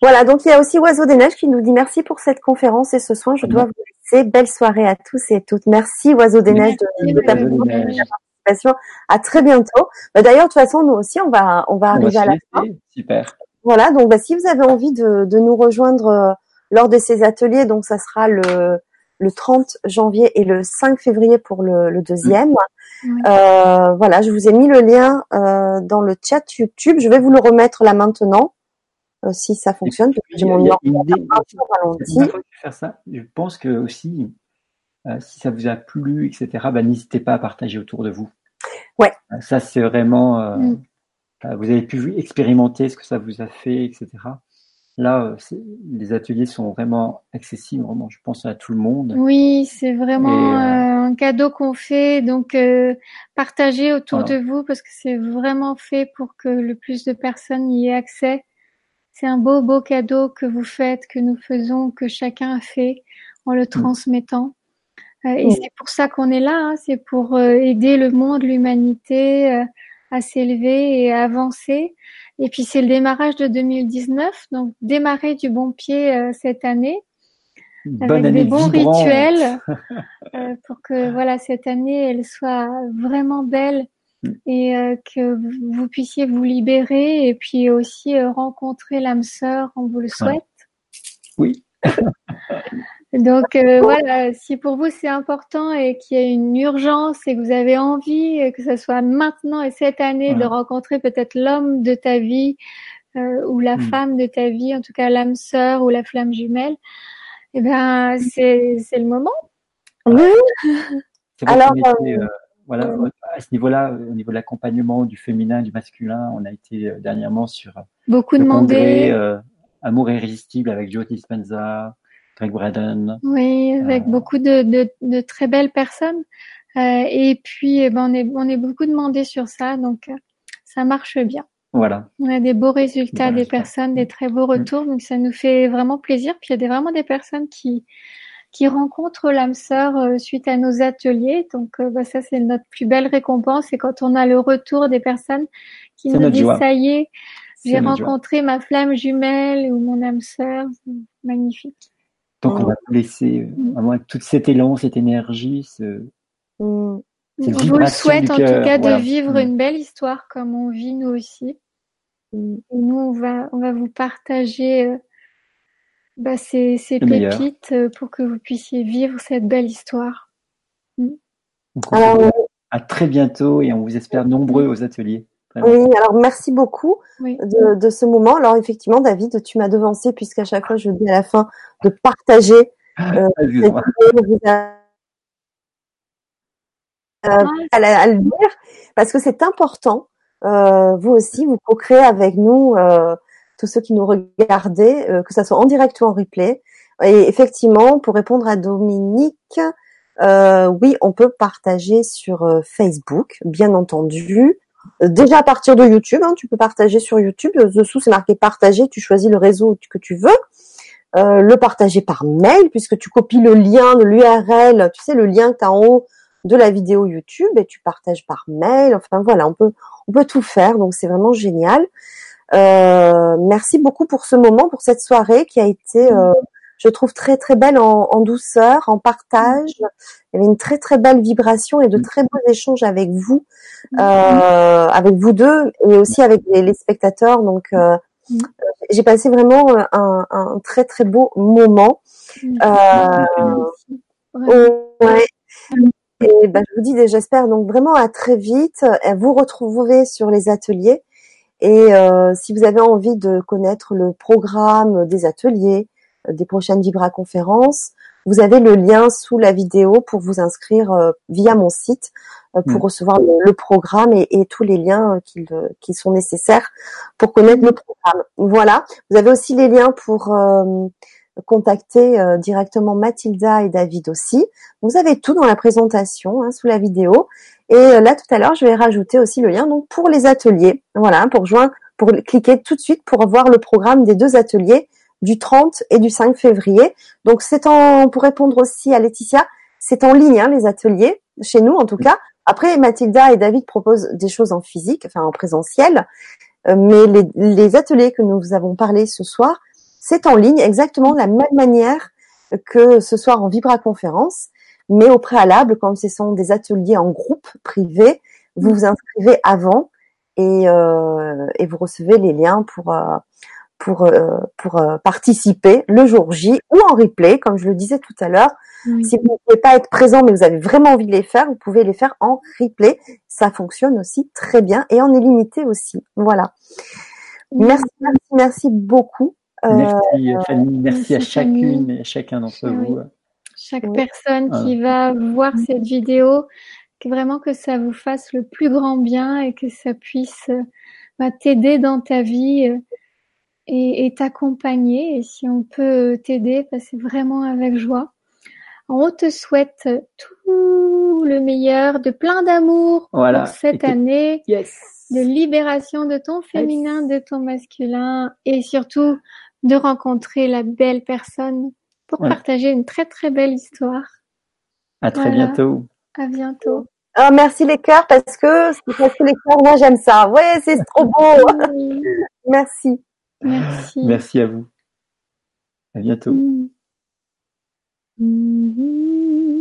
Voilà, donc il y a aussi Oiseau des Neiges qui nous dit merci pour cette conférence et ce soin, je dois vous laisser. Belle soirée à tous et à toutes. Merci Oiseau des Neiges de, ta participation. À très bientôt. Bah, D'ailleurs, de toute façon, nous aussi, on va, on va arriver à la fin. Super. Voilà, donc bah, si vous avez envie de, de nous rejoindre euh, lors de ces ateliers, donc ça sera le, le 30 janvier et le 5 février pour le, le deuxième. Euh, voilà, je vous ai mis le lien euh, dans le chat YouTube. Je vais vous le remettre là maintenant. Euh, si ça fonctionne. J'ai mon ralenti. Faire ça, je pense que aussi, euh, si ça vous a plu, etc., bah, n'hésitez pas à partager autour de vous. Ouais. Euh, ça, c'est vraiment. Mm. vous avez pu expérimenter ce que ça vous a fait, etc. Là, les ateliers sont vraiment accessibles, vraiment, je pense à tout le monde. Oui, c'est vraiment un cadeau qu'on fait. Donc, partagez autour de vous parce que c'est vraiment fait pour que le plus de personnes y aient accès. C'est un beau, beau cadeau que vous faites, que nous faisons, que chacun a fait en le mm. transmettant. Euh, et mm. c'est pour ça qu'on est là, hein. c'est pour euh, aider le monde, l'humanité euh, à s'élever et à avancer. Et puis c'est le démarrage de 2019, donc démarrer du bon pied cette année avec des bons rituels *laughs* pour que voilà cette année elle soit vraiment belle et euh, que vous puissiez vous libérer et puis aussi euh, rencontrer l'âme sœur, on vous le souhaite. Oui. *laughs* Donc euh, voilà, si pour vous c'est important et qu'il y a une urgence et que vous avez envie que ce soit maintenant et cette année de rencontrer peut-être l'homme de ta vie, euh, ou la mm. femme de ta vie, en tout cas l'âme sœur ou la flamme jumelle, eh ben c'est c'est le moment. Oui. *laughs* Alors, euh, voilà, à ce niveau-là, au niveau de l'accompagnement du féminin, du masculin, on a été dernièrement sur beaucoup demandé. Amour irrésistible avec Joe Dispenza, Greg Braden. Oui, avec beaucoup de, de, de, très belles personnes. Euh, et puis, eh ben, on, est, on est beaucoup demandé sur ça, donc euh, ça marche bien. Voilà. On a des beaux résultats des personnes, des très beaux retours, donc ça nous fait vraiment plaisir. Puis il y a des, vraiment des personnes qui qui rencontrent l'âme sœur euh, suite à nos ateliers. Donc bah, ça c'est notre plus belle récompense, c'est quand on a le retour des personnes qui nous disent ça y est, j'ai rencontré ma flamme jumelle ou mon âme sœur, magnifique. Donc on va vous laisser vraiment tout cet élan, cette énergie, ce, Mm. On vous souhaite en tout cas de vivre mm. une belle histoire comme on vit nous aussi. Mm. Et nous, on va, on va vous partager euh, bah, ces, ces pépites euh, pour que vous puissiez vivre cette belle histoire. Alors, à très bientôt et on vous espère nombreux aux ateliers. Oui, alors merci beaucoup de, de, ce moment. Alors effectivement, David, tu m'as devancé puisqu'à chaque fois je dis à la fin de partager. Euh, euh, à, le dire parce que c'est important. Euh, vous aussi, vous co-créez avec nous, euh, tous ceux qui nous regardaient, euh, que ça soit en direct ou en replay. Et effectivement, pour répondre à Dominique, euh, oui, on peut partager sur Facebook, bien entendu. Déjà à partir de YouTube, hein, tu peux partager sur YouTube. Dessous, c'est marqué partager. Tu choisis le réseau que tu veux. le partager par mail, puisque tu copies le lien l'URL, tu sais, le lien que tu as en haut de la vidéo YouTube et tu partages par mail. Enfin voilà, on peut on peut tout faire, donc c'est vraiment génial. Euh, merci beaucoup pour ce moment, pour cette soirée qui a été, euh, je trouve très très belle en, douceur, en partage. Il y avait une très très belle vibration et de très beaux échanges avec vous, euh, avec vous deux et aussi avec les, spectateurs. Donc j'ai passé vraiment un, un, très très beau moment. ouais. Et ben, je vous dis, j'espère donc vraiment à très vite. Vous retrouvez sur les ateliers. Et euh, si vous avez envie de connaître le programme des ateliers, euh, des prochaines Vibra conférences, vous avez le lien sous la vidéo pour vous inscrire euh, via mon site pour mm. recevoir le, programme et, et, tous les liens qui, qui, sont nécessaires pour connaître le programme. Voilà. Vous avez aussi les liens pour contacter euh, directement Mathilda et David aussi. Vous avez tout dans la présentation hein, sous la vidéo. Et euh, là tout à l'heure, je vais rajouter aussi le lien donc pour les ateliers. Voilà, pour joindre, pour cliquer tout de suite pour voir le programme des deux ateliers du 30 et du 5 février. Donc c'est en pour répondre aussi à Laetitia, c'est en ligne hein, les ateliers chez nous en tout cas. Après Mathilda et David proposent des choses en physique, enfin en présentiel, euh, mais les, les ateliers que nous avons parlé ce soir, c'est en ligne exactement de la même manière que ce soir en Vibra conférence, mais au préalable, comme ce sont des ateliers en groupe privé, vous vous inscrivez avant et, euh, et vous recevez les liens pour euh, pour euh, pour participer le jour J ou en replay, comme je le disais tout à l'heure. Si vous ne pouvez pas être présent, mais vous avez vraiment envie de les faire, vous pouvez les faire en replay. Ça fonctionne aussi très bien et en illimité aussi. Voilà. Merci, merci, merci beaucoup Merci euh, Fanny, merci, à chacune et à chacun d'entre vous. Chaque personne qui va voir cette vidéo, que vraiment que ça vous fasse le plus grand bien et que ça puisse euh, bah, t'aider dans ta vie euh, et t'accompagner. Et, si on peut t'aider, bah, c'est vraiment avec joie. On te souhaite tout le meilleur, de plein d'amour pour cette année, de libération de ton féminin, de ton masculin et surtout de rencontrer la belle personne pour partager une très très belle histoire. À très bientôt. À bientôt. Ah, merci les cœurs parce que parce que les cœurs, moi j'aime ça. Ouais, c'est trop beau. *laughs* merci. Merci. Merci à vous. À bientôt. Mm. Mm-hmm.